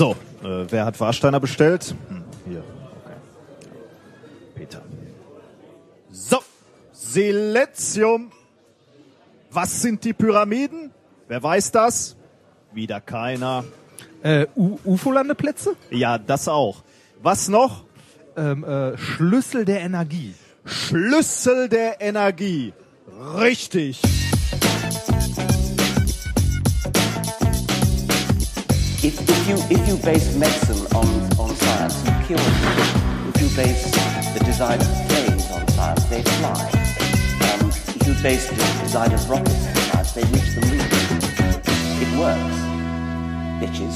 So, äh, wer hat Warsteiner bestellt? Hm, hier, okay. Peter. So, Silentium. Was sind die Pyramiden? Wer weiß das? Wieder keiner. Äh, UFO-Landeplätze? Ja, das auch. Was noch? Ähm, äh, Schlüssel der Energie. Schlüssel der Energie. Richtig. You if you base medicine on, on science, you cure people. If you base the design of planes on science, they fly. Um, if you base the design of rockets on science, they reach the moon. It works, bitches.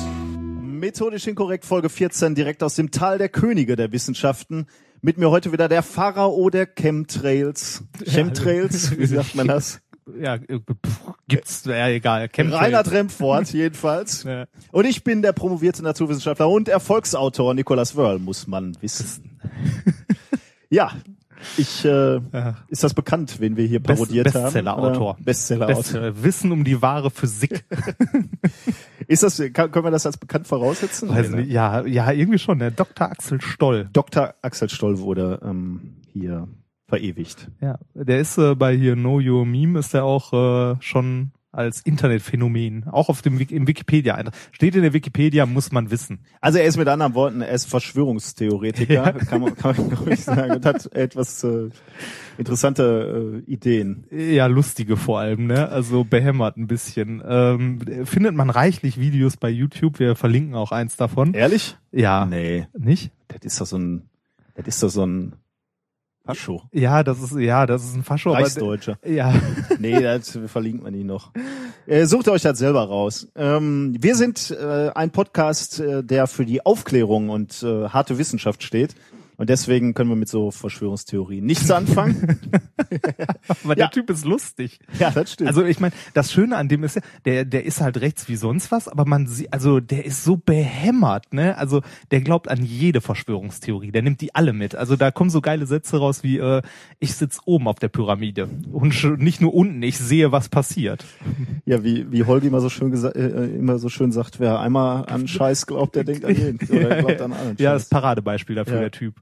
Methodisch inkorrekt, Folge 14, direkt aus dem Tal der Könige der Wissenschaften. Mit mir heute wieder der Pharao der Chemtrails. Chemtrails, wie sagt man das? Ja, äh, pff, gibt's, ja egal. Chemtrails. Reinhard Remford jedenfalls. Ja. Und ich bin der promovierte Naturwissenschaftler und Erfolgsautor Nicolas Wörl, muss man wissen. ja, ich, äh, Ja. ist das bekannt, wen wir hier Best- parodiert haben? Bestseller-Autor. Oder? Bestseller-Autor. Bestseller. Wissen um die wahre Physik. Ist das, kann, können wir das als bekannt voraussetzen? Weiß ne? nicht, ja, ja, irgendwie schon. Der Dr. Axel Stoll. Dr. Axel Stoll wurde ähm, hier verewigt. Ja, der ist äh, bei hier Know Your Meme ist er auch äh, schon als Internetphänomen, auch auf dem im Wikipedia. Steht in der Wikipedia, muss man wissen. Also er ist mit anderen Worten, er ist Verschwörungstheoretiker, Ja. kann man, kann man ruhig sagen, und hat etwas äh, interessante äh, Ideen. Ja, lustige vor allem, ne? Also behämmert ein bisschen. Ähm, findet man reichlich Videos bei YouTube. Wir verlinken auch eins davon. Ehrlich? Ja. Nee, Nicht? das ist doch so ein, das ist doch so ein Fascho. Ja, das ist ja, das ist ein Fascho. aber- Reichsdeutscher. Ja. Nee, das verlinkt man ihn noch. Äh, sucht euch das selber raus. Ähm, wir sind äh, ein Podcast, äh, der für die Aufklärung und äh, harte Wissenschaft steht. Und deswegen können wir mit so Verschwörungstheorien nichts anfangen. Aber Ja. der Typ ist lustig. ja, das stimmt. Also ich meine, das Schöne an dem ist ja, der, der ist halt rechts wie sonst was, aber man sieht, also der ist so behämmert, ne? Also der glaubt an jede Verschwörungstheorie, der nimmt die alle mit. Also da kommen so geile Sätze raus wie, äh, ich sitz oben auf der Pyramide und nicht nur unten, ich sehe, was passiert. Ja, wie, wie Holgi immer so schön gesa- äh, immer so schön sagt, wer einmal an Scheiß glaubt, der denkt an jeden. Oder glaubt an allen Ja, das Paradebeispiel dafür, Ja. der Typ.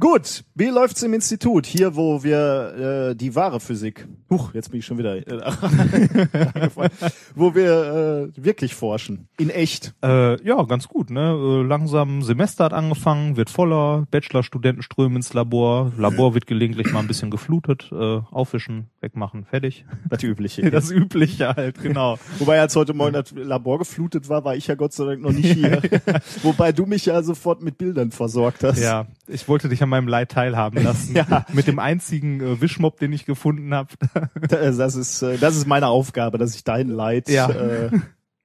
Gut, wie läuft's im Institut? Hier, wo wir äh, die wahre Physik, huch, jetzt bin ich schon wieder, äh, wo wir äh, wirklich forschen, in echt. Äh, ja, ganz gut, ne? Äh, langsam Semester hat angefangen, wird voller, Bachelorstudenten strömen ins Labor, Labor wird gelegentlich mal ein bisschen geflutet, äh, aufwischen, wegmachen, fertig. Das Übliche. Das Übliche halt, genau. Wobei als heute Morgen das Labor geflutet war, war ich ja Gott sei Dank noch nicht hier. Wobei du mich ja sofort mit Bildern versorgt hast. Ja, ich wollte dich an meinem Leid teilhaben lassen. Ja. Mit dem einzigen äh, Wischmopp, den ich gefunden habe. Das ist, äh, das ist meine Aufgabe, dass ich dein Leid Ja. äh,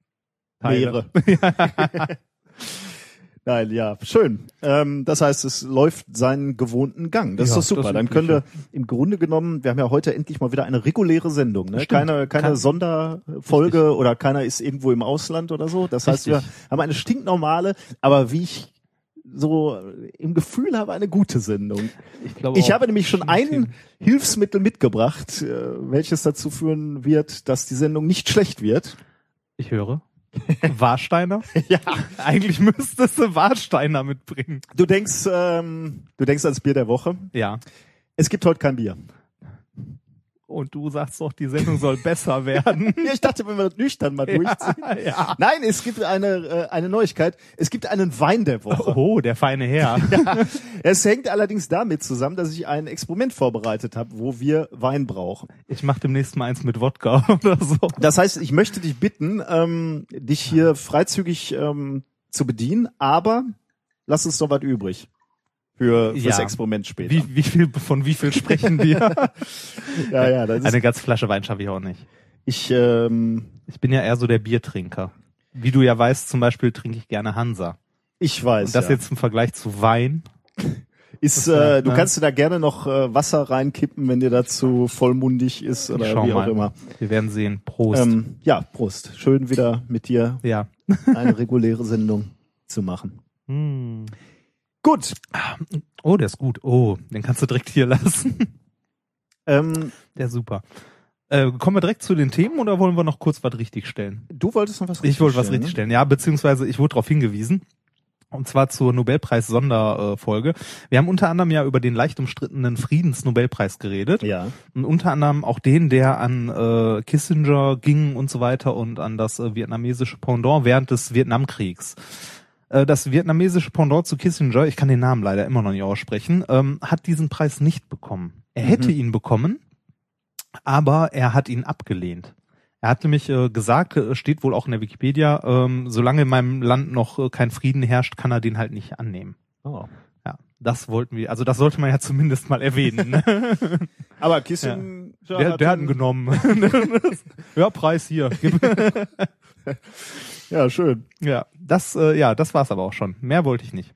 mehre. Nein, ja, schön. Ähm, das heißt, es läuft seinen gewohnten Gang. Das Ja, ist doch super. Dann können wir im Grunde genommen, wir haben ja heute endlich mal wieder eine reguläre Sendung. Ne? Stimmt. Keine, keine Kann- Sonderfolge oder keiner ist irgendwo im Ausland oder so. Das heißt, wir Richtig. haben eine stinknormale, aber wie ich so im Gefühl habe, eine gute Sendung. Ich, glaube Ich habe nämlich schon ein Hilfsmittel mitgebracht, äh, welches dazu führen wird, dass die Sendung nicht schlecht wird. Ich höre. Warsteiner? Ja. Eigentlich müsstest du Warsteiner mitbringen. Du denkst, ähm, du denkst ans Bier der Woche. Ja. Es gibt heute kein Bier. Und du sagst doch, die Sendung soll besser werden. Ja, ich dachte, wenn wir das nüchtern mal durchziehen. ja. Nein, es gibt eine, äh, eine Neuigkeit. Es gibt einen Wein der Woche. Oh, der feine Herr. Es hängt allerdings damit zusammen, dass ich ein Experiment vorbereitet habe, wo wir Wein brauchen. Ich mach demnächst mal eins mit Wodka oder so. Das heißt, ich möchte dich bitten, ähm, dich hier freizügig ähm, zu bedienen, aber lass uns noch was übrig für fürs Ja. Experiment später. Wie, wie viel, von wie viel sprechen wir? Ja, ja, das ist, Eine ganze Flasche Wein schaffe ich auch nicht. ich ähm, Ich bin ja eher so der Biertrinker. Wie du ja weißt, zum Beispiel trinke ich gerne Hansa. ich weiß. Und das ja. jetzt im Vergleich zu Wein. ist, äh, du ne? kannst dir da gerne noch äh, Wasser reinkippen, wenn dir dazu vollmundig ist oder wie auch mal. immer. Wir werden sehen. Prost. Ähm, ja, Prost. Schön wieder mit dir ja. eine reguläre Sendung zu machen. Hm. Gut. Oh, der ist gut. Oh, den kannst du direkt hier lassen. Ähm, Der ist super. Äh, kommen wir direkt zu den Themen oder wollen wir noch kurz was richtigstellen? Du wolltest noch was Ich wollte was richtigstellen, richtig stellen, ja, beziehungsweise ich wurde darauf hingewiesen. Und zwar zur Nobelpreis-Sonderfolge. Wir haben unter anderem ja über den leicht umstrittenen Friedensnobelpreis geredet. Ne? Ja. Und unter anderem auch den, der an äh, Kissinger ging und so weiter und an das äh, vietnamesische Pendant während des Vietnamkriegs. Äh, das vietnamesische Pendant zu Kissinger, ich kann den Namen leider immer noch nicht aussprechen, ähm, hat diesen Preis nicht bekommen. Er hätte ihn bekommen, aber er hat ihn abgelehnt. Er hat nämlich äh, gesagt, äh, steht wohl auch in der Wikipedia, ähm, solange in meinem Land noch äh, kein Frieden herrscht, kann er den halt nicht annehmen. Oh. Ja, das wollten wir, also das sollte man ja zumindest mal erwähnen. Ne? Aber Kissinger der, der hat ihn genommen. ja, Preis hier. Ja, schön. ja, das, äh, ja, das war's aber auch schon. Mehr wollte ich nicht.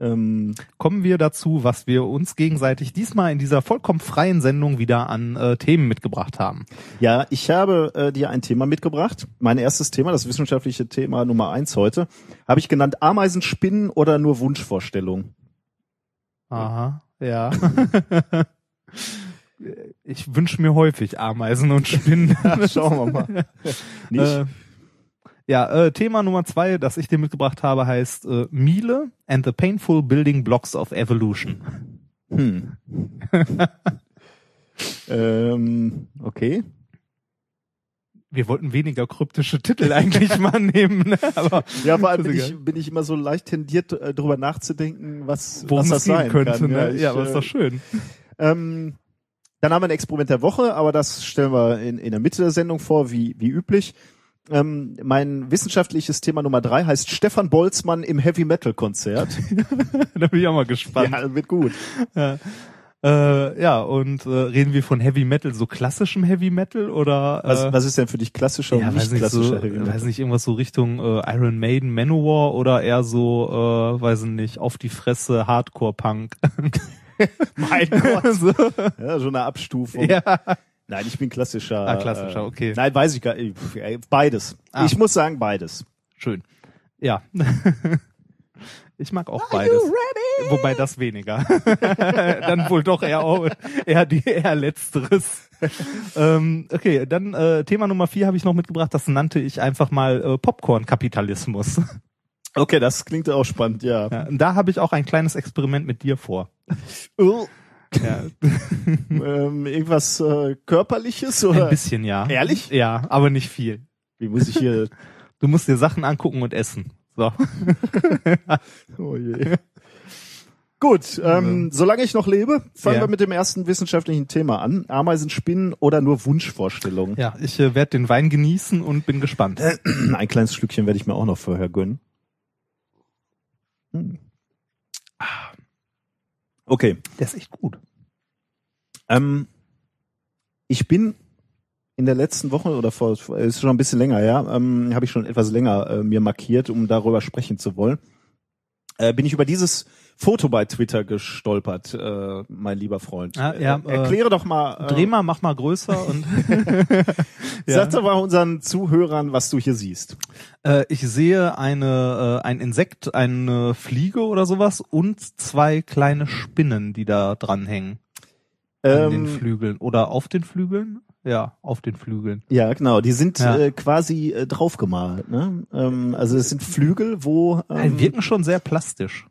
Ähm, Kommen wir dazu, was wir uns gegenseitig diesmal in dieser vollkommen freien Sendung wieder an äh, Themen mitgebracht haben. ja, ich habe äh, dir ein Thema mitgebracht. Mein erstes Thema, das wissenschaftliche Thema Nummer eins heute, habe ich genannt Ameisenspinnen oder nur Wunschvorstellung. Aha, ja. ich wünsche mir häufig Ameisen und Spinnen. Schauen wir mal. Nicht? Äh, ja, äh, Thema Nummer zwei, das ich dir mitgebracht habe, heißt äh, Miele and the Painful Building Blocks of Evolution. Hm. ähm, okay. Wir wollten weniger kryptische Titel eigentlich mal nehmen, ne? aber Ja, vor allem bin ich, bin ich immer so leicht tendiert, äh, darüber nachzudenken, was, worum was das sein könnte. kann. ne? ich, ja, aber ist äh, doch schön. Ähm, dann haben wir ein Experiment der Woche, aber das stellen wir in, in der Mitte der Sendung vor, wie, wie üblich. Ähm, mein wissenschaftliches Thema Nummer drei heißt Stefan Boltzmann im Heavy Metal Konzert. da bin ich auch mal gespannt. ja, wird gut. Ja, äh, ja und äh, reden wir von Heavy Metal, so klassischem Heavy Metal oder Was, äh, was ist denn für dich klassischer ja, und nicht nicht, so, klassischer Heavy Metal? weiß nicht, irgendwas so Richtung äh, Iron Maiden, Manowar oder eher so, äh, weiß ich nicht, auf die Fresse Hardcore-Punk. mein Gott. so. Ja, schon eine Abstufung. Ja. Nein, ich bin klassischer. Ah, klassischer, äh, okay. Nein, weiß ich gar nicht. Beides. Ah. Ich muss sagen, beides. Schön. Ja. Ich mag auch beides. Wobei das weniger. dann wohl doch eher, auch- eher die eher letzteres. ähm, okay, dann äh, Thema Nummer vier habe ich noch mitgebracht. Das nannte ich einfach mal äh, Popcorn-Kapitalismus. Okay, das klingt auch spannend, ja. Ja, da habe ich auch ein kleines Experiment mit dir vor. Ja, ähm, irgendwas äh, Körperliches oder? ein bisschen ja. Ehrlich? Ja, aber nicht viel. Wie muss ich hier? Du musst dir Sachen angucken und essen. So. Oh je. Gut, ähm, solange ich noch lebe, fangen Ja. wir mit dem ersten wissenschaftlichen Thema an. Ameisenspinnen oder nur Wunschvorstellungen? Ja, ich äh, werde den Wein genießen und bin gespannt. Ein kleines Stückchen werde ich mir auch noch vorher gönnen. Hm. Ah. Okay. Der ist echt gut. Ähm, ich bin in der letzten Woche oder vor, ist schon ein bisschen länger, ja, ähm, habe ich schon etwas länger äh, mir markiert, um darüber sprechen zu wollen. Äh, bin ich über dieses Foto bei Twitter gestolpert, äh, mein lieber Freund. Ah, ja, äh, erkläre doch mal. Äh, Dreh mal, mach mal größer und ja. Sag doch mal unseren Zuhörern, was du hier siehst. äh, ich sehe eine äh, ein Insekt, eine Fliege oder sowas und zwei kleine Spinnen, die da dranhängen an den Ähm, Flügeln oder auf den Flügeln. Ja, auf den Flügeln. ja, genau. Die sind Ja. äh, quasi äh, draufgemalt. Ne? Ähm, also es sind Flügel, wo Die ähm, wirken schon sehr plastisch.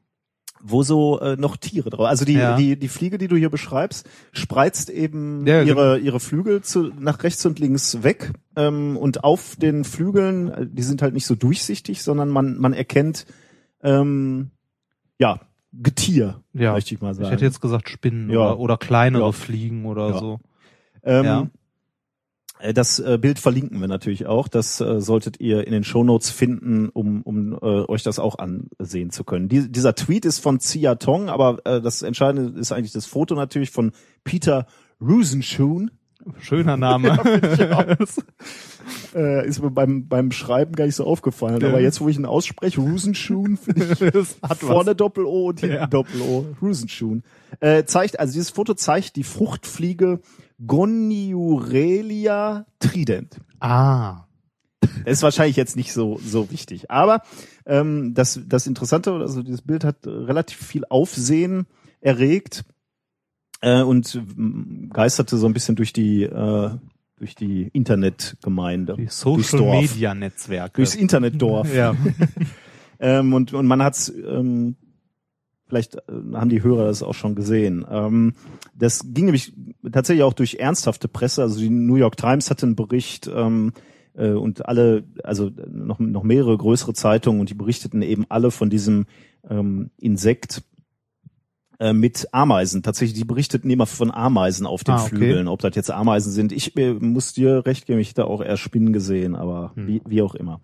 Wo so äh, noch Tiere drauf. Also die, Ja. die, die Fliege, die du hier beschreibst, spreizt eben Ja, ihre, ihre Flügel zu, nach rechts und links weg. Ähm, und auf den Flügeln, äh, die sind halt nicht so durchsichtig, sondern man, man erkennt, ähm, ja, Getier, Ja. möchte ich mal sagen. Ich hätte jetzt gesagt Spinnen Ja. oder, oder kleinere. Fliegen oder so. ähm, äh, Das äh, Bild verlinken wir natürlich auch. Das äh, solltet ihr in den Shownotes finden, um, um äh, euch das auch ansehen zu können. Die, dieser Tweet ist von Zia Tong, aber äh, das Entscheidende ist eigentlich das Foto natürlich von Peter Rusenschun. Schöner Name. Äh, ist mir beim, beim Schreiben gar nicht so aufgefallen. Ja. Aber jetzt, wo ich ihn ausspreche, Rusenschun, finde ich hat vorne Doppel-O und hinten Ja. Doppel-O. Rusenschun. Äh, zeigt, also dieses Foto zeigt die Fruchtfliege Goniurelia trident. Ah. Das ist wahrscheinlich jetzt nicht so so wichtig, aber ähm, das das Interessante, also dieses Bild hat relativ viel Aufsehen erregt, äh, und mm, geisterte so ein bisschen durch die äh, durch die Internetgemeinde, Die Social Media Netzwerke. durchs Internetdorf. ja. Ähm, und, und man hat's, ähm, vielleicht äh, haben die Hörer das auch schon gesehen. Ähm, das ging nämlich tatsächlich auch durch ernsthafte Presse. Also die New York Times hatte einen Bericht ähm, äh, und alle, also noch, noch mehrere größere Zeitungen und die berichteten eben alle von diesem ähm, Insekt äh, mit Ameisen. Tatsächlich, die berichteten immer von Ameisen auf den Ah, okay. Flügeln, ob das jetzt Ameisen sind. Ich äh, muss dir recht geben, ich hätte auch eher Spinnen gesehen, aber Hm. wie, wie auch immer.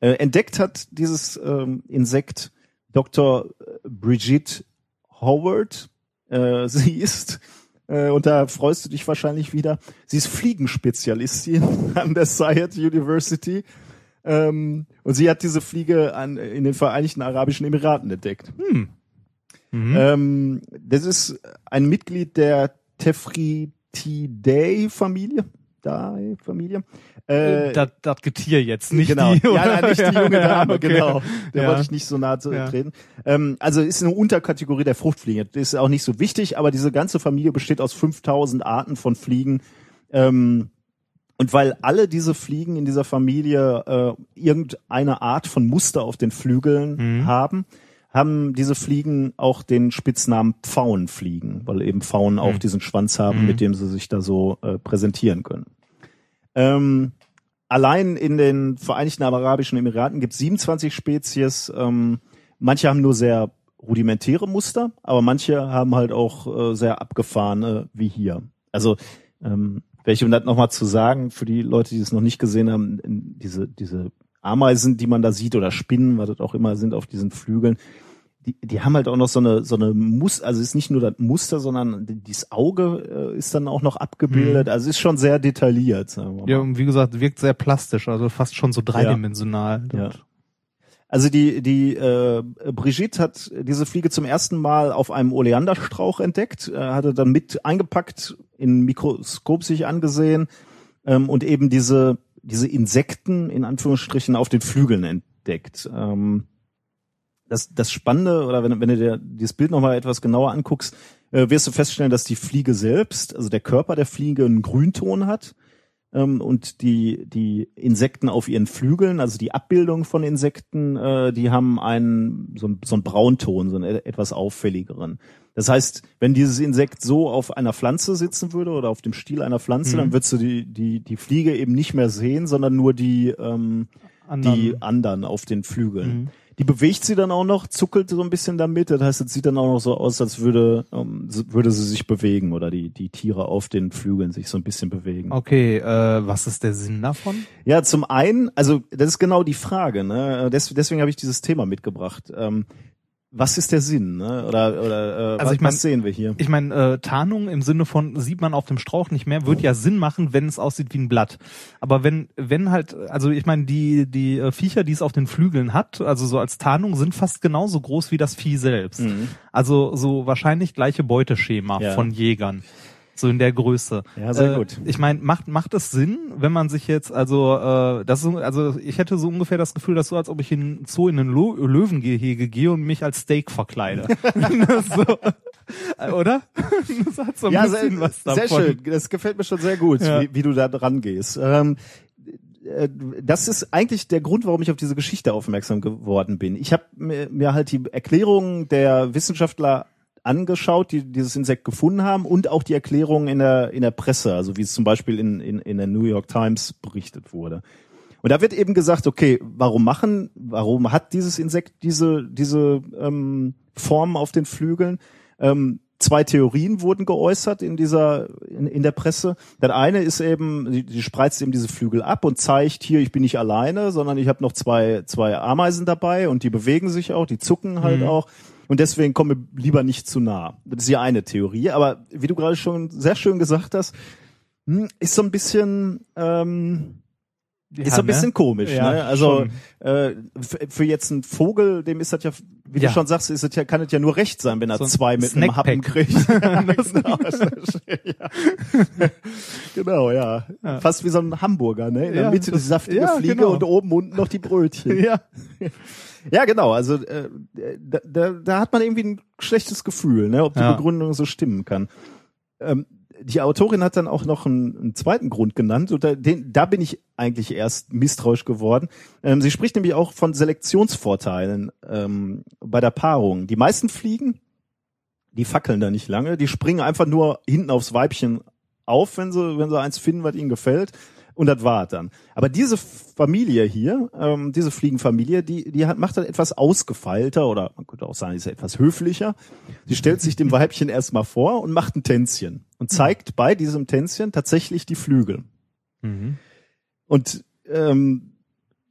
Äh, entdeckt hat dieses ähm, Insekt Dr. Brigitte Howard. Äh, sie ist, äh, und da freust du dich wahrscheinlich wieder, sie ist Fliegenspezialistin an der Syed University. Ähm, und sie hat diese Fliege an, in den Vereinigten Arabischen Emiraten entdeckt. Mhm. Ähm, das ist ein Mitglied der Tephrididae-Familie. Dae-Familie. Äh, das, das Getier jetzt, nicht genau. die. ja, oder? nein, nicht die junge Ja, Dame, okay. genau. Da Ja. wollte ich nicht so nahe zu Ja. treten. Ähm, also ist eine Unterkategorie der Fruchtfliegen. Das ist auch nicht so wichtig, aber diese ganze Familie besteht aus 5000 Arten von Fliegen. Ähm, und weil alle diese Fliegen in dieser Familie äh, irgendeine Art von Muster auf den Flügeln Mhm. haben, haben diese Fliegen auch den Spitznamen Pfauenfliegen, weil eben Pfauen auch Mhm. diesen Schwanz haben, Mhm. mit dem sie sich da so äh, präsentieren können. Ähm, allein in den Vereinigten Arabischen Emiraten gibt es 27 Spezies. Ähm, manche haben nur sehr rudimentäre Muster, aber manche haben halt auch äh, sehr abgefahrene, wie hier. Also ähm, welche, um das nochmal zu sagen, für die Leute, die es noch nicht gesehen haben, diese, diese Ameisen, die man da sieht, oder Spinnen, was das auch immer sind auf diesen Flügeln, die, die haben halt auch noch so eine, so eine Muster, also es ist nicht nur das Muster, sondern die- dieses Auge äh, ist dann auch noch abgebildet. Also es ist schon sehr detailliert, sagen wir mal. Ja, und wie gesagt, wirkt sehr plastisch, also fast schon so dreidimensional. Ja. Also die, die äh, Brigitte hat diese Fliege zum ersten Mal auf einem Oleanderstrauch entdeckt, äh, hatte dann mit eingepackt, in Mikroskop sich angesehen ähm, und eben diese, diese Insekten in Anführungsstrichen auf den Flügeln entdeckt. Ähm, das, das Spannende, oder wenn, wenn du dir dieses Bild nochmal etwas genauer anguckst, äh, wirst du feststellen, dass die Fliege selbst, also der Körper der Fliege, einen Grünton hat ähm, und die, die Insekten auf ihren Flügeln, also die Abbildung von Insekten, äh, die haben einen, so, einen- so einen Braunton, so einen e- etwas auffälligeren. Das heißt, wenn dieses Insekt so auf einer Pflanze sitzen würde oder auf dem Stiel einer Pflanze, Mhm. dann würdest du die, die, die Fliege eben nicht mehr sehen, sondern nur die, ähm, Anderen- die anderen auf den Flügeln. Mhm. Die bewegt sie dann auch noch, zuckelt so ein bisschen damit. Das heißt, es sieht dann auch noch so aus, als würde, ähm, würde sie sich bewegen oder die, die Tiere auf den Flügeln sich so ein bisschen bewegen. Okay, äh, was ist der Sinn davon? Ja, zum einen, also das ist genau die Frage. Ne? Des, deswegen habe ich dieses Thema mitgebracht. Ähm, was ist der Sinn? Ne? Oder, oder äh, Also was, ich mein- was sehen wir hier? Ich meine, äh, Tarnung im Sinne von sieht man auf dem Strauch nicht mehr, wird ja Sinn machen, wenn es aussieht wie ein Blatt. Aber wenn, wenn halt, also ich meine, die, die äh, Viecher, die es auf den Flügeln hat, also so als Tarnung, sind fast genauso groß wie das Vieh selbst. Mhm. Also so wahrscheinlich gleiche Beuteschema Ja. von Jägern. So in der Größe. Ja, sehr äh, gut. Ich meine, macht macht es Sinn, wenn man sich jetzt also äh, das ist, so- also ich hätte so ungefähr das Gefühl, dass so als ob ich in einen Zoo in Lo Löwengehege gehe und mich als Steak verkleide. so, Äh, oder? Das hat so ein Ja, bisschen sehr, was davon. sehr schön. Das gefällt mir schon sehr gut, Ja. wie, wie du da dran gehst. Ähm, äh, das ist eigentlich der Grund, warum ich auf diese Geschichte aufmerksam geworden bin. Ich habe mir, mir halt die Erklärungen der Wissenschaftler angeschaut, die dieses Insekt gefunden haben und auch die Erklärungen in der, in der Presse, also wie es zum Beispiel in, in, in der New York Times berichtet wurde. Und da wird eben gesagt, okay, warum machen, warum hat dieses Insekt diese, diese ähm, Form auf den Flügeln? Ähm, zwei Theorien wurden geäußert in dieser, in, in der Presse. Das eine ist eben, die, die spreizt eben diese Flügel ab und zeigt hier, ich bin nicht alleine, sondern ich habe noch zwei, zwei Ameisen dabei und die bewegen sich auch, die zucken halt Mhm. auch. Und deswegen komme lieber nicht zu nah. Das ist ja eine Theorie. Aber wie du gerade schon sehr schön gesagt hast, hm, ist so ein bisschen, ähm, Ja, ist so ein bisschen ne? komisch, Ja, ne? Also äh, für, jetzt einen Vogel, dem ist das ja, wie Ja. du schon sagst, ist es ja, kann es ja nur recht sein, wenn er So ein zwei mit einem Happen kriegt. genau, ja. genau, ja. Fast wie so ein Hamburger, ne? In der Mitte die das- saftige ja, Fliege genau. und oben unten noch die Brötchen. Ja. Ja, genau. Also äh, da, da, da hat man irgendwie ein schlechtes Gefühl, ne, ob die. Begründung so stimmen kann. ähm, die Autorin hat dann auch noch einen, einen zweiten Grund genannt und da, den, da bin ich eigentlich erst misstrauisch geworden. Ähm, sie spricht nämlich auch von Selektionsvorteilen ähm, bei der Paarung. Die meisten Fliegen, die fackeln da nicht lange, die springen einfach nur hinten aufs Weibchen auf, wenn sie, wenn sie eins finden, was ihnen gefällt. Und das war dann. Aber diese Familie hier, ähm, diese Fliegenfamilie, die, die hat, macht dann etwas ausgefeilter oder man könnte auch sagen, ist etwas höflicher. Sie stellt sich dem Weibchen erstmal vor und macht ein Tänzchen und zeigt bei diesem Tänzchen tatsächlich die Flügel. Mhm. Und ähm,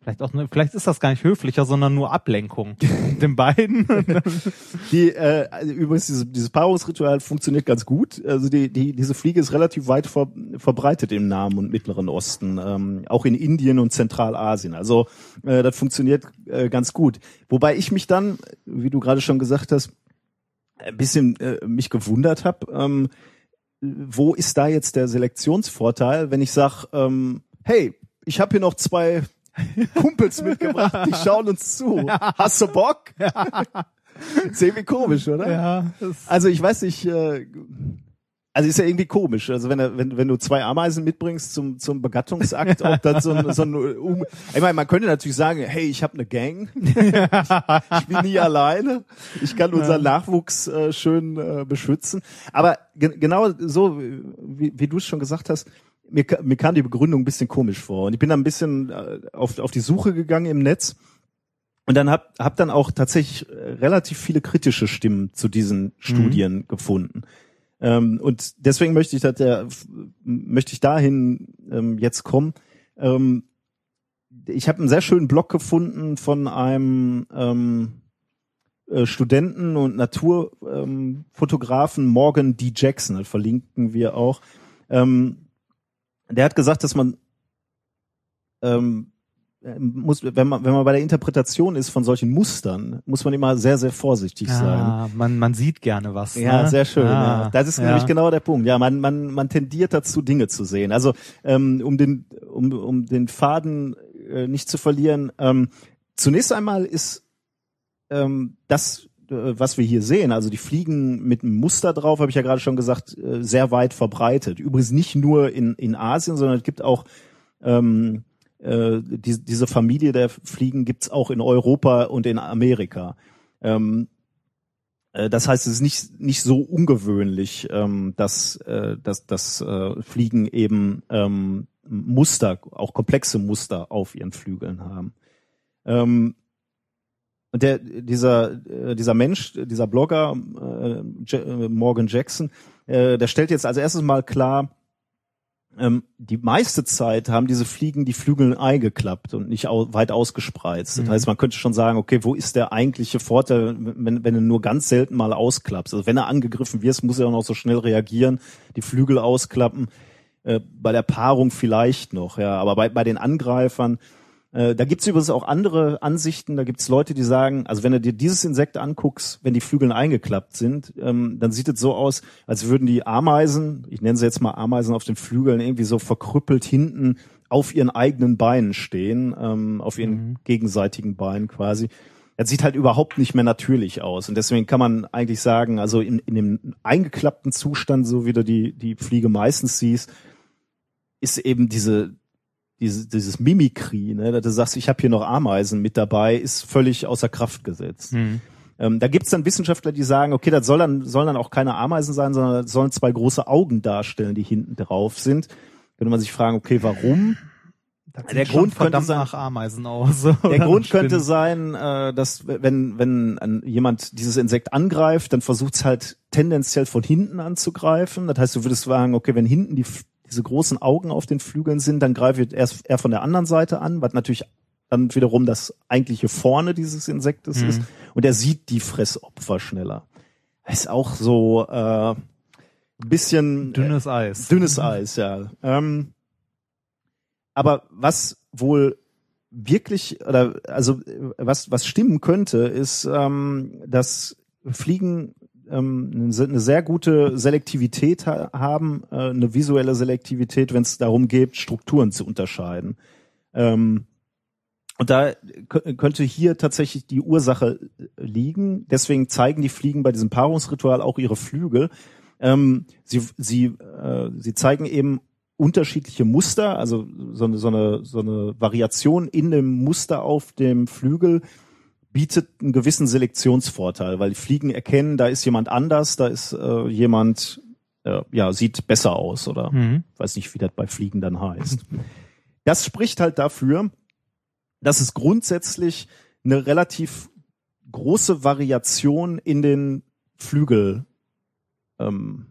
Vielleicht auch, vielleicht ist das gar nicht höflicher, sondern nur Ablenkung. Den beiden. Die, äh, übrigens, diese, dieses Paarungsritual funktioniert ganz gut. Also die, die, diese Fliege ist relativ weit ver, verbreitet im Nahen und Mittleren Osten, ähm, auch in Indien und Zentralasien. Also äh, das funktioniert äh, ganz gut. Wobei ich mich dann, wie du gerade schon gesagt hast, ein bisschen äh, mich gewundert habe, ähm, wo ist da jetzt der Selektionsvorteil, wenn ich sag, ähm, hey, ich habe hier noch zwei Kumpels mitgebracht, die schauen uns zu. Hast du Bock? ist irgendwie komisch, oder? ja, Also ich weiß nicht, äh, also ist ja irgendwie komisch. Also wenn, wenn, wenn du zwei Ameisen mitbringst zum, zum Begattungsakt, ob dann so ein, so ein um, ich meine, man könnte natürlich sagen, hey, ich habe eine Gang, ich bin nie alleine, ich kann unseren Nachwuchs äh, schön äh, beschützen. Aber ge genau so, wie, wie du es schon gesagt hast, mir, mir kam die Begründung ein bisschen komisch vor. Und ich bin da ein bisschen äh, auf, auf die Suche gegangen im Netz. Und dann hab, hab dann auch tatsächlich äh, relativ viele kritische Stimmen zu diesen Studien gefunden. Ähm, und deswegen möchte ich, dass der, möchte ich dahin ähm, jetzt kommen. Ähm, ich habe einen sehr schönen Blog gefunden von einem ähm, äh, Studenten und Naturfotografen ähm, Morgan D. Jackson, das verlinken wir auch. Ähm, der hat gesagt, dass man ähm, muss, wenn man, wenn man bei der Interpretation ist von solchen Mustern, muss man immer sehr, sehr vorsichtig sein. ah, man, man sieht gerne was. Ja, ne? sehr schön. Ah, ja. Das ist ja. nämlich genau der Punkt. Ja, man, man, man tendiert dazu, Dinge zu sehen. Also ähm, um den, um, um den Faden äh, nicht zu verlieren. Ähm, zunächst einmal ist ähm, das, äh, was wir hier sehen, also die Fliegen mit einem Muster drauf, habe ich ja gerade schon gesagt, äh, sehr weit verbreitet. Übrigens nicht nur in, in Asien, sondern es gibt auch ähm, äh, die, diese Familie der Fliegen gibt's auch in Europa und in Amerika. Ähm, äh, das heißt, es ist nicht, nicht so ungewöhnlich, ähm, dass, äh, dass, dass äh, Fliegen eben ähm, Muster, auch komplexe Muster auf ihren Flügeln haben. Ähm, der, dieser, äh, dieser Mensch, dieser Blogger, äh, Morgan Jackson, äh, der stellt jetzt als erstes mal klar, ähm, die meiste Zeit haben diese Fliegen die Flügel eingeklappt und nicht au weit ausgespreizt. Das Mhm. heißt, man könnte schon sagen, okay, wo ist der eigentliche Vorteil, wenn, wenn du nur ganz selten mal ausklappst? Also wenn er angegriffen wirst, muss er auch noch so schnell reagieren, die Flügel ausklappen. Äh, bei der Paarung vielleicht noch, ja, aber bei, bei den Angreifern, äh, da gibt's übrigens auch andere Ansichten. Da gibt's Leute, die sagen, also wenn du dir dieses Insekt anguckst, wenn die Flügel eingeklappt sind, ähm, dann sieht es so aus, als würden die Ameisen, ich nenne sie jetzt mal Ameisen auf den Flügeln, irgendwie so verkrüppelt hinten auf ihren eigenen Beinen stehen, ähm, auf ihren gegenseitigen Beinen quasi. Das sieht halt überhaupt nicht mehr natürlich aus. Und deswegen kann man eigentlich sagen, also in, in dem eingeklappten Zustand, so wie du die, die Fliege meistens siehst, ist eben diese, diese, dieses Mimikry, ne, dass du sagst, ich habe hier noch Ameisen mit dabei, ist völlig außer Kraft gesetzt. Mhm. Ähm, da gibt's dann Wissenschaftler, die sagen, okay, das soll dann, sollen dann auch keine Ameisen sein, sondern das sollen zwei große Augen darstellen, die hinten drauf sind. Könnte man sich fragen, okay, warum? Der Grund könnte sein- nach Ameisen aus. Der Grund könnte sein, äh, dass wenn, wenn ein, jemand dieses Insekt angreift, dann versucht's halt tendenziell von hinten anzugreifen. Das heißt, du würdest sagen, okay, wenn hinten die, diese großen Augen auf den Flügeln sind, dann greift er erst eher von der anderen Seite an, was natürlich dann wiederum das eigentliche vorne dieses Insektes Mhm. ist. Und er sieht die Fressopfer schneller. Ist auch so äh, ein bisschen Dünnes Eis. Dünnes Eis, ja. Ähm, aber was wohl wirklich oder also äh, was was stimmen könnte, ist, ähm, dass Fliegen ähm, eine se- eine sehr gute Selektivität ha haben, äh, eine visuelle Selektivität, wenn es darum geht, Strukturen zu unterscheiden. Ähm, und da kö- könnte hier tatsächlich die Ursache liegen. Deswegen zeigen die Fliegen bei diesem Paarungsritual auch ihre Flügel, Ähm, sie, sie, äh, sie zeigen eben unterschiedliche Muster, also so eine, so eine, so eine Variation in dem Muster auf dem Flügel bietet einen gewissen Selektionsvorteil, weil die Fliegen erkennen, da ist jemand anders, da ist äh, jemand, äh, ja, sieht besser aus oder Mhm. weiß nicht, wie das bei Fliegen dann heißt. Das spricht halt dafür, dass es grundsätzlich eine relativ große Variation in den Flügel ähm,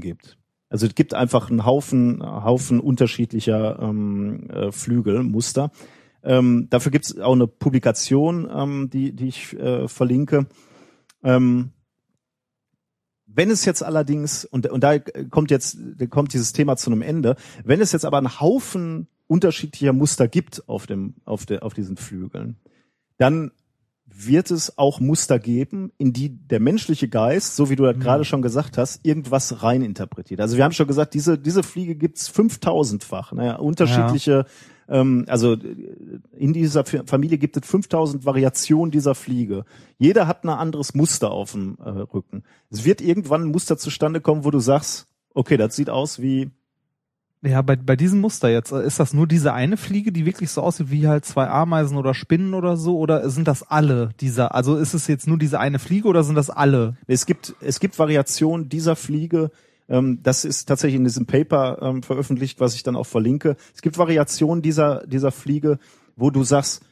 gibt. Also es gibt einfach einen Haufen, Haufen unterschiedlicher ähm, äh, Flügelmuster. Ähm, dafür gibt es auch eine Publikation, ähm, die, die ich äh, verlinke. Ähm, wenn es jetzt allerdings, und, und da kommt jetzt, da kommt dieses Thema zu einem Ende, wenn es jetzt aber einen Haufen unterschiedlicher Muster gibt auf dem, auf der, auf diesen Flügeln, dann wird es auch Muster geben, in die der menschliche Geist, so wie du das gerade schon gesagt hast, irgendwas reininterpretiert. Also wir haben schon gesagt, diese, diese Fliege gibt's 5000-fach, ne? unterschiedliche, ähm, also in dieser Familie gibt es 5000 Variationen dieser Fliege. Jeder hat ein anderes Muster auf dem äh, Rücken. Es wird irgendwann ein Muster zustande kommen, wo du sagst, okay, das sieht aus wie Ja, bei, bei diesem Muster jetzt, äh, ist das nur diese eine Fliege, die wirklich so aussieht wie halt zwei Ameisen oder Spinnen oder so, oder sind das alle dieser, also ist es jetzt nur diese eine Fliege oder sind das alle? Es gibt, es gibt Variationen dieser Fliege. Ähm, das ist tatsächlich in diesem Paper ähm, veröffentlicht, was ich dann auch verlinke. Es gibt Variationen dieser, dieser Fliege, wo du sagst,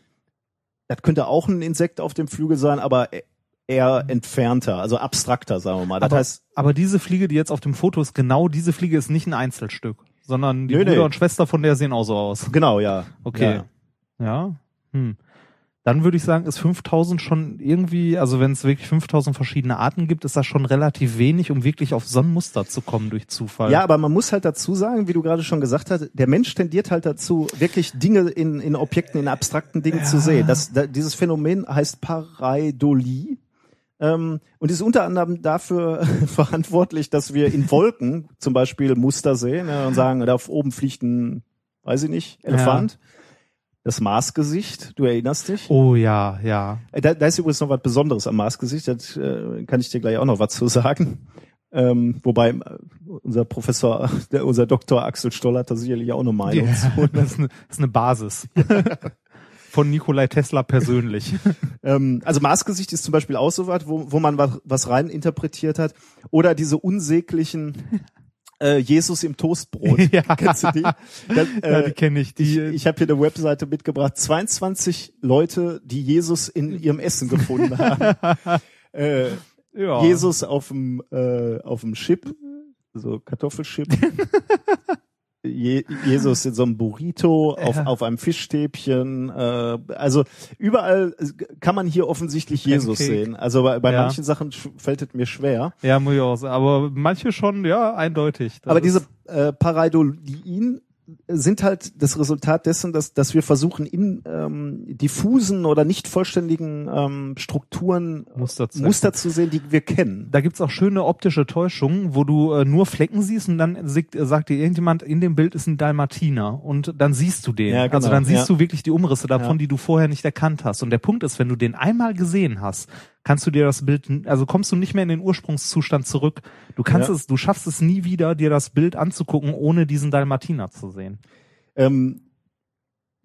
das könnte auch ein Insekt auf dem Flügel sein, aber e- eher entfernter, also abstrakter, sagen wir mal. Das aber, heißt, aber diese Fliege, die jetzt auf dem Foto ist, genau diese Fliege ist nicht ein Einzelstück, sondern die Nö, Bruder nee. und Schwester von der sehen auch so aus. genau, ja. Okay. Ja. Ja. Hm. Dann würde ich sagen, ist 5000 schon irgendwie, also wenn es wirklich 5000 verschiedene Arten gibt, ist das schon relativ wenig, um wirklich auf so ein Muster zu kommen durch Zufall. Ja, aber man muss halt dazu sagen, wie du gerade schon gesagt hast, der Mensch tendiert halt dazu, wirklich Dinge in, in Objekten, in abstrakten Dingen zu sehen. Das, da, dieses Phänomen heißt Pareidolie. Ähm, und ist unter anderem dafür verantwortlich, dass wir in Wolken zum Beispiel Muster sehen ja, und sagen, da oben fliegt ein, weiß ich nicht, Elefant. Das Marsgesicht, du erinnerst dich? Oh ja, ja. Äh, Da, da ist übrigens noch was Besonderes am Marsgesicht, das äh, kann ich dir gleich auch noch was zu sagen. Ähm, wobei äh, unser Professor, der, unser Doktor Axel Stoll hat da sicherlich auch eine Meinung zu. Ja, das, ist eine, das ist eine Basis. Von Nikolai Tesla persönlich. Ähm, also Marsgesicht ist zum Beispiel auch so was, wo, wo man was, was rein interpretiert hat. Oder diese unsäglichen äh, Jesus im Toastbrot. Ja. Kennst du die? Das, äh, ja, die kenne ich. ich, Die, ich habe hier eine Webseite mitgebracht. 22 Leute, die Jesus in ihrem Essen gefunden haben. äh, ja. Jesus auf dem äh, auf dem Chip, so Kartoffelchip. Je, Jesus in so einem Burrito auf, Ja. auf einem Fischstäbchen. Äh, also überall kann man hier offensichtlich Jesus Pancake. sehen. Also bei, bei Ja. manchen Sachen fällt es mir schwer. Ja, muss ich auch sagen. Aber manche schon, ja, eindeutig. Das Aber diese äh, Pareidolien sind halt das Resultat dessen, dass, dass wir versuchen, in ähm, diffusen oder nicht vollständigen ähm, Strukturen Muster zu Muster zu sehen, die wir kennen. Da gibt's auch schöne optische Täuschungen, wo du äh, nur Flecken siehst und dann sagt, sagt dir irgendjemand, in dem Bild ist ein Dalmatiner und dann siehst du den. Ja, genau, also dann siehst ja. du wirklich die Umrisse davon, Ja. die du vorher nicht erkannt hast. Und der Punkt ist, wenn du den einmal gesehen hast, kannst du dir das Bild, also kommst du nicht mehr in den Ursprungszustand zurück. Du kannst Ja. es, du schaffst es nie wieder, dir das Bild anzugucken, ohne diesen Dalmatiner zu sehen. Ähm,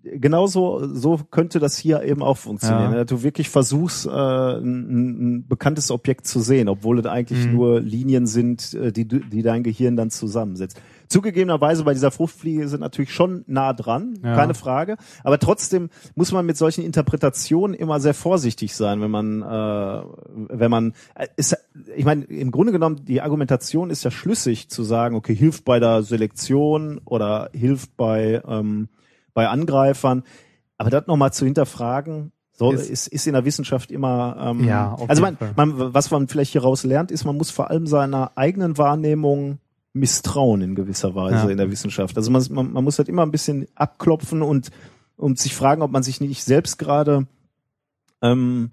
genauso so könnte das hier eben auch funktionieren. Ja. Du wirklich versuchst, äh, ein, ein bekanntes Objekt zu sehen, obwohl es eigentlich Mhm. nur Linien sind, äh, die, du- die dein Gehirn dann zusammensetzt. Zugegebenerweise bei dieser Fruchtfliege sind natürlich schon nah dran, Ja. keine Frage. Aber trotzdem muss man mit solchen Interpretationen immer sehr vorsichtig sein, wenn man, äh, wenn man, äh, ist, ich meine, im Grunde genommen die Argumentation ist ja schlüssig zu sagen, okay, hilft bei der Selektion oder hilft bei ähm, bei Angreifern. Aber das nochmal zu hinterfragen, so Ist- ist, ist in der Wissenschaft immer. Ähm, Ja, also man, man, was man vielleicht hieraus lernt, ist, man muss vor allem seiner eigenen Wahrnehmung misstrauen in gewisser Weise Ja. in der Wissenschaft. Also man, man, man muss halt immer ein bisschen abklopfen und und sich fragen, ob man sich nicht selbst gerade ähm,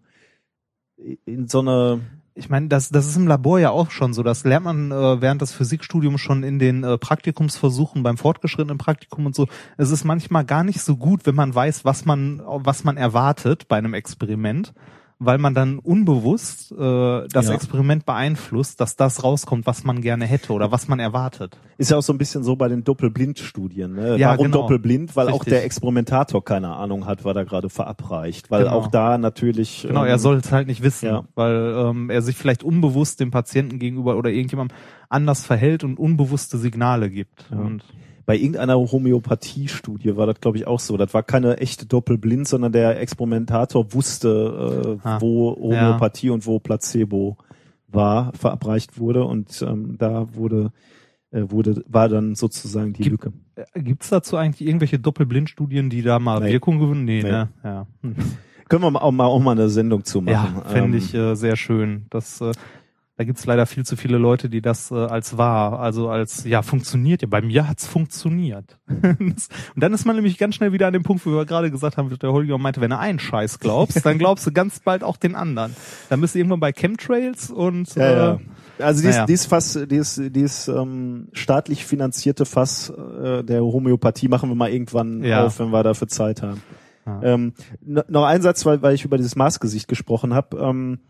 in so eine Ich meine, das, das ist im Labor ja auch schon so. Das lernt man äh, während des Physikstudiums schon in den äh, Praktikumsversuchen beim fortgeschrittenen Praktikum und so. Es ist manchmal gar nicht so gut, wenn man weiß, was man, was man erwartet bei einem Experiment. Weil man dann unbewusst äh, das Ja. Experiment beeinflusst, dass das rauskommt, was man gerne hätte oder was man erwartet. Ist ja auch so ein bisschen so bei den Doppelblindstudien. Ne? Ja, Warum genau. doppelblind? Weil auch Richtig. der Experimentator keine Ahnung hat, was er gerade verabreicht. Weil Genau. auch da natürlich. Genau, ähm, er soll es halt nicht wissen, ja. weil ähm, er sich vielleicht unbewusst dem Patienten gegenüber oder irgendjemandem anders verhält und unbewusste Signale gibt. Ja. Und Bei irgendeiner Homöopathie-Studie war das, glaube ich, auch so. Das war keine echte Doppelblind, sondern der Experimentator wusste, äh, Ah, wo Homöopathie und wo Placebo war, verabreicht wurde. Und ähm, da wurde, äh, wurde, war dann sozusagen die Gibt- Lücke. äh, gibt's dazu eigentlich irgendwelche Doppelblindstudien, die da mal Nee. Wirkung gewinnen? Nee, Nee. ne? Ja. Hm. Können wir auch mal, auch mal eine Sendung zu machen. Ja, fände Ähm, ich äh, sehr schön. Das, äh, da gibt's leider viel zu viele Leute, die das äh, als wahr, also als, ja, funktioniert. Ja, bei mir hat's funktioniert. Und dann ist man nämlich ganz schnell wieder an dem Punkt, wo wir gerade gesagt haben, der Holger meinte, wenn du einen Scheiß glaubst, dann glaubst du ganz bald auch den anderen. Dann bist du irgendwann bei Chemtrails und Ja, äh, ja. Also die ist, naja. die ist Fass, die ist, die ist ähm, staatlich finanzierte Fass äh, der Homöopathie machen wir mal irgendwann Ja. auf, wenn wir dafür Zeit haben. Ja. Ähm, noch ein Satz, weil, weil ich über dieses Maßgesicht gesprochen habe. Ähm,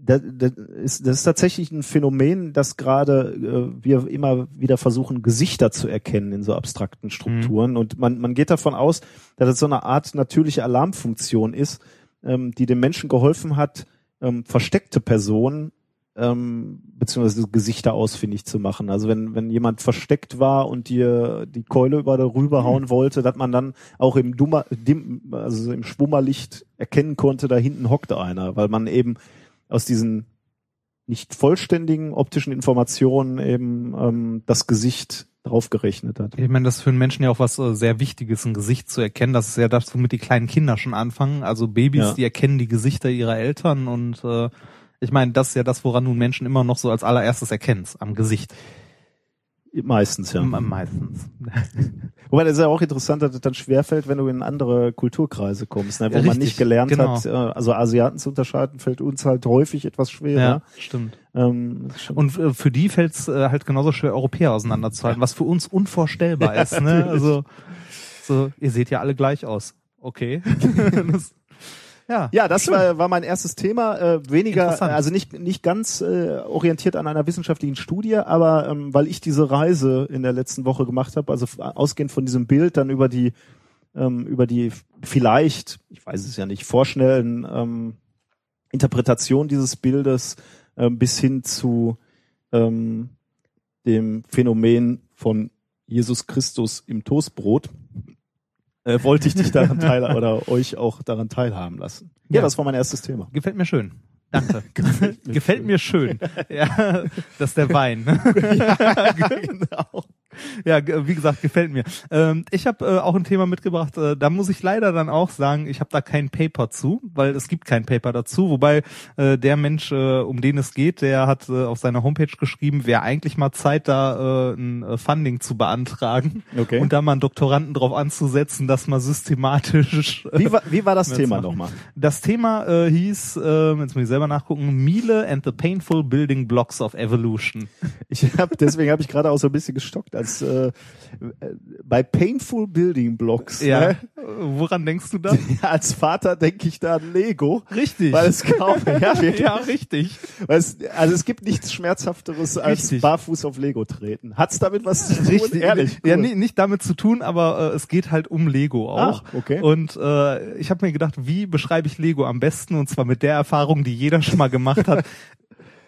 das, das, ist, das ist tatsächlich ein Phänomen, dass gerade äh, wir immer wieder versuchen, Gesichter zu erkennen in so abstrakten Strukturen. Und man, man geht davon aus, dass es so eine Art natürliche Alarmfunktion ist, ähm, die dem Menschen geholfen hat, ähm, versteckte Personen ähm, beziehungsweise Gesichter ausfindig zu machen. Also wenn, wenn jemand versteckt war und dir die Keule über darüber hauen wollte, dass man dann auch im Dummer, dim, also im Schwummerlicht erkennen konnte, da hinten hockt einer, weil man eben aus diesen nicht vollständigen optischen Informationen eben ähm, das Gesicht draufgerechnet hat. Ich meine, das ist für einen Menschen ja auch was äh, sehr Wichtiges, ein Gesicht zu erkennen. Das ist ja das, womit die kleinen Kinder schon anfangen. Also Babys, Ja. die erkennen die Gesichter ihrer Eltern und äh, ich meine, das ist ja das, woran du einen Menschen immer noch so als allererstes erkennst, am Gesicht. Meistens, ja. Meistens. Wobei das ist ja auch interessant, dass es dann schwerfällt, wenn du in andere Kulturkreise kommst, ne, wo man Richtig, nicht gelernt genau. hat, äh, also Asiaten zu unterscheiden, fällt uns halt häufig etwas schwerer. Ja, stimmt. Ähm, Und äh, für die fällt es äh, halt genauso schwer, Europäer auseinanderzuhalten, was für uns unvorstellbar ist. Ne? Also, so, ihr seht ja alle gleich aus. Okay. das, ja. Ja, das war, war mein erstes Thema. Äh, weniger, also nicht, nicht ganz äh, orientiert an einer wissenschaftlichen Studie, aber ähm, weil ich diese Reise in der letzten Woche gemacht habe, also ausgehend von diesem Bild, dann über die, ähm, über die vielleicht, ich weiß es ja nicht, vorschnellen ähm, Interpretation dieses Bildes ähm, bis hin zu ähm, dem Phänomen von Jesus Christus im Toastbrot äh, wollte ich dich daran teil oder euch auch daran teilhaben lassen. Ja, Ja. das war mein erstes Thema. Gefällt mir schön. Danke. Gefällt mir schön. Ja, das ist der Wein. ne? genau. Ja, wie gesagt, gefällt mir. Ähm, ich habe äh, auch ein Thema mitgebracht. Äh, da muss ich leider dann auch sagen, ich habe da kein Paper zu, weil es gibt kein Paper dazu. Wobei äh, der Mensch, äh, um den es geht, der hat äh, auf seiner Homepage geschrieben, wäre eigentlich mal Zeit, da äh, ein äh, Funding zu beantragen Okay. und da mal einen Doktoranden drauf anzusetzen, dass mal systematisch. äh, Wie war, wie war das Thema nochmal? Das Thema äh, hieß, äh, jetzt muss ich selber nachgucken, Miele and the Painful Building Blocks of Evolution. Ich hab, deswegen habe ich gerade auch so ein bisschen gestockt, als äh, bei Painful Building Blocks. Ja. Ne? Woran denkst du da? Ja, als Vater denke ich da an Lego. Richtig. Weil es kaum, ja, wirklich. ja, richtig. Weil es, also es gibt nichts Schmerzhafteres als Richtig. barfuß auf Lego treten. Hat's damit was zu tun? Richtig. Ehrlich. Ja, cool. nie, nicht damit zu tun, aber äh, es geht halt um Lego auch. Ah, okay. Und äh, ich habe mir gedacht, wie beschreibe ich Lego am besten? Und zwar mit der Erfahrung, die jeder schon mal gemacht hat.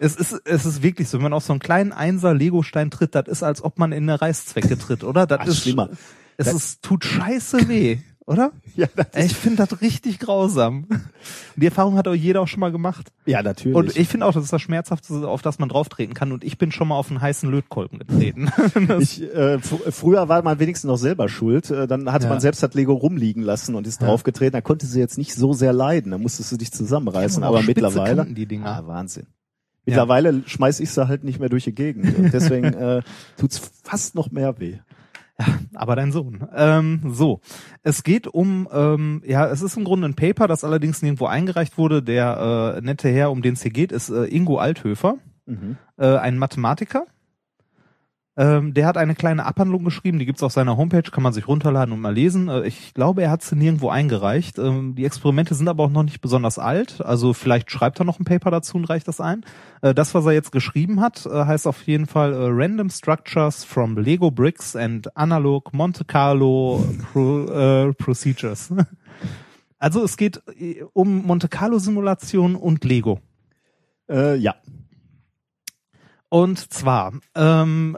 Es ist, es ist wirklich so, wenn man auf so einen kleinen Einser Legostein tritt, das ist, als ob man in eine Reißzwecke tritt, oder? Das Ach, ist schlimmer. Es ist, tut scheiße weh, oder? Ja, das Ich finde das richtig grausam. Die Erfahrung hat auch jeder auch schon mal gemacht. ja, natürlich. Und ich finde auch, das ist das Schmerzhafteste, auf das man drauftreten kann. Und ich bin schon mal auf einen heißen Lötkolben getreten. Ich, äh, fr- früher war man wenigstens noch selber schuld. Äh, dann hatte Ja. man selbst das Lego rumliegen lassen und ist Ja. draufgetreten. Da konnte sie jetzt nicht so sehr leiden. Da musstest du dich zusammenreißen. Aber spitze mittlerweile, die Dinger. ah, Wahnsinn. Mittlerweile schmeiß ich sie halt nicht mehr durch die Gegend. Und deswegen äh, tut's fast noch mehr weh. Aber dein Sohn. Ähm, so, es geht um, ähm, ja, es ist im Grunde ein Paper, das allerdings nirgendwo eingereicht wurde. Der äh, nette Herr, um den es hier geht, ist äh, Ingo Althöfer, Mhm. äh, ein Mathematiker. Ähm, der hat eine kleine Abhandlung geschrieben, die gibt's auf seiner Homepage, kann man sich runterladen und mal lesen. Äh, ich glaube, er hat sie nirgendwo eingereicht. Ähm, die Experimente sind aber auch noch nicht besonders alt, also vielleicht schreibt er noch ein Paper dazu und reicht das ein. Äh, das, was er jetzt geschrieben hat, äh, heißt auf jeden Fall äh, Random Structures from Lego Bricks and Analog Monte Carlo Pro, äh, Procedures. also es geht äh, um Monte Carlo Simulation und Lego. Ja. Und zwar, ähm,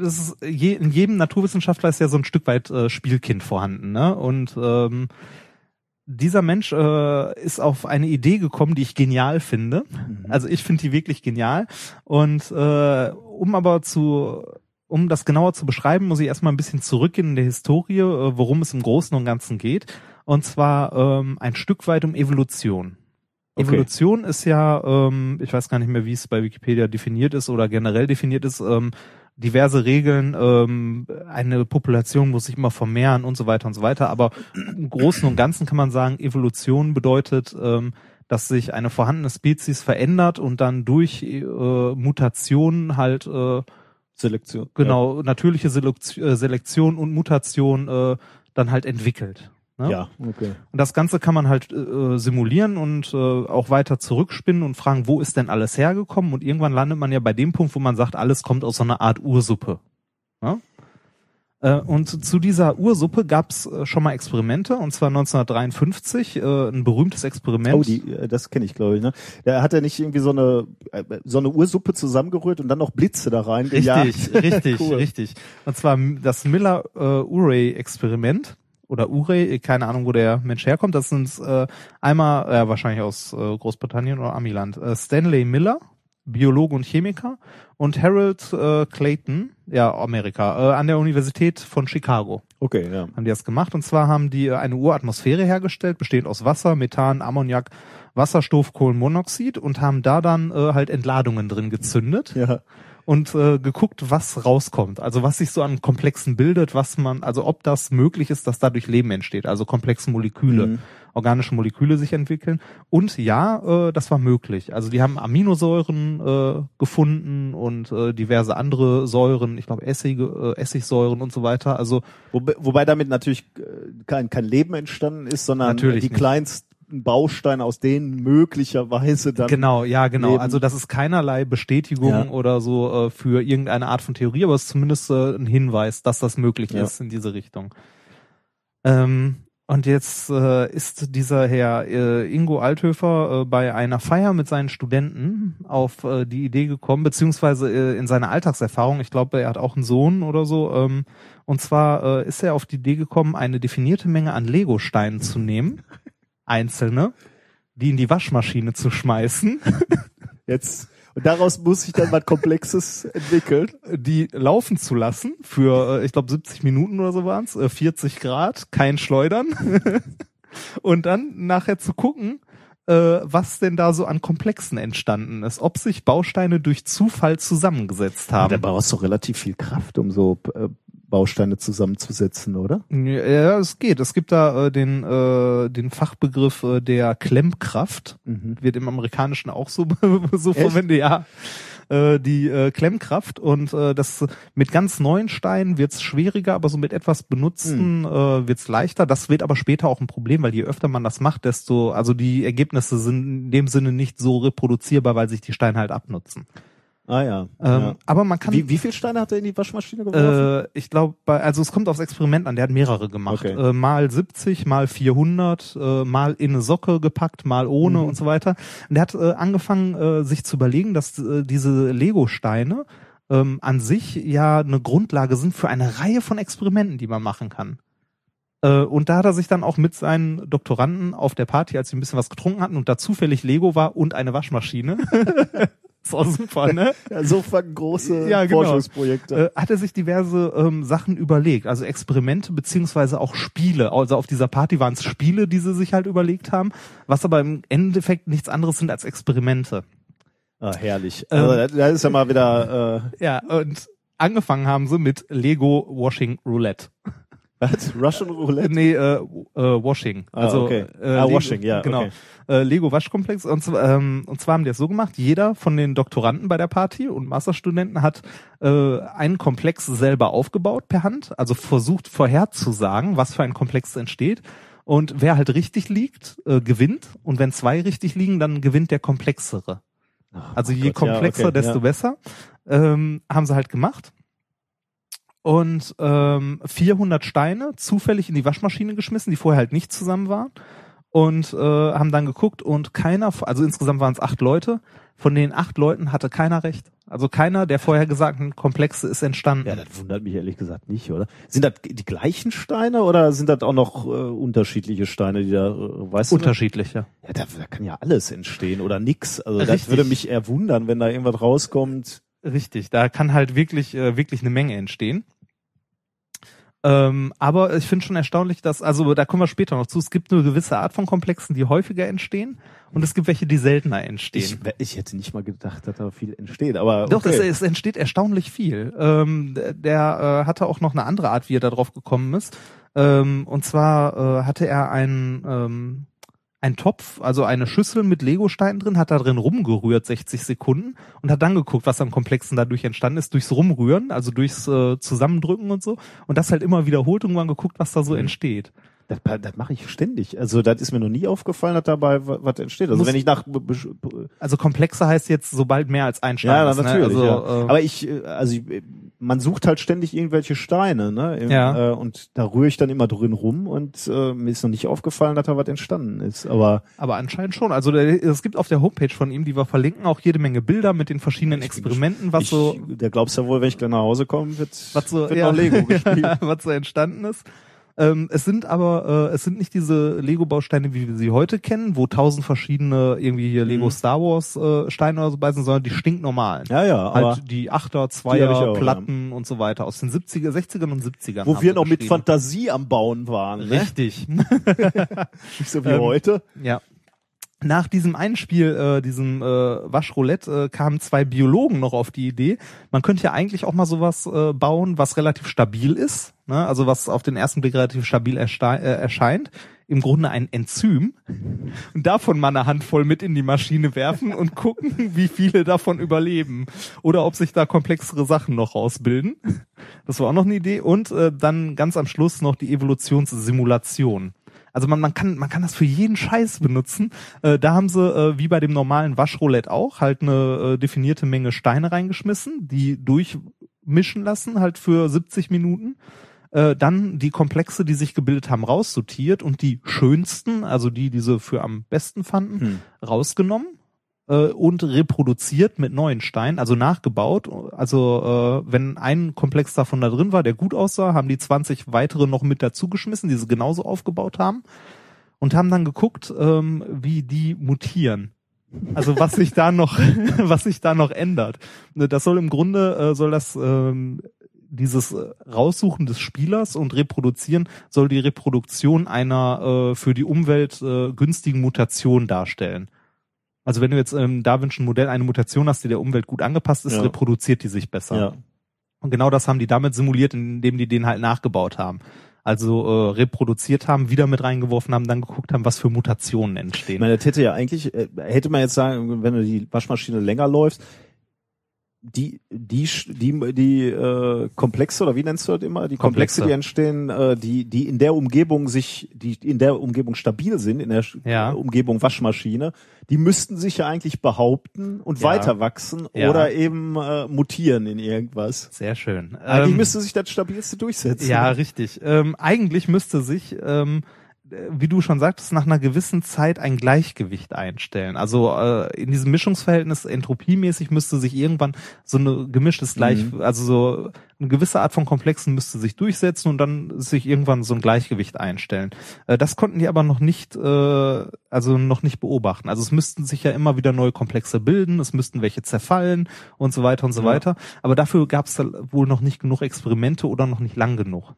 das ist je, in jedem Naturwissenschaftler ist ja so ein Stück weit äh, Spielkind vorhanden, ne? Und ähm, dieser Mensch äh, ist auf eine Idee gekommen, die ich genial finde. Also ich finde die wirklich genial. Und äh, um aber zu um das genauer zu beschreiben, muss ich erstmal ein bisschen zurückgehen in der Historie, äh, worum es im Großen und Ganzen geht. Und zwar ähm, ein Stück weit um Evolution. Okay. Evolution ist ja, ähm, ich weiß gar nicht mehr, wie es bei Wikipedia definiert ist oder generell definiert ist, ähm, diverse Regeln, ähm, eine Population muss sich immer vermehren und so weiter und so weiter. Aber im Großen und Ganzen kann man sagen, Evolution bedeutet, ähm, dass sich eine vorhandene Spezies verändert und dann durch äh, Mutationen halt äh, Selektion. genau natürliche Selektion, äh, Selektion und Mutation äh, dann halt entwickelt. Ne? Ja, okay. Und das Ganze kann man halt äh, simulieren und äh, auch weiter zurückspinnen und fragen, wo ist denn alles hergekommen? Und irgendwann landet man ja bei dem Punkt, wo man sagt, alles kommt aus so einer Art Ursuppe. Ja? Äh, und zu dieser Ursuppe gab es äh, schon mal Experimente, und zwar 1953, äh, ein berühmtes Experiment. Oh, die, äh, das kenne ich, glaube ich. Ne? Da hat er nicht irgendwie so eine äh, so eine Ursuppe zusammengerührt und dann noch Blitze da rein Richtig, richtig, Cool. richtig. Und zwar das Miller-Urey-Experiment oder Urey, keine Ahnung, wo der Mensch herkommt. Das sind äh, einmal, äh, wahrscheinlich aus äh, Großbritannien oder Amiland, äh, Stanley Miller, Biologe und Chemiker, und Harold äh, Clayton, ja, Amerika, äh, an der Universität von Chicago Okay, ja. haben die das gemacht. Und zwar haben die äh, eine Uratmosphäre hergestellt, bestehend aus Wasser, Methan, Ammoniak, Wasserstoff, Kohlenmonoxid und haben da dann äh, halt Entladungen drin gezündet Ja. Und äh, geguckt, was rauskommt. Also was sich so an Komplexen bildet, was man, also ob das möglich ist, dass dadurch Leben entsteht, also komplexe Moleküle, Mhm. organische Moleküle sich entwickeln. Und ja, äh, das war möglich. Also die haben Aminosäuren äh, gefunden und äh, diverse andere Säuren, ich glaube Essige, äh, Essigsäuren und so weiter. Also Wobei, wobei damit natürlich äh, kein, kein Leben entstanden ist, sondern Natürlich die nicht. kleinsten Bausteine, aus denen möglicherweise dann Genau, ja, genau. Leben. Also das ist keinerlei Bestätigung Ja. oder so äh, für irgendeine Art von Theorie, aber es ist zumindest äh, ein Hinweis, dass das möglich Ja. ist in diese Richtung. Ähm, und jetzt äh, ist dieser Herr äh, Ingo Althöfer äh, bei einer Feier mit seinen Studenten auf äh, die Idee gekommen, beziehungsweise in seiner Alltagserfahrung, ich glaube, er hat auch einen Sohn oder so, ähm, und zwar ist er auf die Idee gekommen, eine definierte Menge an Lego-Steinen zu nehmen, einzelne, die in die Waschmaschine zu schmeißen, jetzt und daraus muss sich dann was Komplexes entwickeln. die laufen zu lassen für, äh, ich glaube, 70 Minuten oder so waren's, äh, 40 Grad, kein Schleudern. Und dann nachher zu gucken, äh, was denn da so an Komplexen entstanden ist, ob sich Bausteine durch Zufall zusammengesetzt Da haben. brauchst du relativ viel Kraft, um so äh, Bausteine zusammenzusetzen, oder? Ja, es geht. Es gibt da äh, den, äh, den Fachbegriff äh, der Klemmkraft. Mhm. Wird im Amerikanischen auch so, so Echt? verwendet, ja. Äh, die äh, Klemmkraft und äh, das mit ganz neuen Steinen wird's schwieriger, aber so mit etwas benutzten äh, wird's leichter. Das wird aber später auch ein Problem, weil je öfter man das macht, desto, also die Ergebnisse sind in dem Sinne nicht so reproduzierbar, weil sich die Steine halt abnutzen. Ah ja. Ähm, ja. Aber man kann Wie, wie viel Steine hat er in die Waschmaschine geworfen? äh, ich glaube, also es kommt aufs Experiment an, der hat mehrere gemacht. Okay. Äh, mal 70, mal 400, äh, mal in eine Socke gepackt, mal ohne Mhm. und so weiter. Und der hat äh, angefangen, äh, sich zu überlegen, dass äh, diese Lego-Steine ähm, an sich ja eine Grundlage sind für eine Reihe von Experimenten, die man machen kann. Und da hat er sich dann auch mit seinen Doktoranden auf der Party, als sie ein bisschen was getrunken hatten und da zufällig Lego war und eine Waschmaschine. ist auch super, ne? ja, so fangen große Ja, genau. Forschungsprojekte. äh, hat er sich diverse ähm, Sachen überlegt, also Experimente beziehungsweise auch Spiele. Also auf dieser Party waren es Spiele, die sie sich halt überlegt haben, was aber im Endeffekt nichts anderes sind als Experimente. ah, herrlich. ähm, also, da, ist ja mal wieder äh, Ja, und angefangen haben sie mit Lego Washing Roulette. Was? Russian Roulette. Nee, äh, äh, Washing. Ah, also okay. äh, Ah, Lego, Washing, ja, genau. okay. Äh, Lego Waschkomplex und, zwar, ähm, und zwar haben die es so gemacht, jeder von den Doktoranden bei der Party und Masterstudenten hat äh, einen Komplex selber aufgebaut per Hand, also versucht vorherzusagen, was für ein Komplex entsteht. Und wer halt richtig liegt, äh, gewinnt. Und wenn zwei richtig liegen, dann gewinnt der Komplexere. Also je Oh Gott, ja, komplexer, okay, desto ja. besser. Ähm, haben sie halt gemacht. Und ähm, 400 Steine zufällig in die Waschmaschine geschmissen, die vorher halt nicht zusammen waren. Und äh, haben dann geguckt und keiner, also insgesamt waren es acht Leute, von den acht Leuten hatte keiner recht. Also keiner der vorher gesagten Komplexe ist entstanden. Ja, das wundert mich ehrlich gesagt nicht, oder? Sind das die gleichen Steine oder sind das auch noch äh, unterschiedliche Steine, die da, äh, weißt du? Unterschiedliche. Ja, da, da kann ja alles entstehen oder nix. Also das Richtig. würde mich eher wundern, wenn da irgendwas rauskommt. Richtig, da kann halt wirklich, äh, wirklich eine Menge entstehen. Ähm, aber ich finde schon erstaunlich, dass, also da kommen wir später noch zu, es gibt eine gewisse Art von Komplexen, die häufiger entstehen und es gibt welche, die seltener entstehen. Ich, ich hätte nicht mal gedacht, dass da viel entsteht, aber Doch, es, okay. es entsteht erstaunlich viel. Ähm, der der äh, hatte auch noch eine andere Art, wie er da drauf gekommen ist. Ähm, und zwar äh, hatte er einen, einen Topf, also eine Schüssel mit Legosteinen drin, hat da drin rumgerührt 60 Sekunden und hat dann geguckt, was am Komplexen dadurch entstanden ist, durchs Rumrühren, also durchs äh, Zusammendrücken und so. Und das halt immer wiederholt und irgendwann geguckt, was da so Mhm. entsteht. Das, das mache ich ständig. Also das ist mir noch nie aufgefallen, dass dabei wa- was entsteht. Also Muss- wenn ich nach Also Komplexe heißt jetzt, sobald mehr als ein Stein ja, ist. natürlich. Ne? Also, ja. äh, Aber ich, äh, also ich, man sucht halt ständig irgendwelche Steine, ne? Im, Ja. Äh, und da rühre ich dann immer drin rum und äh, mir ist noch nicht aufgefallen, dass da was entstanden ist. Aber Aber anscheinend schon. Also der, es gibt auf der Homepage von ihm, die wir verlinken, auch jede Menge Bilder mit den verschiedenen Experimenten, was ich, so, der glaubst ja wohl, wenn ich gleich nach Hause komme, wird, was so, wird ja, noch Lego gespielt. was so entstanden ist. Ähm, es sind aber, äh, es sind nicht diese Lego-Bausteine, wie wir sie heute kennen, wo tausend verschiedene irgendwie hier Lego Mhm. Star Wars äh, Steine oder so bei sind, sondern die stinknormalen. Ja, ja, aber halt die Achter, Zweier, auch, Platten und so weiter aus den 70er, 60ern und 70ern. wo wir noch mit. Fantasie am Bauen waren, ne? Richtig. Nicht so wie Ähm, heute. Ja. Nach diesem Einspiel, äh, diesem äh, Waschroulette, äh, kamen zwei Biologen noch auf die Idee, man könnte ja eigentlich auch mal sowas äh, bauen, was relativ stabil ist, ne? also was auf den ersten Blick relativ stabil äh, erscheint. Im Grunde ein Enzym. Und davon mal eine Handvoll mit in die Maschine werfen und gucken, wie viele davon überleben. Oder ob sich da komplexere Sachen noch rausbilden. Das war auch noch eine Idee. Und äh, dann ganz am Schluss noch die Evolutionssimulation. Also man, man kann man kann das für jeden Scheiß benutzen. Äh, da haben sie äh, wie bei dem normalen Waschroulette auch halt eine äh, definierte Menge Steine reingeschmissen, die durchmischen lassen halt für 70 Minuten. Äh, dann die Komplexe, die sich gebildet haben, raussortiert und die schönsten, also die, die sie für am besten fanden, Hm. rausgenommen äh, und reproduziert mit neuen Steinen, also nachgebaut. Also äh, wenn ein Komplex davon da drin war, der gut aussah, haben die 20 weitere noch mit dazugeschmissen, die sie genauso aufgebaut haben und haben dann geguckt, ähm, wie die mutieren. Also was sich da noch, was sich da noch ändert. Das soll im Grunde äh, soll das ähm, dieses äh, Raussuchen des Spielers und Reproduzieren soll die Reproduktion einer äh, für die Umwelt äh, günstigen Mutation darstellen. Also wenn du jetzt im Darwinschen Modell eine Mutation hast, die der Umwelt gut angepasst ist, Ja. reproduziert die sich besser. Ja. Und genau das haben die damit simuliert, indem die den halt nachgebaut haben. Also äh, reproduziert haben, wieder mit reingeworfen haben, dann geguckt haben, was für Mutationen Ich entstehen. meine, das hätte ja eigentlich, äh, hätte man jetzt sagen, wenn du die Waschmaschine länger läufst, die, die, die, die äh, Komplexe oder wie nennst du das immer? Die Komplexe, Komplexe. die entstehen, äh, die, die in der Umgebung sich, die in der Umgebung stabil sind, in der Ja. Umgebung Waschmaschine, die müssten sich ja eigentlich behaupten und Ja. weiter wachsen Ja. oder eben äh, mutieren in irgendwas. Sehr schön. Eigentlich Ähm, müsste sich das stabilste durchsetzen. Ja, richtig. Ähm, eigentlich müsste sich, ähm, äh, wie du schon sagtest, nach einer gewissen Zeit ein Gleichgewicht einstellen. Also äh, in diesem Mischungsverhältnis entropiemäßig müsste sich irgendwann so eine gemischtes Gleich, Mhm. also so eine gewisse Art von Komplexen müsste sich durchsetzen und dann sich irgendwann so ein Gleichgewicht einstellen. Äh, das konnten die aber noch nicht, äh, also noch nicht beobachten. Also es müssten sich ja immer wieder neue Komplexe bilden, es müssten welche zerfallen und so weiter und so Ja. weiter. Aber dafür gab es wohl noch nicht genug Experimente oder noch nicht lang genug.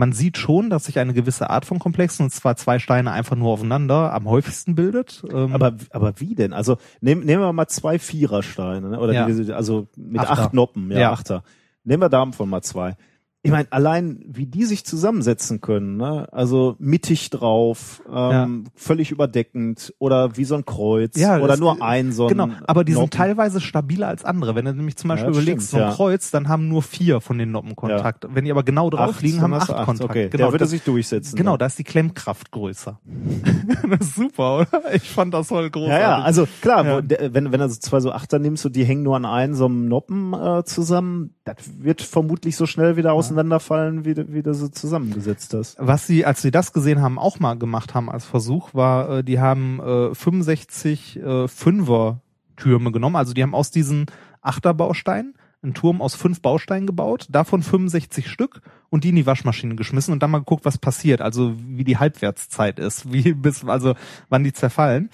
Man sieht schon, dass sich eine gewisse Art von Komplexen, und zwar zwei Steine einfach nur aufeinander, am häufigsten bildet. Ähm, Aber, aber wie denn? Also nehmen, nehmen wir mal zwei Vierersteine, ne? oder Ja. diese, also mit Achter. acht Noppen, ja, Ja. Achter. Nehmen wir davon mal zwei. Ich meine, allein wie die sich zusammensetzen können, ne? Also mittig drauf, ähm, völlig überdeckend oder wie so ein Kreuz Ja, oder nur ein so ein Genau, aber die sind Noppen. teilweise stabiler als andere. Wenn du nämlich zum Beispiel Ja, überlegst, stimmt, so ein ja. Kreuz, dann haben nur vier von den Noppen Kontakt. Wenn die aber genau drauf Acht, liegen, dann haben acht du Kontakt. Okay, Genau, der würde sich durchsetzen. genau, da ist die Klemmkraft größer. das ist super, oder? Ich fand das voll großartig. Ja, ja, also klar, Ja. wo, der, wenn, wenn du so zwei so Achter nimmst und die hängen nur an einem so einem Noppen äh, zusammen, das wird vermutlich so schnell wieder auseinanderfallen, wie, du- wie du sie zusammengesetzt hast. Was sie, als sie das gesehen haben, auch mal gemacht haben als Versuch, war, äh, die haben äh, 65 äh, Fünfer-Türme genommen. Also die haben aus diesen Achterbausteinen einen Turm aus fünf Bausteinen gebaut, davon 65 Stück und die in die Waschmaschine geschmissen und dann mal geguckt, was passiert, also wie die Halbwertszeit ist, wie bis, also wann die zerfallen.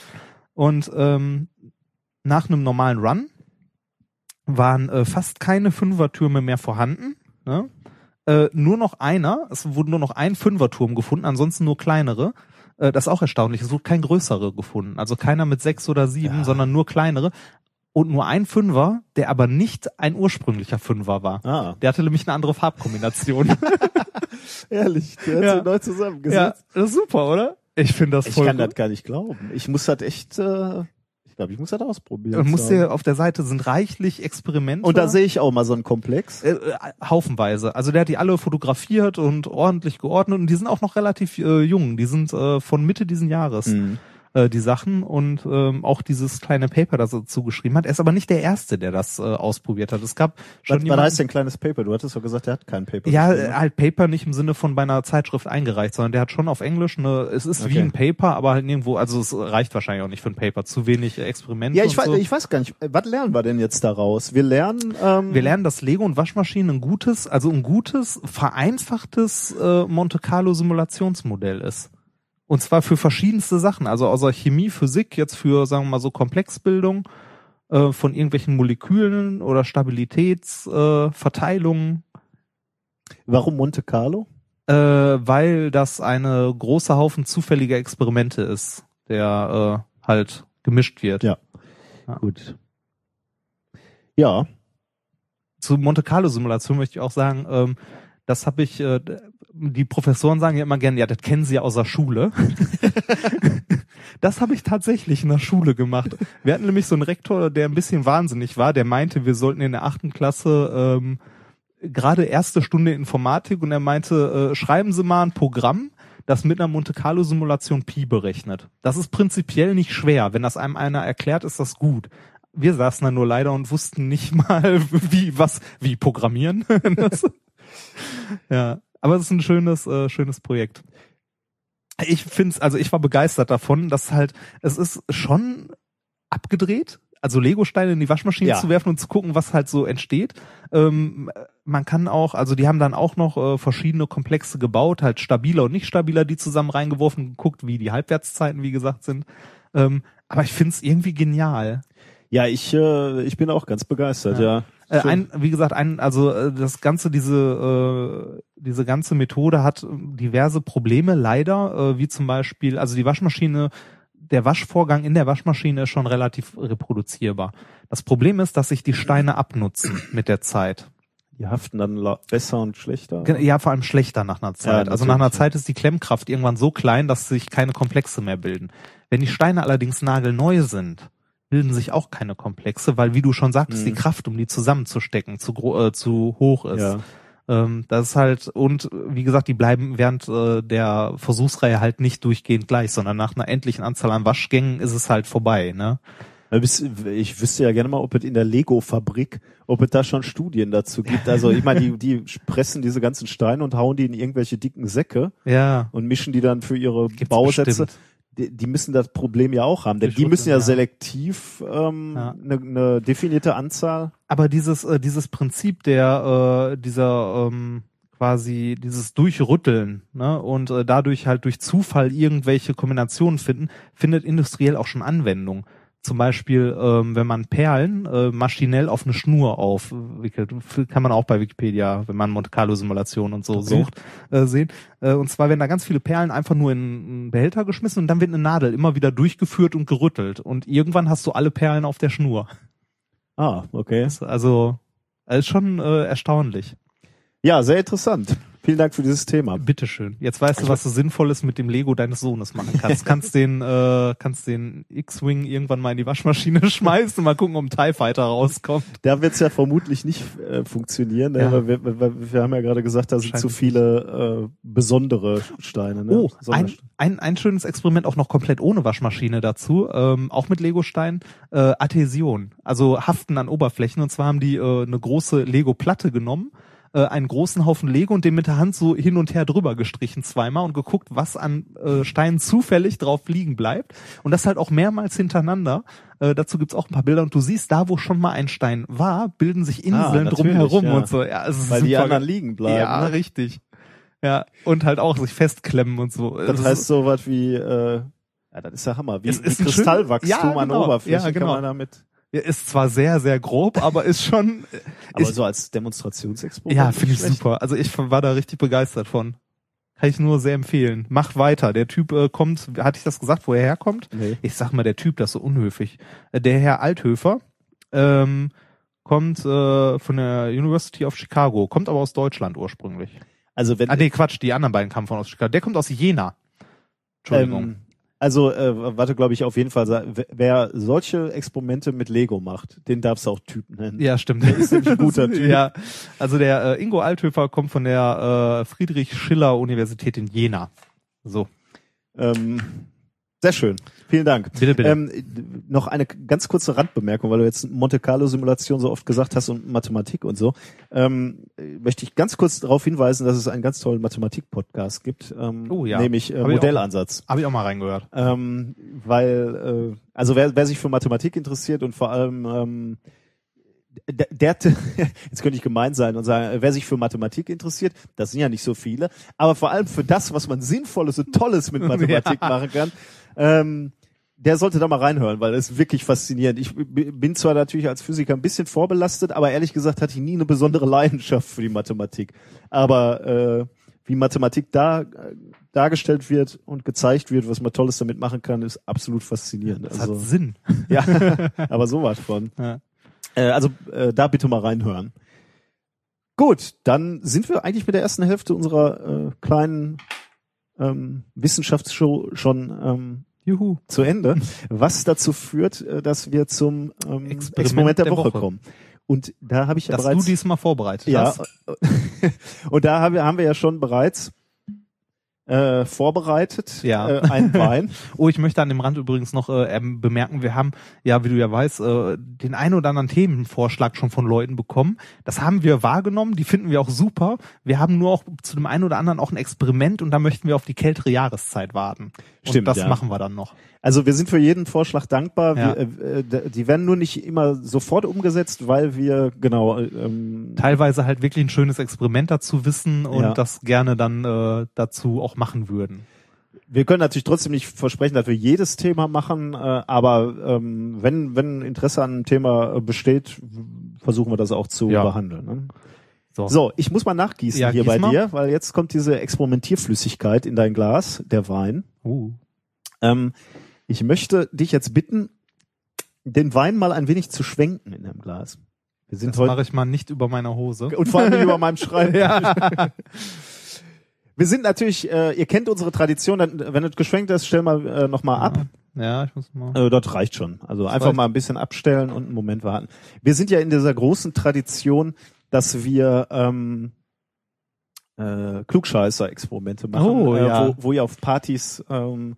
Und ähm, nach einem normalen Run waren äh, fast keine Fünfertürme mehr vorhanden. Ne? Äh, nur noch einer, es wurde nur noch ein Fünferturm gefunden, ansonsten nur kleinere. Äh, das ist auch erstaunlich, es wurde kein größere gefunden. Also keiner mit sechs oder sieben, Ja. sondern nur kleinere. Und nur ein Fünfer, der aber nicht ein ursprünglicher Fünfer war. Ah, Der hatte nämlich eine andere Farbkombination. ehrlich, der hat Ja. sie neu ja, zusammengesetzt. das ist super, oder? Ich finde das Ich voll kann gut. das gar nicht glauben. Ich muss das echt, äh, ich glaube, ich muss das ausprobieren. Man muss So. dir auf der Seite sind reichlich Experimente. und da sehe ich auch mal so einen Komplex. äh, äh, haufenweise. Also der hat die alle fotografiert und ordentlich geordnet und die sind auch noch relativ äh, jung. Die sind äh, von Mitte diesen Jahres Mhm. Äh, die Sachen und ähm, auch dieses kleine Paper, das er dazu geschrieben hat. Er ist aber nicht der Erste, der das äh, ausprobiert hat. Es gab schon Was, jemanden- heißt denn kleines Paper? Du hattest doch gesagt, der hat kein Paper. ja, geschrieben. äh, halt Paper nicht im Sinne von bei einer Zeitschrift eingereicht, sondern der hat schon auf Englisch eine, es ist wie Okay. ein Paper, aber halt nirgendwo, also es reicht wahrscheinlich auch nicht für ein Paper, zu wenig Experimente ja ich, weiß, so. ich weiß gar nicht, was lernen wir denn jetzt daraus? Wir lernen, ähm, Wir lernen, dass Lego und Waschmaschinen ein gutes, also ein gutes, vereinfachtes äh, Monte Carlo Simulationsmodell ist. Und zwar für verschiedenste Sachen, also außer Chemie, Physik, jetzt für, sagen wir mal so, Komplexbildung äh, von irgendwelchen Molekülen oder Stabilitätsverteilungen, äh, warum Monte Carlo? äh, weil das eine große Haufen zufälliger Experimente ist, der äh, halt gemischt wird. Ja. Ja. Gut. Ja, zu Monte Carlo Simulation möchte ich auch sagen, ähm, das habe ich, äh, die Professoren sagen ja immer gerne, ja, das kennen sie ja aus der Schule. das habe ich tatsächlich in der Schule gemacht. Wir hatten nämlich so einen Rektor, der ein bisschen wahnsinnig war, der meinte, wir sollten in der achten Klasse ähm, gerade erste Stunde Informatik und er meinte, äh, schreiben Sie mal ein Programm, das mit einer Monte Carlo Simulation Pi berechnet. Das ist prinzipiell nicht schwer. Wenn das einem einer erklärt, ist das gut. Wir saßen da nur leider und wussten nicht mal, wie, was, wie programmieren. ja, aber es ist ein schönes, äh, schönes Projekt. Ich find's, also ich war begeistert davon, dass halt, es ist schon abgedreht, also Lego-Steine in die Waschmaschine Ja. zu werfen und zu gucken, was halt so entsteht. Ähm, man kann auch, also die haben dann auch noch äh, verschiedene Komplexe gebaut, halt stabiler und nicht stabiler, die zusammen reingeworfen, geguckt, wie die Halbwertszeiten, wie gesagt, sind. Ähm, aber ich find's irgendwie genial. ja, ich, äh, ich bin auch ganz begeistert, ja. Äh, ein, wie gesagt, ein, also äh, das ganze, diese, äh, diese ganze Methode hat äh, diverse Probleme, leider, äh, wie zum Beispiel, also die Waschmaschine, der Waschvorgang in der Waschmaschine ist schon relativ reproduzierbar. Das Problem ist, dass sich die Steine abnutzen mit der Zeit. Die haften dann besser und schlechter. Ja, vor allem schlechter nach einer Zeit. Ja, also nach einer. Zeit ist die Klemmkraft irgendwann so klein, dass sich keine Komplexe mehr bilden. Wenn die Steine allerdings nagelneu sind, bilden sich auch keine Komplexe, weil wie du schon sagtest, Mhm. die Kraft, um die zusammenzustecken, zu, äh, zu hoch ist. Ja. Ähm, das ist halt, und wie gesagt, die bleiben während äh, der Versuchsreihe halt nicht durchgehend gleich, sondern nach einer endlichen Anzahl an Waschgängen ist es halt vorbei, ne? Ich wüsste ja gerne mal, ob es in der Lego-Fabrik, ob es da schon Studien dazu gibt. Also ich meine, die, die pressen diese ganzen Steine und hauen die in irgendwelche dicken Säcke Ja. und mischen die dann für ihre Gibt's Bausätze. bestimmt. Die, die müssen das Problem ja auch haben, denn Die die müssen ja ja. selektiv ähm, Ja. eine ne definierte Anzahl. aber dieses äh, dieses Prinzip der äh, dieser ähm, quasi dieses Durchrütteln ne und äh, dadurch halt durch Zufall irgendwelche Kombinationen finden findet industriell auch schon Anwendung zum Beispiel ähm, wenn man Perlen äh, maschinell auf eine Schnur aufwickelt kann man auch bei Wikipedia wenn man Monte Carlo Simulation und so Okay. sucht äh, sehen äh, und zwar werden da ganz viele Perlen einfach nur in einen Behälter geschmissen und dann wird eine Nadel immer wieder durchgeführt und gerüttelt und irgendwann hast du alle Perlen auf der Schnur Ah, okay. also, also ist schon äh, erstaunlich. Ja, sehr interessant. Vielen Dank für dieses Thema. Bitteschön. Jetzt weißt du, was du Sinnvolles mit dem Lego deines Sohnes machen kannst. kannst den, äh, kannst den X-Wing irgendwann mal in die Waschmaschine schmeißen und mal gucken, ob ein TIE Fighter rauskommt. Da wird's ja vermutlich nicht äh, funktionieren, ne? Ja. weil wir, wir, wir haben ja gerade gesagt, da sind zu viele äh, besondere Steine. Ne? Oh, ein, ein, ein schönes Experiment auch noch komplett ohne Waschmaschine dazu, ähm, auch mit Lego-Steinen, äh, Adhäsion, also Haften an Oberflächen. Und zwar haben die äh, eine große Lego-Platte genommen, äh, einen großen Haufen Lego und den mit der Hand so hin und her drüber gestrichen zweimal und geguckt, was an äh, Steinen zufällig drauf liegen bleibt. Und das halt auch mehrmals hintereinander. Äh, dazu gibt's auch ein paar Bilder und du siehst, da wo schon mal ein Stein war, bilden sich Inseln Ah, drumherum ja. und so. Ja, ist Weil die super anderen ge- liegen bleiben. Ja, ne? richtig. Ja, und halt auch sich festklemmen und so. Das heißt so was wie, äh, ja, das ist ja Hammer, wie, Es wie ist schön- Kristallwachstum Ja, an genau. Oberfläche Ja, genau. kann man damit. Ist zwar sehr, sehr grob, aber ist schon, Aber ist, so als Demonstrationsexperiment. ja, finde ich schlecht. super. Also ich war da richtig begeistert von. Kann ich nur sehr empfehlen. Macht weiter. Der Typ äh, kommt, hatte ich das gesagt, wo er herkommt? Nee. Ich sag mal, der Typ, das ist so unhöflich. Äh, Der Herr Althöfer ähm, kommt äh, von der University of Chicago, kommt aber aus Deutschland ursprünglich. Also wenn, Ah nee, Quatsch, die anderen beiden kamen von aus Chicago. Der kommt aus Jena. Entschuldigung. ähm, also äh, warte, glaube ich, auf jeden Fall, wer- solche Experimente mit Lego macht, den darfst du auch Typ nennen. Ja, stimmt. Der ist nämlich ein guter Typ. Ja, also der äh, Ingo Althöfer kommt von der äh, Friedrich-Schiller-Universität in Jena. So, Ähm, sehr schön. Vielen Dank. bitte, bitte. Ähm, noch eine ganz kurze Randbemerkung, weil du jetzt Monte Carlo Simulation so oft gesagt hast und Mathematik und so. Ähm, äh, möchte ich ganz kurz darauf hinweisen, dass es einen ganz tollen Mathematik-Podcast gibt, ähm, Oh ja. nämlich äh, Hab ich auch. Modellansatz. Habe ich auch mal reingehört. Ähm, weil, äh, also wer, wer sich für Mathematik interessiert und vor allem ähm, der, der jetzt könnte ich gemein sein und sagen, wer sich für Mathematik interessiert, das sind ja nicht so viele, aber vor allem für das, was man Sinnvolles und Tolles mit Mathematik Ja. machen kann, ähm, der sollte da mal reinhören, weil ist wirklich faszinierend. Ich bin zwar natürlich als Physiker ein bisschen vorbelastet, aber ehrlich gesagt hatte ich nie eine besondere Leidenschaft für die Mathematik. Aber äh, wie Mathematik da äh, dargestellt wird und gezeigt wird, was man Tolles damit machen kann, ist absolut faszinierend. Das Also, hat Sinn. ja, aber sowas von. Ja. Äh, also äh, da bitte mal reinhören. Gut, dann sind wir eigentlich mit der ersten Hälfte unserer äh, kleinen ähm, Wissenschaftsshow schon ähm, Juhu. zu Ende, was dazu führt, äh, dass wir zum ähm, Experiment, Experiment der, der Woche, kommen. Und da habe ich ja Dass du bereits diesmal vorbereitet ja, hast. und da haben wir, haben wir ja schon bereits äh, vorbereitet Ja. äh, einen Wein. Oh, ich möchte an dem Rand übrigens noch äh, ähm, bemerken, wir haben, ja, wie du ja weißt, äh, den einen oder anderen Themenvorschlag schon von Leuten bekommen. Das haben wir wahrgenommen, die finden wir auch super. Wir haben nur auch zu dem einen oder anderen auch ein Experiment und da möchten wir auf die kältere Jahreszeit warten. Und Stimmt, das ja. machen wir dann noch. Also wir sind für jeden Vorschlag dankbar. Ja. Wir, äh, die werden nur nicht immer sofort umgesetzt, weil wir genau ähm, Teilweise halt wirklich ein schönes Experiment dazu wissen und Ja. das gerne dann äh, dazu auch machen würden. wir können natürlich trotzdem nicht versprechen, dass wir jedes Thema machen, äh, aber ähm, wenn wenn Interesse an einem Thema besteht, versuchen wir das auch zu behandeln. Ne? So. So, ich muss mal nachgießen Ja, hier bei mal. dir, weil jetzt kommt diese Experimentierflüssigkeit in dein Glas, der Wein. Uh. Ähm, ich möchte dich jetzt bitten, den Wein mal ein wenig zu schwenken in deinem Glas. Wir sind Das heute mache ich mal nicht über meiner Hose. und vor allem nicht über meinem Schreiben. ja. Wir sind natürlich, äh, ihr kennt unsere Tradition, dann, wenn es geschwenkt ist, stell mal äh, noch mal ab. Ja, ich muss mal. Äh, dort reicht schon. Also einfach reicht. mal ein bisschen abstellen und einen Moment warten. Wir sind ja in dieser großen Tradition, dass wir ähm, äh, Klugscheißer-Experimente machen, Oh, äh, ja. wo, wo ihr auf Partys ähm,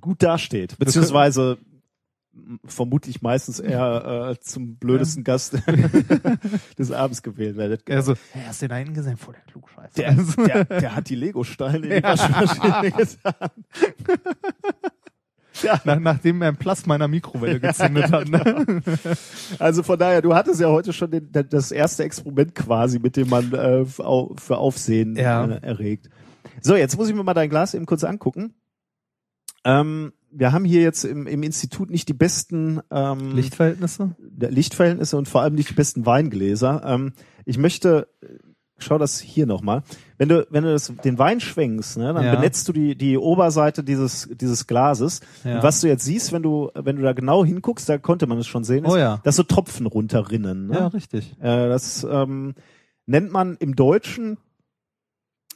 gut dasteht. Beziehungsweise vermutlich meistens eher äh, zum blödesten Gast des Abends gewählt werdet. Also, hey, hast du den da hinten gesehen? Voll der Klugscheißer. Der, der, der hat die Lego-Steine in die Waschmaschine getan. Ja, Nach, nachdem er ein Plasma in der Mikrowelle gezündet hat. Ne? also von daher, du hattest ja heute schon den, das erste Experiment quasi, mit dem man äh, für Au- für Aufsehen Ja. äh, erregt. So, jetzt muss ich mir mal dein Glas eben kurz angucken. Ähm, wir haben hier jetzt im, im Institut nicht die besten ähm, Lichtverhältnisse? Lichtverhältnisse und vor allem nicht die besten Weingläser. Ähm, ich möchte, schau das hier nochmal. Wenn du, wenn du das, den Wein schwenkst, ne, dann Ja. benetzt du die, die Oberseite dieses, dieses Glases. Ja. Und was du jetzt siehst, wenn du, wenn du da genau hinguckst, da konnte man es schon sehen, ist, Oh ja. dass so Tropfen runterrinnen. Ne? Ja, richtig. Äh, das, ähm, nennt man im Deutschen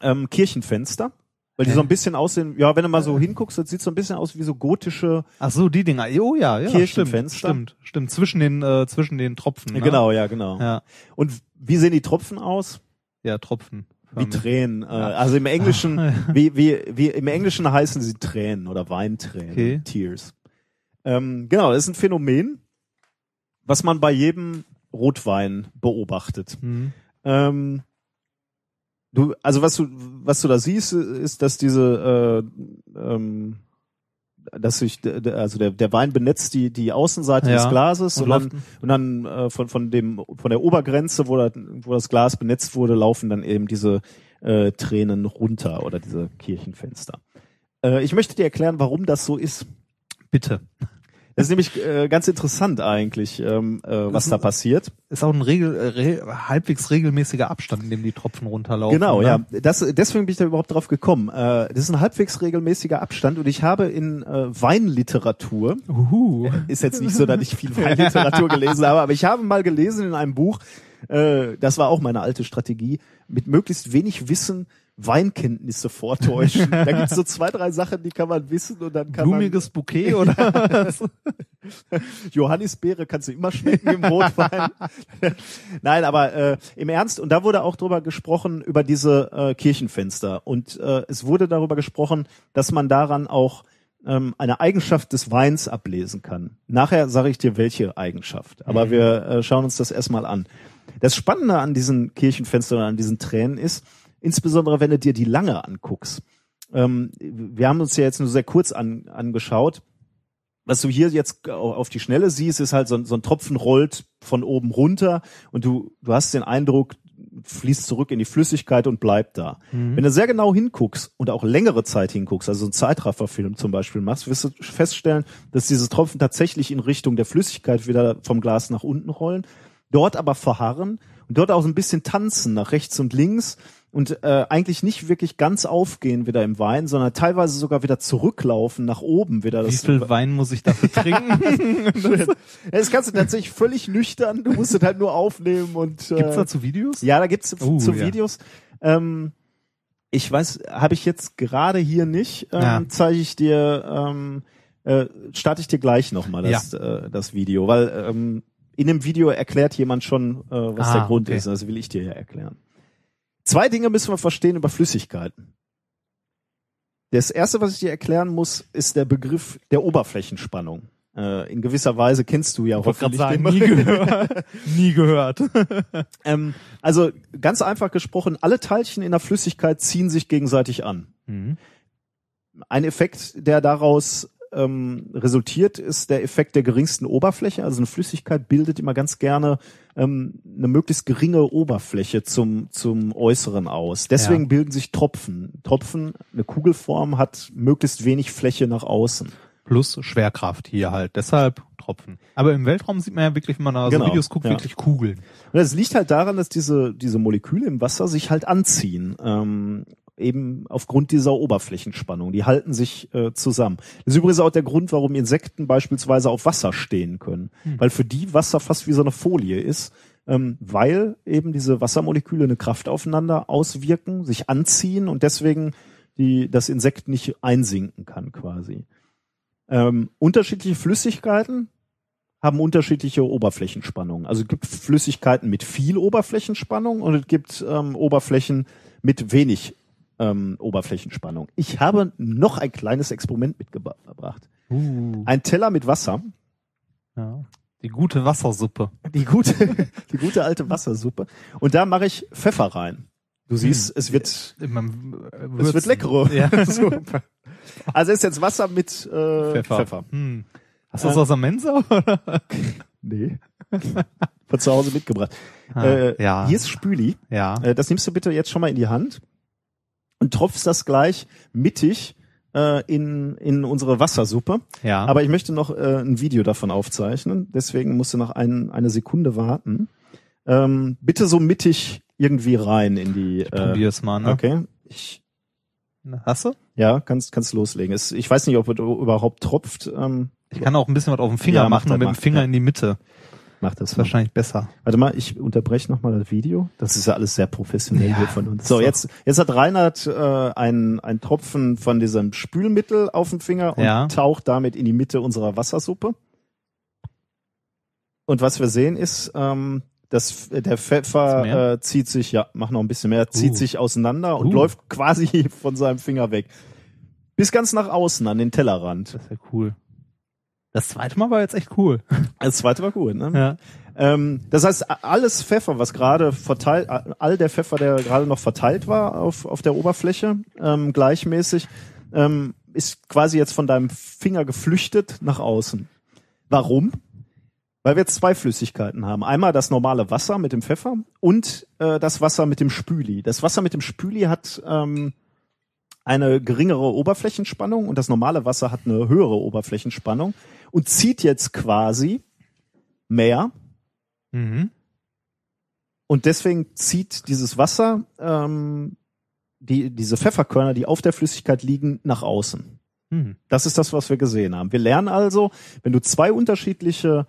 ähm, Kirchenfenster. Weil die so ein bisschen aussehen, ja, wenn du mal so hinguckst, das sieht so ein bisschen aus wie so gotische Ach so, die Dinger. Oh ja, ja. Kirchenfenster. Stimmt, stimmt, stimmt. Zwischen den, äh, zwischen den Tropfen. Ne? Genau, ja, genau. Ja, Und wie sehen die Tropfen aus? Ja, Tropfen. Wie Tränen. Äh, also im Englischen, wie, wie, wie im Englischen heißen sie Tränen oder Weintränen, Okay. Tears. Ähm, genau, das ist ein Phänomen, was man bei jedem Rotwein beobachtet. Hm. Ähm, du, also was du, was du da siehst, ist, dass diese, äh, ähm, dass sich, also der, der Wein benetzt die, die Außenseite Ja. des Glases Und dann, läuft- und dann äh, von, von dem, von der Obergrenze, wo, da, wo das Glas benetzt wurde, laufen dann eben diese äh, Tränen runter oder diese Kirchenfenster. Äh, ich möchte dir erklären, warum das so ist. Bitte. Das ist nämlich äh, ganz interessant eigentlich, ähm, äh, was da passiert. Ist auch ein regel, äh, re, halbwegs regelmäßiger Abstand, in dem die Tropfen runterlaufen. Genau, ne? ja. Das, deswegen bin ich da überhaupt drauf gekommen. Äh, das ist ein halbwegs regelmäßiger Abstand und ich habe in äh, Weinliteratur, Uhu. ist jetzt nicht so, dass ich viel Weinliteratur gelesen habe, aber ich habe mal gelesen in einem Buch, äh, das war auch meine alte Strategie, mit möglichst wenig Wissen Weinkenntnisse vortäuschen. da gibt's so zwei, drei Sachen, die kann man wissen und dann kann Blumiges Bouquet oder man Johannisbeere kannst du immer schmecken im Rotwein. Nein, aber äh, im Ernst, und da wurde auch drüber gesprochen, über diese äh, Kirchenfenster. Und äh, es wurde darüber gesprochen, dass man daran auch ähm, eine Eigenschaft des Weins ablesen kann. Nachher sage ich dir, welche Eigenschaft. Aber Mhm. wir äh, schauen uns das erstmal an. Das Spannende an diesen Kirchenfenstern, an diesen Tränen ist, insbesondere wenn du dir die lange anguckst. Ähm, wir haben uns ja jetzt nur sehr kurz an, angeschaut. Was du hier jetzt au- auf die Schnelle siehst, ist halt so, ein- so ein Tropfen rollt von oben runter und du, du hast den Eindruck, fließt zurück in die Flüssigkeit und bleibt da. Wenn du sehr genau hinguckst und auch längere Zeit hinguckst, also so einen Zeitrafferfilm zum Beispiel machst, wirst du feststellen, dass diese Tropfen tatsächlich in Richtung der Flüssigkeit wieder vom Glas nach unten rollen, dort aber verharren und dort auch so ein bisschen tanzen nach rechts und links und äh, eigentlich nicht wirklich ganz aufgehen wieder im Wein, sondern teilweise sogar wieder zurücklaufen nach oben wieder. Wie Das, viel Wein muss ich dafür trinken? das kannst du tatsächlich völlig nüchtern, du musst es halt nur aufnehmen und äh, Gibt's dazu Videos? ja, da gibt's Uh, zu ja. Videos. Ähm, ich weiß, habe ich jetzt gerade hier nicht, ähm, Ja. zeige ich dir, ähm, äh, starte ich dir gleich nochmal das, äh, das Video, weil ähm, in dem Video erklärt jemand schon, äh, was Ah, der Grund okay. ist. Das will ich dir ja erklären. Zwei Dinge müssen wir verstehen über Flüssigkeiten. Das erste, was ich dir erklären muss, ist der Begriff der Oberflächenspannung. Äh, in gewisser Weise kennst du ja hoffentlich sagen, nie gehört. nie gehört. Ähm, also ganz einfach gesprochen, alle Teilchen in der Flüssigkeit ziehen sich gegenseitig an. Mhm. Ein Effekt, der daraus ähm, resultiert, ist der Effekt der geringsten Oberfläche. Also eine Flüssigkeit bildet immer ganz gerne ähm, eine möglichst geringe Oberfläche zum, zum Äußeren aus. Deswegen Ja. bilden sich Tropfen. Tropfen, eine Kugelform, hat möglichst wenig Fläche nach außen. Plus Schwerkraft hier halt. Deshalb Tropfen. Aber im Weltraum sieht man ja wirklich, wenn man da Genau, so Videos guckt, ja. wirklich Kugeln. Und das liegt halt daran, dass diese, diese Moleküle im Wasser sich halt anziehen. Ähm, eben aufgrund dieser Oberflächenspannung. Die halten sich äh, zusammen. Das ist übrigens auch der Grund, warum Insekten beispielsweise auf Wasser stehen können. Weil für die Wasser fast wie so eine Folie ist. Ähm, weil eben diese Wassermoleküle eine Kraft aufeinander auswirken, sich anziehen und deswegen die, das Insekt nicht einsinken kann quasi. Ähm, unterschiedliche Flüssigkeiten haben unterschiedliche Oberflächenspannungen. Also es gibt Flüssigkeiten mit viel Oberflächenspannung und es gibt ähm, Oberflächen mit wenig ähm, Oberflächenspannung. Ich habe noch ein kleines Experiment mitgebracht. Uh. Ein Teller mit Wasser, Ja. Die gute Wassersuppe. die gute, die gute alte Wassersuppe. Und da mache ich Pfeffer rein. Du siehst, es wird, äh, es wird leckere Ja. Also ist jetzt Wasser mit äh, Pfeffer. Pfeffer. Hm. Hast du das aus der Mensa? Oder? Nee. Von zu Hause mitgebracht. Ah, äh, ja. Hier ist Spüli. Ja. Äh, das nimmst du bitte jetzt schon mal in die Hand und tropfst das gleich mittig äh, in, in unsere Wassersuppe. Ja. Aber ich möchte noch äh, ein Video davon aufzeichnen, deswegen musst du noch ein, eine Sekunde warten. Ähm, bitte so mittig irgendwie rein in die. ich probier's mal, ne? Okay. Ich, Hast du? ja, kannst kannst loslegen. Es, ich weiß nicht, ob es überhaupt tropft. Ähm, Ich kann auch ein bisschen was auf dem Finger Ja, mach machen und mit dem Finger Ja. in die Mitte. Mach das wahrscheinlich besser. Warte mal, ich unterbreche nochmal das Video. Das ist ja alles sehr professionell Ja, hier von uns. So, jetzt, jetzt hat Reinhard äh, einen, einen Tropfen von diesem Spülmittel auf dem Finger und Ja. taucht damit in die Mitte unserer Wassersuppe. Und was wir sehen ist, ähm, dass der Pfeffer äh, zieht sich, ja, mach noch ein bisschen mehr, zieht Uh. sich auseinander und Uh. läuft quasi von seinem Finger weg. Bis ganz nach außen an den Tellerrand. Das ist ja cool. Das zweite Mal war jetzt echt cool. Das zweite war gut, ne? Ja. Ähm, das heißt, alles Pfeffer, was gerade verteilt, all der Pfeffer, der gerade noch verteilt war auf, auf der Oberfläche, ähm, gleichmäßig, ähm, ist quasi jetzt von deinem Finger geflüchtet nach außen. Warum? Weil wir jetzt zwei Flüssigkeiten haben. Einmal das normale Wasser mit dem Pfeffer und äh, das Wasser mit dem Spüli. Das Wasser mit dem Spüli hat ähm, eine geringere Oberflächenspannung und das normale Wasser hat eine höhere Oberflächenspannung und zieht jetzt quasi mehr Mhm. und deswegen zieht dieses Wasser ähm, die, diese Pfefferkörner, die auf der Flüssigkeit liegen, nach außen. Mhm. Das ist das, was wir gesehen haben. Wir lernen also, wenn du zwei unterschiedliche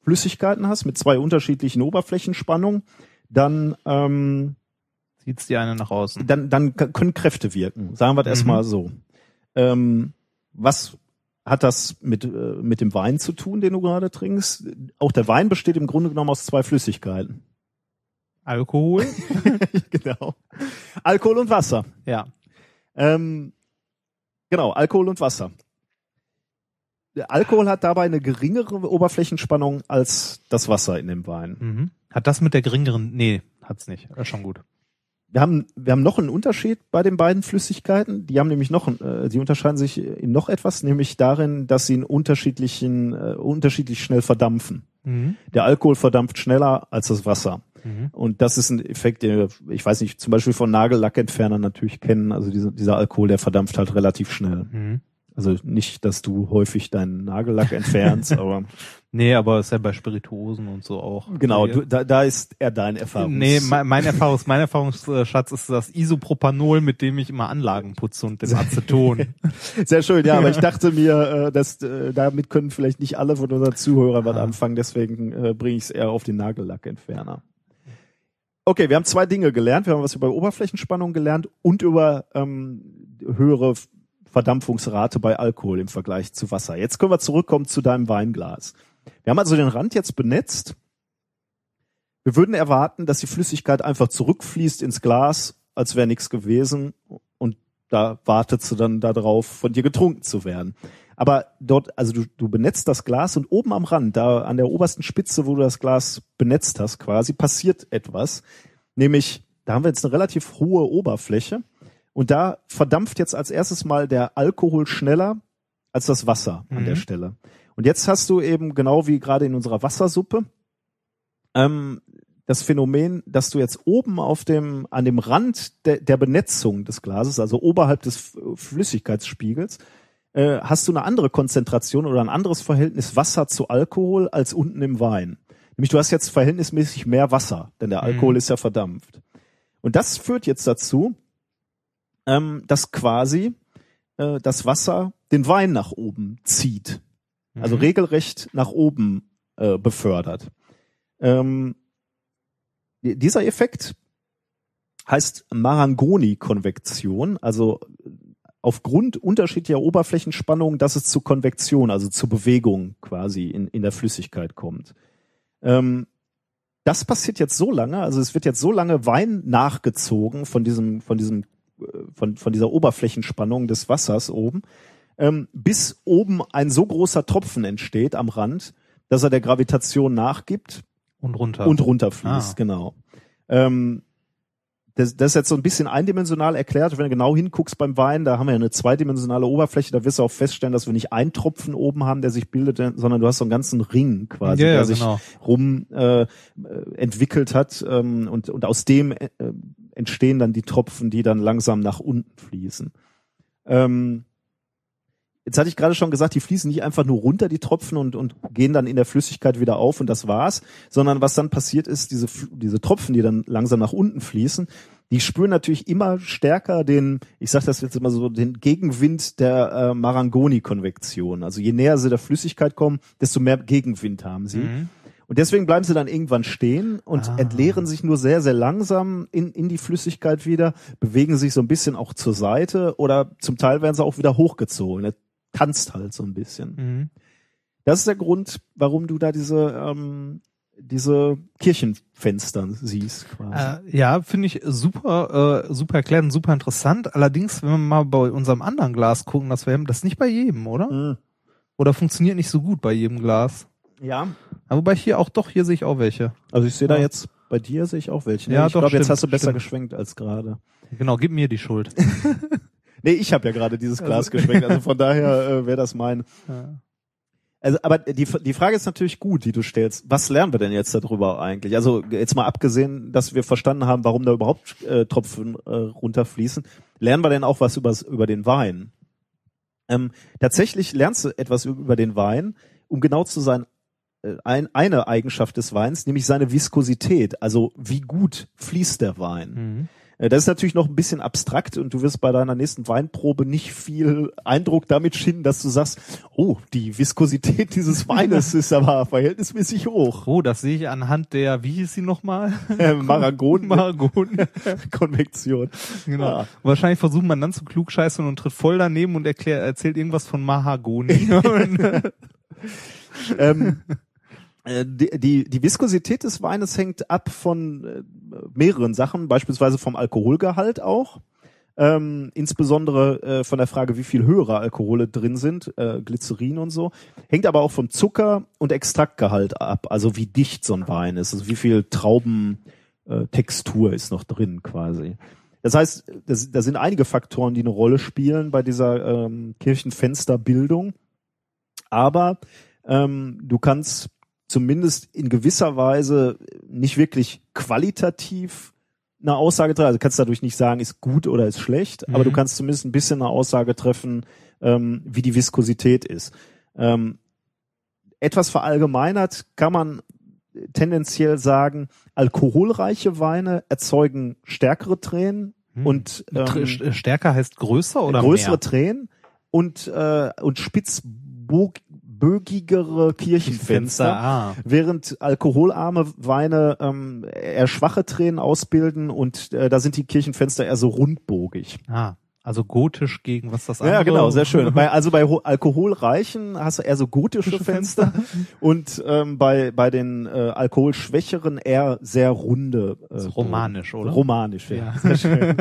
Flüssigkeiten hast mit zwei unterschiedlichen Oberflächenspannungen, dann ähm, Zieht's die eine nach außen. dann, dann können Kräfte wirken. Sagen wir das Mhm. erstmal so. Ähm, was hat das mit, äh, mit dem Wein zu tun, den du gerade trinkst? Auch der Wein besteht im Grunde genommen aus zwei Flüssigkeiten. Alkohol? genau. Alkohol und Wasser. ja. Ähm, genau, Alkohol und Wasser. Der Alkohol hat dabei eine geringere Oberflächenspannung als das Wasser in dem Wein. Mhm. Hat das mit der geringeren, nee, hat's nicht. Das ist schon gut. Wir haben, wir haben noch einen Unterschied bei den beiden Flüssigkeiten. Die haben nämlich noch, äh, die unterscheiden sich in noch etwas, nämlich darin, dass sie in unterschiedlichen, äh, unterschiedlich schnell verdampfen. Mhm. Der Alkohol verdampft schneller als das Wasser. Mhm. Und das ist ein Effekt, den wir, ich weiß nicht, zum Beispiel von Nagellackentfernern natürlich kennen. Also diese, dieser Alkohol, der verdampft halt relativ schnell. Mhm. Also nicht, dass du häufig deinen Nagellack entfernst, aber Nee, aber ist ja bei Spirituosen und so auch. genau, du, da, da ist er dein Erfahrung. Nee, mein, mein Erfahrungs, mein Erfahrungsschatz ist das Isopropanol, mit dem ich immer Anlagen putze und dem Aceton. Sehr schön, ja, aber ich dachte mir, äh, dass äh, damit können vielleicht nicht alle von unseren Zuhörern was Ah. anfangen, deswegen äh, bringe ich es eher auf den Nagellackentferner. Okay, wir haben zwei Dinge gelernt. Wir haben was über Oberflächenspannung gelernt und über ähm, höhere Verdampfungsrate bei Alkohol im Vergleich zu Wasser. Jetzt können wir zurückkommen zu deinem Weinglas. Wir haben also den Rand jetzt benetzt. Wir würden erwarten, dass die Flüssigkeit einfach zurückfließt ins Glas, als wäre nichts gewesen und da wartet sie dann darauf, von dir getrunken zu werden. Aber dort, also du, du benetzt das Glas und oben am Rand, da an der obersten Spitze, wo du das Glas benetzt hast, quasi, passiert etwas. Nämlich, da haben wir jetzt eine relativ hohe Oberfläche und da verdampft jetzt als erstes mal der Alkohol schneller als das Wasser an Mhm. der Stelle. Und jetzt hast du eben genau wie gerade in unserer Wassersuppe ähm, das Phänomen, dass du jetzt oben auf dem, an dem Rand der, der Benetzung des Glases, also oberhalb des Flüssigkeitsspiegels, äh, hast du eine andere Konzentration oder ein anderes Verhältnis Wasser zu Alkohol als unten im Wein. Nämlich du hast jetzt verhältnismäßig mehr Wasser, denn der Alkohol Mhm. ist ja verdampft. Und das führt jetzt dazu, ähm, dass quasi äh, das Wasser den Wein nach oben zieht also Mhm. regelrecht nach oben äh, befördert. Ähm, die- dieser Effekt heißt Marangoni-Konvektion, also aufgrund unterschiedlicher Oberflächenspannungen, dass es zu Konvektion, also zu Bewegung quasi in, in der Flüssigkeit kommt. Ähm, das passiert jetzt so lange, also es wird jetzt so lange Wein nachgezogen von diesem, von diesem, äh, von, von dieser Oberflächenspannung des Wassers oben, ähm, bis oben ein so großer Tropfen entsteht am Rand, dass er der Gravitation nachgibt Und runter. und runterfließt, Ah. genau. Ähm, das, das ist jetzt so ein bisschen eindimensional erklärt. Wenn du genau hinguckst beim Wein, da haben wir ja eine zweidimensionale Oberfläche, da wirst du auch feststellen, dass wir nicht einen Tropfen oben haben, der sich bildet, sondern du hast so einen ganzen Ring quasi, ja, ja, der sich genau. rum äh, entwickelt hat ähm, und, und aus dem äh, entstehen dann die Tropfen, die dann langsam nach unten fließen. Ähm, jetzt hatte ich gerade schon gesagt, die fließen nicht einfach nur runter, die Tropfen, und, und gehen dann in der Flüssigkeit wieder auf und das war's, sondern was dann passiert ist, diese, diese Tropfen, die dann langsam nach unten fließen, die spüren natürlich immer stärker den, ich sage das jetzt immer so, den Gegenwind der äh, Marangoni-Konvektion. Also je näher sie der Flüssigkeit kommen, desto mehr Gegenwind haben sie. Mhm. Und deswegen bleiben sie dann irgendwann stehen und Ah. entleeren sich nur sehr, sehr langsam in, in die Flüssigkeit wieder, bewegen sich so ein bisschen auch zur Seite oder zum Teil werden sie auch wieder hochgezogen. Tanzt halt so ein bisschen. Mhm. Das ist der Grund, warum du da diese, ähm, diese Kirchenfenster siehst. Quasi. Äh, ja, finde ich super, äh, super erklärt und super interessant. Allerdings, wenn wir mal bei unserem anderen Glas gucken, das wäre das ist nicht bei jedem, oder? Mhm. Oder funktioniert nicht so gut bei jedem Glas. Ja, Aber wobei hier auch doch, hier sehe ich auch welche. also ich sehe da Ja. jetzt, bei dir sehe ich auch welche. ne? Ja, ich doch, glaube, jetzt hast du besser stimmt. geschwenkt als gerade. Genau, gib mir die Schuld. Nee, ich habe ja gerade dieses Glas geschwenkt, also von daher äh, wäre das mein. Ja. Also, aber die, die Frage ist natürlich gut, die du stellst. Was lernen wir denn jetzt darüber eigentlich? Also jetzt mal abgesehen, dass wir verstanden haben, warum da überhaupt äh, Tropfen äh, runterfließen, lernen wir denn auch was übers, über den Wein? Ähm, tatsächlich lernst du etwas über den Wein, um genau zu sein, äh, ein, eine Eigenschaft des Weins, nämlich seine Viskosität. Also wie gut fließt der Wein? Mhm. Äh, Das ist natürlich noch ein bisschen abstrakt und du wirst bei deiner nächsten Weinprobe nicht viel Eindruck damit schinden, dass du sagst, oh, die Viskosität dieses Weines ist aber verhältnismäßig hoch. Oh, das sehe ich anhand der, wie hieß sie nochmal? Äh, Maragon, Maragon. Konvektion. Genau. Ja. Wahrscheinlich versucht man dann zu klugscheißen und tritt voll daneben und erklärt, erzählt irgendwas von Mahagoni. Ähm, äh, die, die, die Viskosität des Weines hängt ab von äh, mehreren Sachen, beispielsweise vom Alkoholgehalt auch. Ähm, insbesondere äh, von der Frage, wie viel höhere Alkohole drin sind, äh, Glycerin und so. Hängt aber auch vom Zucker- und Extraktgehalt ab, also wie dicht so ein Wein ist, also wie viel Traubentextur äh, ist noch drin quasi. Das heißt, das, da sind einige Faktoren, die eine Rolle spielen bei dieser ähm, Kirchenfensterbildung. Aber ähm, du kannst zumindest in gewisser Weise nicht wirklich qualitativ eine Aussage treffen. Also du kannst dadurch nicht sagen, ist gut oder ist schlecht, aber Mhm. du kannst zumindest ein bisschen eine Aussage treffen, ähm, wie die Viskosität ist. Ähm, etwas verallgemeinert kann man tendenziell sagen, alkoholreiche Weine erzeugen stärkere Tränen Hm. und ähm, Stärker heißt größer oder größere mehr? Tränen und äh, und spitzbogigere Kirchenfenster, Ah. während alkoholarme Weine ähm, eher schwache Tränen ausbilden und äh, da sind die Kirchenfenster eher so rundbogig. ah. Also gotisch gegen was das andere? Ja, genau, sehr schön. Bei, also bei ho- alkoholreichen hast du eher so gotische Fenster und ähm, bei bei den äh, alkoholschwächeren eher sehr runde. Äh, romanisch, oder? Romanisch, ja. Ja. Sehr schön.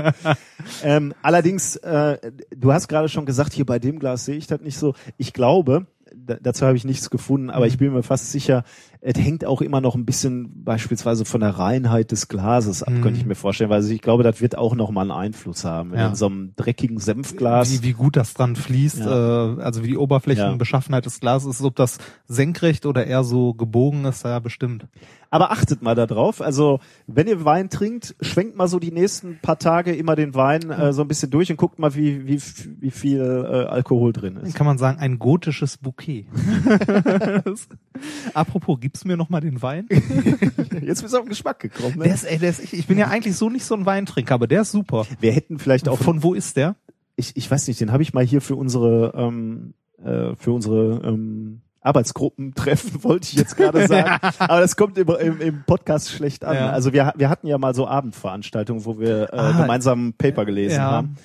ähm, allerdings, äh, du hast gerade schon gesagt, hier bei dem Glas sehe ich das nicht so. Ich glaube, dazu habe ich nichts gefunden, aber ich bin mir fast sicher, es hängt auch immer noch ein bisschen beispielsweise von der Reinheit des Glases ab, Mhm. könnte ich mir vorstellen, weil ich glaube, das wird auch noch mal einen Einfluss haben. Ja. In so einem dreckigen Senfglas. Wie, wie gut das dran fließt, Ja. äh, also wie die Oberflächenbeschaffenheit des Glases ist, ob das senkrecht oder eher so gebogen ist, ja bestimmt. Aber achtet mal da drauf. Also, wenn ihr Wein trinkt, schwenkt mal so die nächsten paar Tage immer den Wein äh, so ein bisschen durch und guckt mal, wie, wie, wie viel äh, Alkohol drin Dann ist. kann man sagen, ein gotisches Bouquet. Apropos, gibst du mir noch mal den Wein? Jetzt bist du auf den Geschmack gekommen. Der Ne? ist, ey, der ist, ich, ich bin ja eigentlich so nicht so ein Weintrinker, aber der ist super. Wir hätten vielleicht auch, Von wo ist der? ich, ich weiß nicht, den habe ich mal hier für unsere, ähm, äh, für unsere ähm, Arbeitsgruppentreffen, wollte ich jetzt gerade sagen. Aber das kommt im, im, im Podcast schlecht an. Ja. Also wir, wir hatten ja mal so Abendveranstaltungen, wo wir äh, Ah, gemeinsam ein Paper gelesen ja. haben.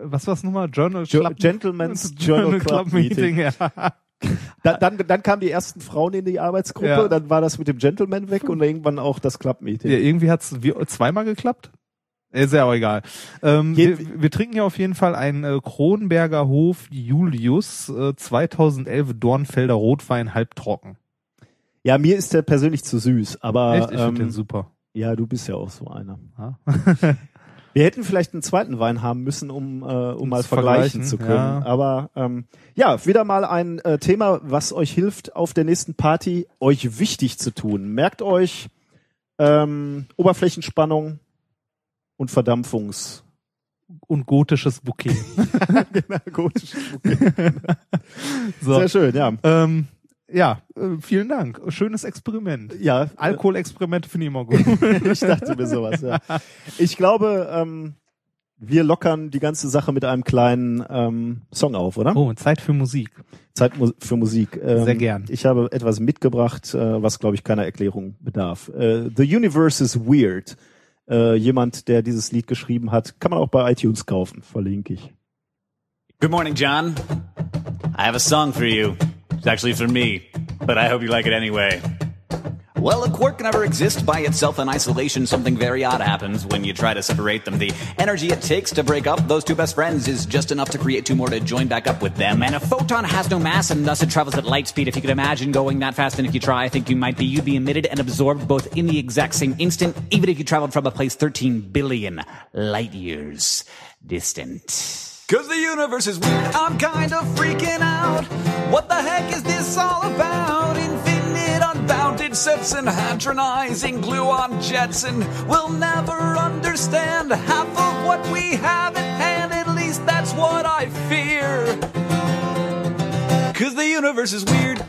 Was war's nochmal? Journal Jo Club Gentleman's Journal Club Meeting. ja. Da, dann, dann kamen die ersten Frauen in die Arbeitsgruppe, Ja. dann war das mit dem Gentleman weg und irgendwann auch das Club-Meeting. Ja, irgendwie hat's wie- zweimal geklappt. Ist ja auch egal. Ähm, wir, wir trinken ja auf jeden Fall einen äh, Kronberger Hof Julius äh, 2011 Dornfelder Rotwein halbtrocken. Ja, mir ist der persönlich zu süß, aber Echt? Ich finde den ähm, super. ja, du bist ja auch so einer. Ja. Wir hätten vielleicht einen zweiten Wein haben müssen, um, äh, um mal vergleichen vergleichen, zu können. ja. Aber ähm, ja, wieder mal ein äh, Thema, was euch hilft, auf der nächsten Party euch wichtig zu tun. Merkt euch ähm, Oberflächenspannung und Verdampfungs. Und gotisches Bouquet. genau, gut. So. Sehr schön, ja. Ähm, ja, äh, vielen Dank. Schönes Experiment. Ja, Alkoholexperimente finde ich immer gut. ich dachte mir sowas, ja. Ich glaube, ähm, Wir lockern die ganze Sache mit einem kleinen ähm, Song auf, oder? Oh, Zeit für Musik. Zeit mu für Musik. Ähm, Sehr gern. Ich habe etwas mitgebracht, äh, was, glaube ich, keiner Erklärung bedarf. Äh, The Universe is Weird. Äh, jemand, der dieses Lied geschrieben hat, kann man auch bei iTunes kaufen, verlinke ich. Good morning, John. I have a song for you. It's actually for me, but I hope you like it anyway. Well, a quark can never exist by itself in isolation. Something very odd happens when you try to separate them. The energy it takes to break up those two best friends is just enough to create two more to join back up with them. And a photon has no mass and thus it travels at light speed. If you could imagine going that fast, and if you try, I think you might be, you'd be emitted and absorbed both in the exact same instant, even if you traveled from a place 13 billion light years distant. Cause the universe is weird, I'm kind of freaking out. What the heck is this all about? Infinite, unbounded sets and hadronizing gluon jets, and we'll never understand half of what we have at hand. At least that's what I fear. Cause the universe is weird.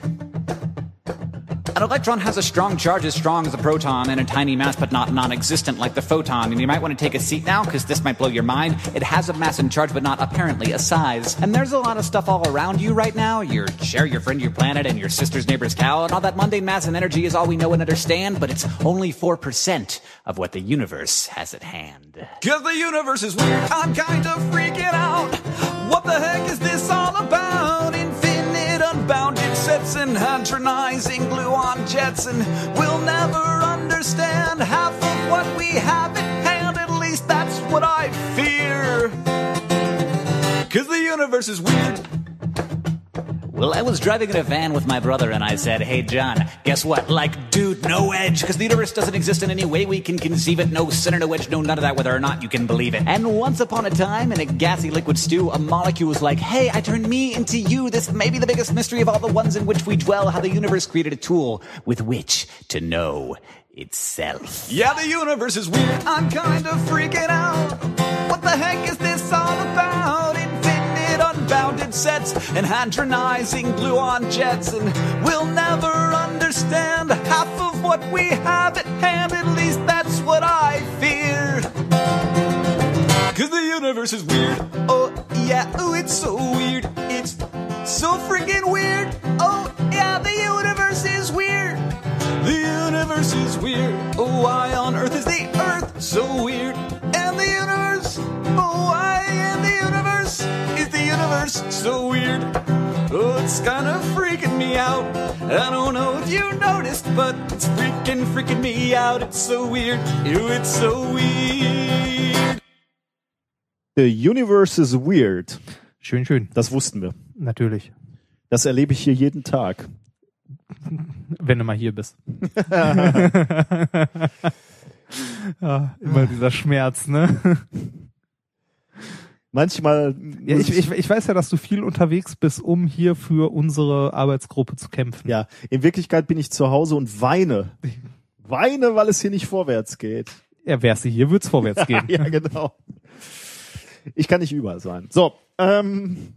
An electron has a strong charge as strong as a proton and a tiny mass but not non-existent like the photon. And you might want to take a seat now because this might blow your mind. It has a mass and charge but not apparently a size. And there's a lot of stuff all around you right now. Your chair, your friend, your planet, and your sister's neighbor's cow. And all that mundane mass and energy is all we know and understand, but it's only 4% of what the universe has at hand. Cause the universe is weird. I'm kind of freaking out. What the heck is this all about? Hadronizing gluon jets, and we'll never understand half of what we have at hand. At least that's what I fear. Cause the universe is weird. Well, I was driving in a van with my brother and I said, Hey, John, guess what? Like, dude, no edge, because the universe doesn't exist in any way we can conceive it. No center, no edge, no none of that, whether or not you can believe it. And once upon a time, in a gassy liquid stew, a molecule was like, Hey, I turned me into you. This may be the biggest mystery of all the ones in which we dwell, how the universe created a tool with which to know itself. Yeah, the universe is weird. I'm kind of freaking out. What the heck is this all about? Infinite, unbounded sets and hadronizing gluon jets, and we'll never understand half of what we have at hand. At least that's what I fear. Cause the universe is weird. Oh, yeah, oh, it's so weird. It's so freaking weird. Oh, yeah, the universe is weird. The universe is weird. Oh, why on earth is the earth so weird? And the universe, oh, why the universe is the universe so weird? Oh, it's kind of freaking me out. I don't know if you noticed, but it's freaking, freaking me out. It's so weird. Ew, it's so weird. The Universe is Weird. Schön, schön. Das wussten wir. Natürlich. Das erlebe ich hier jeden Tag. Wenn du mal hier bist. ja, immer dieser Schmerz, ne? Manchmal. Ja, ich, ich, ich weiß ja, dass du viel unterwegs bist, um hier für unsere Arbeitsgruppe zu kämpfen. ja, in Wirklichkeit bin ich zu Hause und weine. Weine, weil es hier nicht vorwärts geht. Ja, wärst du hier, wird's vorwärts gehen. ja, genau. Ich kann nicht überall sein. So, ähm,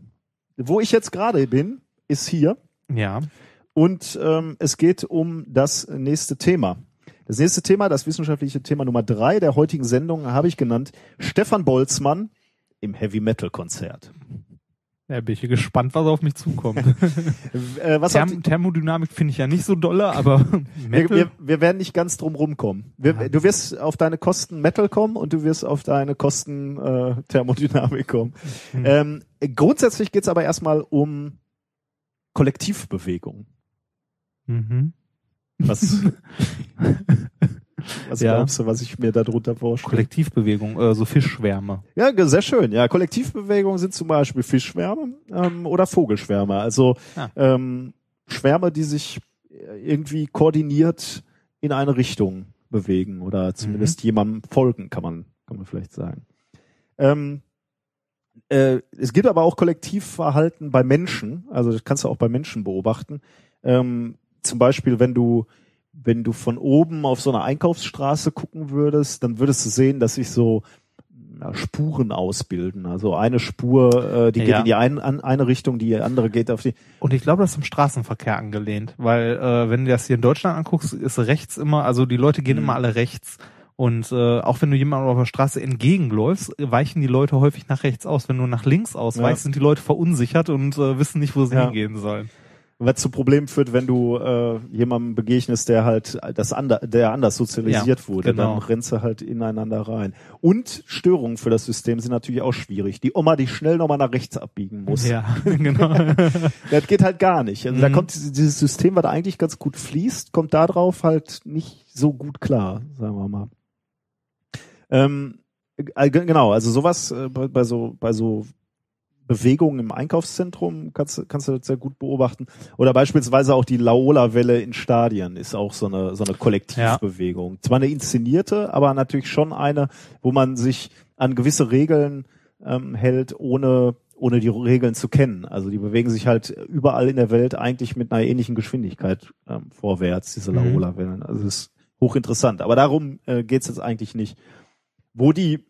wo ich jetzt gerade bin, ist hier. Ja. Und ähm, es geht um das nächste Thema. Das nächste Thema, das wissenschaftliche Thema Nummer drei der heutigen Sendung, habe ich genannt Stefan Boltzmann im Heavy Metal Konzert. Ja, bin ich gespannt, was auf mich zukommt. Äh, was Therm Thermodynamik finde ich ja nicht so dolle, aber wir, Metal, wir, wir werden nicht ganz drum rumkommen. Wir, du wirst auf deine Kosten Metal kommen und du wirst auf deine Kosten äh, Thermodynamik kommen. Ähm, grundsätzlich geht's aber erstmal um Kollektivbewegung. mhm. Was, was Ja. glaubst du, was ich mir darunter vorstelle? Kollektivbewegung, äh, so Fischschwärme. Ja, sehr schön. Ja, Kollektivbewegungen sind zum Beispiel Fischschwärme ähm, oder Vogelschwärme. Also Ah. ähm, Schwärme, die sich äh, irgendwie koordiniert in eine Richtung bewegen oder zumindest jemandem folgen, kann man, kann man vielleicht sagen. Ähm, äh, es gibt aber auch Kollektivverhalten bei Menschen. Also das kannst du auch bei Menschen beobachten. Ähm, zum Beispiel, wenn du wenn du von oben auf so eine Einkaufsstraße gucken würdest, dann würdest du sehen, dass sich so ja, Spuren ausbilden. Also eine Spur, äh, die geht Ja. in die ein, an, eine Richtung, die andere geht auf die. Und ich glaube, das ist im Straßenverkehr angelehnt, weil äh, wenn du das hier in Deutschland anguckst, ist rechts immer, also die Leute gehen Mhm. immer alle rechts Und äh, auch wenn du jemandem auf der Straße entgegenläufst, weichen die Leute häufig nach rechts aus. Wenn du nach links ausweichst, Ja. sind die Leute verunsichert und äh, wissen nicht, wo sie Ja. hingehen sollen. Was zu Problemen führt, wenn du äh, jemandem begegnest, der halt das ander, der anders sozialisiert Ja, wurde, genau. dann rennst du halt ineinander rein. Und Störungen für das System sind natürlich auch schwierig. Die Oma, die schnell nochmal nach rechts abbiegen muss. Ja, genau. Das geht halt gar nicht. Also da Mhm. kommt dieses System, was da eigentlich ganz gut fließt, kommt da drauf halt nicht so gut klar, sagen wir mal. Ähm, äh, ge- genau, also sowas äh, bei so bei so Bewegungen im Einkaufszentrum kannst, du- kannst du das sehr gut beobachten. Oder beispielsweise auch die Laola-Welle in Stadien ist auch so eine, so eine Kollektivbewegung. Zwar eine inszenierte, aber natürlich schon eine, wo man sich an gewisse Regeln ähm, hält, ohne, ohne die Regeln zu kennen. Also die bewegen sich halt überall in der Welt eigentlich mit einer ähnlichen Geschwindigkeit ähm, vorwärts, diese Mhm. Laola-Wellen. Also es ist hochinteressant. Aber darum äh, geht es jetzt eigentlich nicht. Wo die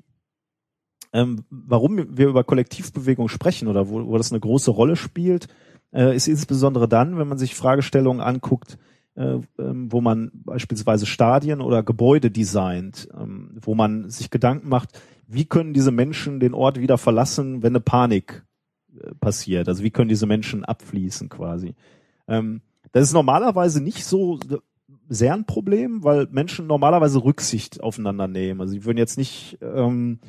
ähm, warum wir über Kollektivbewegung sprechen oder wo, wo das eine große Rolle spielt, äh, ist insbesondere dann, wenn man sich Fragestellungen anguckt, äh, ähm, wo man beispielsweise Stadien oder Gebäude designt, ähm, wo man sich Gedanken macht, wie können diese Menschen den Ort wieder verlassen, wenn eine Panik äh, passiert? Also wie können diese Menschen abfließen quasi? Ähm, das ist normalerweise nicht so sehr ein Problem, weil Menschen normalerweise Rücksicht aufeinander nehmen. Also sie würden jetzt nicht ähm, äh,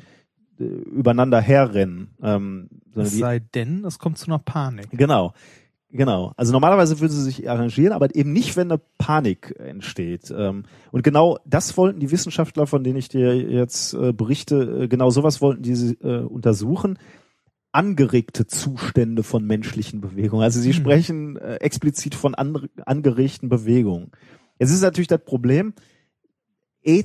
übereinander herrennen. Ähm, Es sei denn, es kommt zu einer Panik. genau, genau. Also normalerweise würden sie sich arrangieren, aber eben nicht, wenn eine Panik entsteht. Ähm, und genau das wollten die Wissenschaftler, von denen ich dir jetzt äh, berichte, äh, genau sowas wollten die äh, untersuchen. Angeregte Zustände von menschlichen Bewegungen. Also sie Hm. sprechen äh, explizit von an, angeregten Bewegungen. Jetzt ist natürlich das Problem, e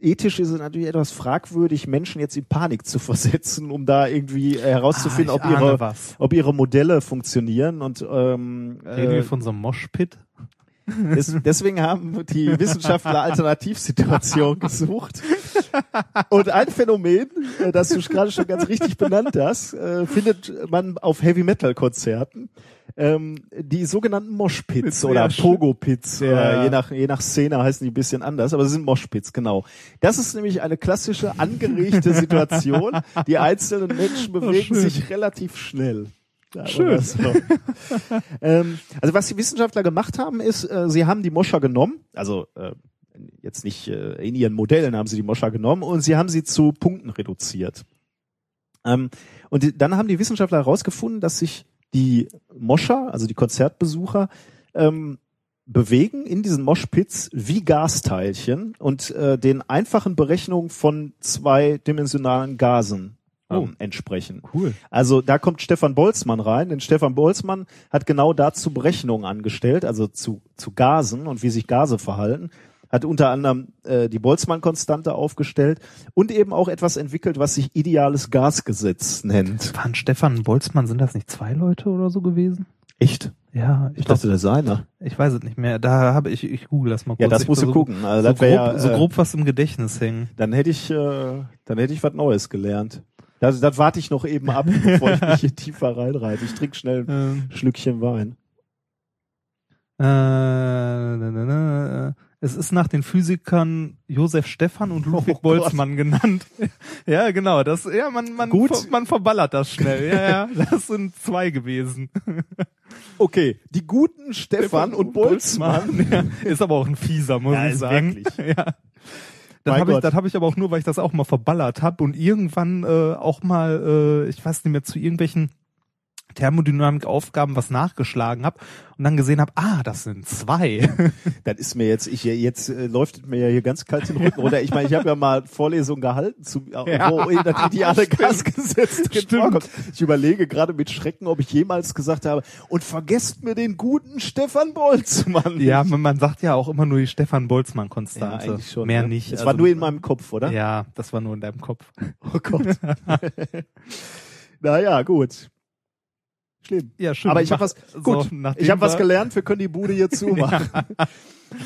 ethisch ist es natürlich etwas fragwürdig, Menschen jetzt in Panik zu versetzen, um da irgendwie äh, herauszufinden, Ah, ob ihre was. ob ihre Modelle funktionieren und ähm, Reden äh, wir von so einem Moshpit? des, deswegen haben die Wissenschaftler Alternativsituationen gesucht. Und ein Phänomen, äh, das du gerade schon ganz richtig benannt hast, äh, findet man auf Heavy Metal Konzerten. Ähm, die sogenannten Moshpits Ja, oder Pogo-Pits, Ja, oder ja. je nach, je nach Szene heißen die ein bisschen anders, aber es sind Moshpits, genau. Das ist nämlich eine klassische angeregte Situation. Die einzelnen Menschen bewegen schön. sich relativ schnell. Wir Schön. ähm, also was die Wissenschaftler gemacht haben, ist, äh, sie haben die Moscher genommen, also äh, jetzt nicht äh, in ihren Modellen haben sie die Moscher genommen und sie haben sie zu Punkten reduziert. Ähm, und die, dann haben die Wissenschaftler herausgefunden, dass sich die Moscher, also die Konzertbesucher, ähm, bewegen in diesen Moshpits wie Gasteilchen und äh, den einfachen Berechnungen von zweidimensionalen Gasen ähm, Oh. entsprechen. Cool. Also da kommt Stefan Boltzmann rein, denn Stefan Boltzmann hat genau dazu Berechnungen angestellt, also zu, zu Gasen und wie sich Gase verhalten, hat unter anderem äh, die Boltzmann-Konstante aufgestellt und eben auch etwas entwickelt, was sich ideales Gasgesetz nennt. Waren Stefan und Boltzmann, sind das nicht zwei Leute oder so gewesen? Echt? Ja, ich, Ich dachte, das sei einer. ich weiß es nicht mehr. Da habe ich, ich google das mal kurz. Ja, das Ich musst du so, gucken. Also So grob, ja, so äh, grob was im Gedächtnis hängen. Dann hätte ich, äh, dann hätte ich was Neues gelernt. Das, das warte ich noch eben ab, bevor ich mich hier tiefer reinreite. Ich trinke schnell ein Ähm, Schlückchen Wein. äh, na, na, na, es ist nach den Physikern Josef Stefan und Ludwig Oh Boltzmann genannt. ja, genau. Das, ja, man, man, Gut. ver- man verballert das schnell. Ja, ja. Das sind zwei gewesen. Okay, die guten Stefan und Boltzmann. Ja, ist aber auch ein fieser, muss Ja, ich sagen. wirklich. Ja. Das habe ich, Gott. das hab ich aber auch nur, weil ich das auch mal verballert habe und irgendwann äh, auch mal, äh, ich weiß nicht mehr, zu irgendwelchen Thermodynamik-Aufgaben was nachgeschlagen habe und dann gesehen habe, ah, das sind zwei. Das ist mir jetzt, ich jetzt äh, läuft es mir ja hier ganz kalt den Rücken runter. Ich meine, ich habe ja mal Vorlesungen gehalten, zu, äh, Ja. wo das ideale Gasgesetz drin Stimmt. vorkommt. Ich überlege gerade mit Schrecken, ob ich jemals gesagt habe, und vergesst mir den guten Stefan Boltzmann. ja, man, sagt ja auch immer nur die Stefan ja Boltzmann-Konstante. eigentlich schon. Mehr ne? nicht. Es Also, war nur in meinem Kopf, oder? Ja, das war nur in deinem Kopf. Oh Gott. naja, gut. Schlimm. Ja, schön. Aber ich habe was, So, gut, nachdem ich habe was gelernt, wir können die Bude hier zumachen.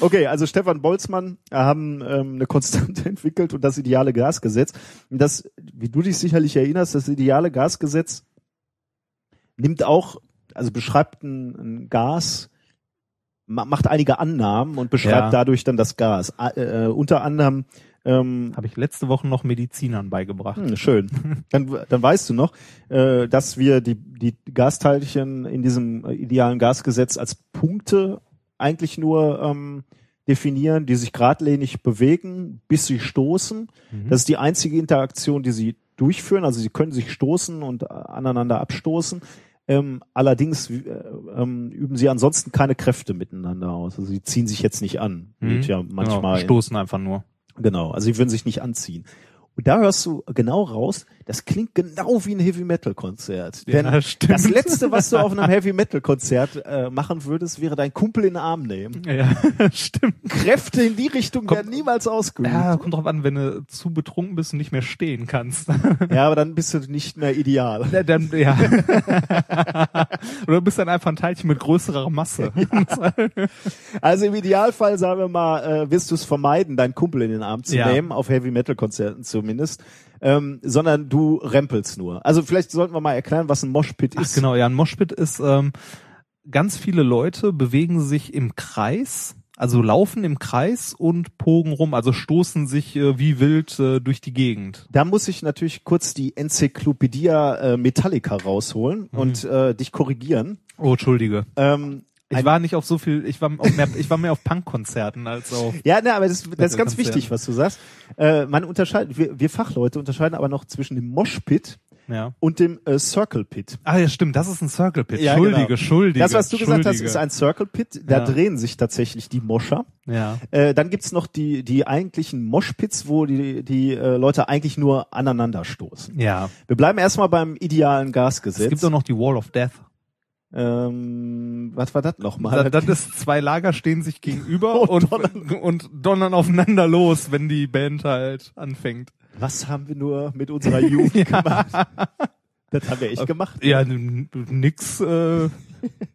Okay, also Stefan Boltzmann äh, haben ähm, eine Konstante entwickelt und das ideale Gasgesetz. Das, wie du dich sicherlich erinnerst, das ideale Gasgesetz nimmt auch, also beschreibt ein, ein Gas ma- macht einige Annahmen und beschreibt Ja. dadurch dann das Gas. A- Äh, unter anderem ähm, Habe ich letzte Woche noch Medizinern beigebracht. hm, schön. Dann, dann weißt du noch, äh, dass wir die, die Gasteilchen in diesem äh, idealen Gasgesetz als Punkte eigentlich nur ähm, definieren, die sich geradlinig bewegen, bis sie stoßen. Das ist die einzige Interaktion, die sie durchführen. Also sie können sich stoßen und äh, aneinander abstoßen. Ähm, allerdings äh, ähm, üben sie ansonsten keine Kräfte miteinander aus. Also sie ziehen sich jetzt nicht an. Mhm. Ja Genau, manchmal in- stoßen einfach nur. Genau, also sie würden sich nicht anziehen. Und da hörst du genau raus, das klingt genau wie ein Heavy Metal Konzert. Ja, Denn stimmt. das letzte, was du auf einem Heavy Metal Konzert äh, machen würdest, wäre dein Kumpel in den Arm nehmen. Ja, stimmt. Kräfte in die Richtung Kommt- werden niemals ausgeübt. Ja, Ja. kommt drauf an, wenn du zu betrunken bist und nicht mehr stehen kannst. aber dann bist du nicht mehr ideal. Ja, dann, ja. Oder du bist dann einfach ein Teilchen mit größerer Masse. Also im Idealfall, sagen wir mal, äh, wirst du es vermeiden, deinen Kumpel in den Arm zu Ja. nehmen, auf Heavy Metal Konzerten zumindest, ähm, sondern du rempelst nur. Also vielleicht sollten wir mal erklären, was ein Moshpit Ach ist. genau, ja, ein Moshpit ist, ähm, ganz viele Leute bewegen sich im Kreis, also laufen im Kreis und pogen rum, also stoßen sich äh, wie wild äh, durch die Gegend. Da muss ich natürlich kurz die Enzyklopädia äh, Metallica rausholen Mhm. und äh, dich korrigieren. Oh, entschuldige. Ähm, Ich war nicht auf so viel, ich war mehr, ich war mehr auf Punkkonzerten als auf. ja, ne, aber das, das ist ganz wichtig, was du sagst. Äh, man unterscheidet, wir, wir Fachleute unterscheiden aber noch zwischen dem Moshpit Ja. und dem äh, Circle Pit. Ah ja, stimmt, das ist ein Circle Pit. Ja, Schuldige, genau. schuldige. Das, was du gesagt hast, ist ein Circle Pit. Da Ja. drehen sich tatsächlich die Moscher. Ja. Äh, dann gibt's noch die, die eigentlichen Moshpits, wo die, die äh, Leute eigentlich nur aneinander stoßen. Ja. Wir bleiben erstmal beim idealen Gasgesetz. Es gibt auch noch die Wall of Death. Ähm, was war das nochmal? Das, das ist zwei Lager stehen sich gegenüber Und und, und donnern aufeinander los, wenn die Band halt anfängt. Was haben wir nur mit unserer Jugend gemacht? Das haben wir echt gemacht. Ja, n- nix, äh,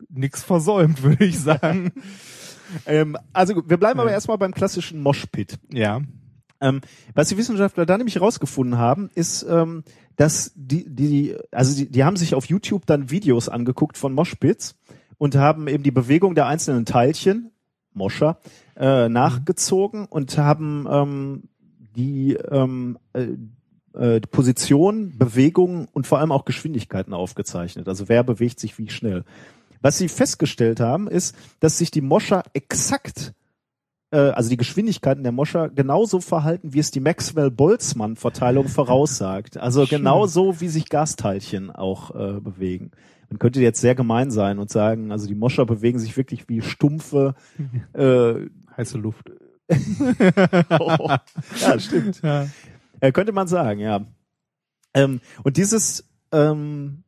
nix versäumt, würde ich sagen. Ähm, also gut, wir bleiben aber Ja. erstmal beim klassischen Moshpit. Ja. Ähm, was die Wissenschaftler da nämlich herausgefunden haben, ist, ähm, dass die, die, also die, die haben sich auf YouTube dann Videos angeguckt von Moshpits und haben eben die Bewegung der einzelnen Teilchen, Moscher, äh, nachgezogen und haben ähm, die ähm, äh, äh, Position, Bewegungen und vor allem auch Geschwindigkeiten aufgezeichnet. Also wer bewegt sich wie schnell. Was sie festgestellt haben, ist, dass sich die Moscher exakt äh, also die Geschwindigkeiten der Moscher genauso verhalten, wie es die Maxwell-Boltzmann-Verteilung voraussagt. Also Schön. genauso, wie sich Gasteilchen auch äh, bewegen. Man könnte jetzt sehr gemein sein und sagen, also die Moscher bewegen sich wirklich wie stumpfe. Äh, Heiße Luft. oh, ja, stimmt. Ja. Äh, könnte man sagen, ja. Ähm, und dieses, ähm,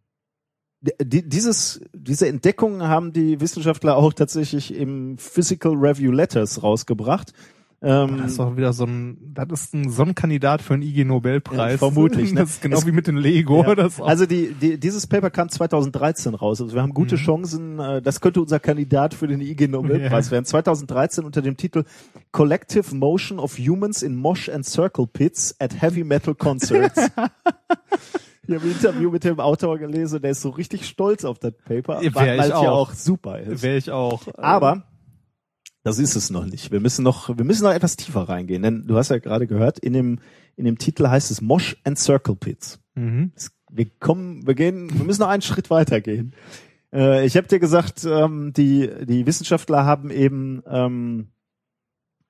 dieses, diese Entdeckung haben die Wissenschaftler auch tatsächlich im Physical Review Letters rausgebracht. Ähm, Das ist doch wieder so ein, das ist ein, so ein Kandidat für einen IG Nobelpreis. Ja, vermutlich, ne? Das ist genau Es- wie mit dem Lego. Ja. Also die, die, dieses Paper kam 2013 raus. Also wir haben gute Mhm. Chancen. Äh, das könnte unser Kandidat für den IG Nobelpreis Ja. werden. 2013 unter dem Titel Collective Motion of Humans in Mosh and Circle Pits at Heavy Metal Concerts. Ich habe ein Interview mit dem Autor gelesen, der ist so richtig stolz auf das Paper, Wär weil es ja auch. super ist. Wäre ich auch. Aber das ist es noch nicht. Wir müssen noch, wir müssen noch etwas tiefer reingehen, denn du hast ja gerade gehört, in dem, in dem Titel heißt es Mosh and Circle Pits. Mhm. Es- Wir kommen, wir gehen, wir müssen noch einen Schritt weiter gehen. Äh, ich habe dir gesagt, ähm, die, die Wissenschaftler haben eben ähm,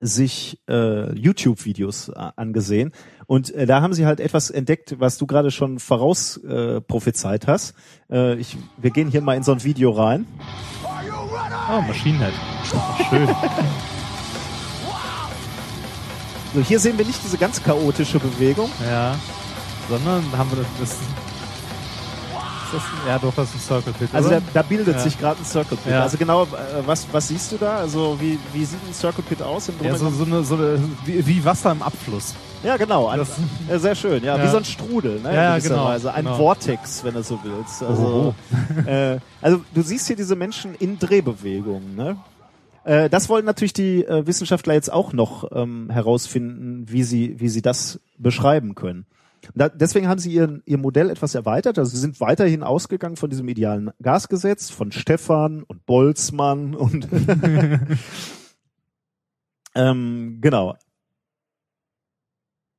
sich äh, YouTube-Videos äh, angesehen und äh, da haben sie halt etwas entdeckt, was du gerade schon voraus äh, prophezeit hast. Äh, ich, wir gehen hier mal in so ein Video rein. Oh, Machine Head. Schön. So, hier sehen wir nicht diese ganz chaotische Bewegung. ja. Sondern haben wir das, das, das ja doch, das ist ein Circle Pit. Also da, da bildet Ja. sich gerade ein Circle Pit. Ja. Also genau, äh, was, was siehst du da? Also wie, wie sieht ein Circle Pit aus? Im ja, so, so eine, so eine wie, wie Wasser im Abfluss. Ja, genau. Ein, Das- äh, sehr schön. Ja, wie so ein Strudel, ne? Ja, genau, Weise. Ein genau. Vortex, wenn du so willst. Also, äh, also du siehst hier diese Menschen in Drehbewegungen, ne? Äh, das wollen natürlich die äh, Wissenschaftler jetzt auch noch ähm, herausfinden, wie sie, wie sie das beschreiben können. Da, deswegen haben sie ihr, ihr Modell etwas erweitert. Also sie sind weiterhin ausgegangen von diesem idealen Gasgesetz, von Stefan und Boltzmann und ähm, genau.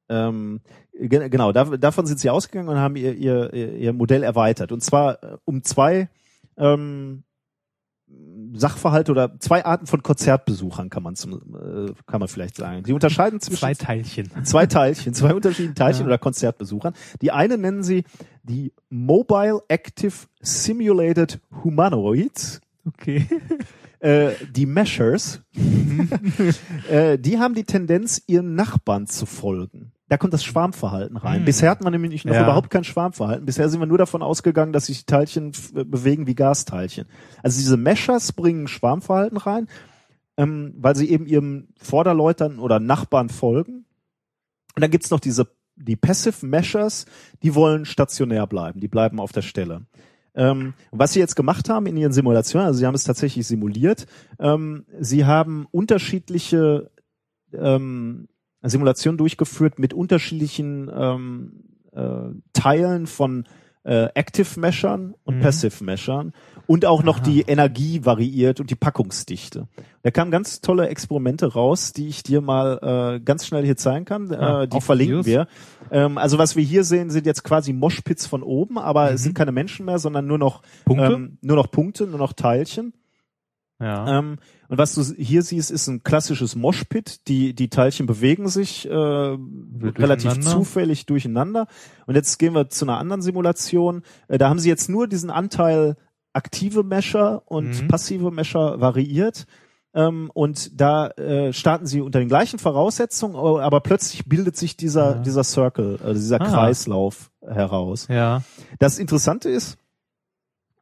Ähm, ge- genau, da, davon sind sie ausgegangen und haben ihr, ihr, ihr Modell erweitert. Und zwar äh, um zwei ähm, Sachverhalte oder zwei Arten von Konzertbesuchern kann man zum, äh, kann man vielleicht sagen. Die unterscheiden zwischen Zwei Teilchen. zwei Teilchen, zwei unterschiedlichen Teilchen Ja. oder Konzertbesuchern. Die eine nennen sie die Mobile Active Simulated Humanoids, Okay. äh, die Meshers. äh, die haben die Tendenz, ihren Nachbarn zu folgen. Da kommt das Schwarmverhalten rein. Hm. Bisher hat man nämlich noch Ja. überhaupt kein Schwarmverhalten. Bisher sind wir nur davon ausgegangen, dass sich die Teilchen äh, bewegen wie Gasteilchen. Also diese Meshers bringen Schwarmverhalten rein, ähm, weil sie eben ihrem Vorderleutern oder Nachbarn folgen. Und dann gibt's noch diese, die Passive Meshers, die wollen stationär bleiben, die bleiben auf der Stelle. Ähm, was sie jetzt gemacht haben in ihren Simulationen, also sie haben es tatsächlich simuliert, ähm, sie haben unterschiedliche ähm, Simulationen durchgeführt mit unterschiedlichen ähm, äh, Teilen von äh, Active Meshern und Mhm. Passive Meshern und auch noch Aha. die Energie variiert und die Packungsdichte. Da kamen ganz tolle Experimente raus, die ich dir mal äh, ganz schnell hier zeigen kann. Ah, äh, die verlinken Videos? wir. Ähm, also was wir hier sehen, sind jetzt quasi Moshpits von oben, aber es Mhm. sind keine Menschen mehr, sondern nur noch Punkte? Ähm, nur noch Punkte, nur noch Teilchen. Ja. Ähm, und was du hier siehst, ist ein klassisches Moshpit. Die, die Teilchen bewegen sich äh, relativ zufällig durcheinander. Und jetzt gehen wir zu einer anderen Simulation. Äh, da haben sie jetzt nur diesen Anteil aktive Mesher und Mhm. passive Mesher variiert. Ähm, und da äh, starten sie unter den gleichen Voraussetzungen, aber aber plötzlich bildet sich dieser, Ja. dieser Circle, äh, dieser Ah. Kreislauf heraus. ja. Das Interessante ist,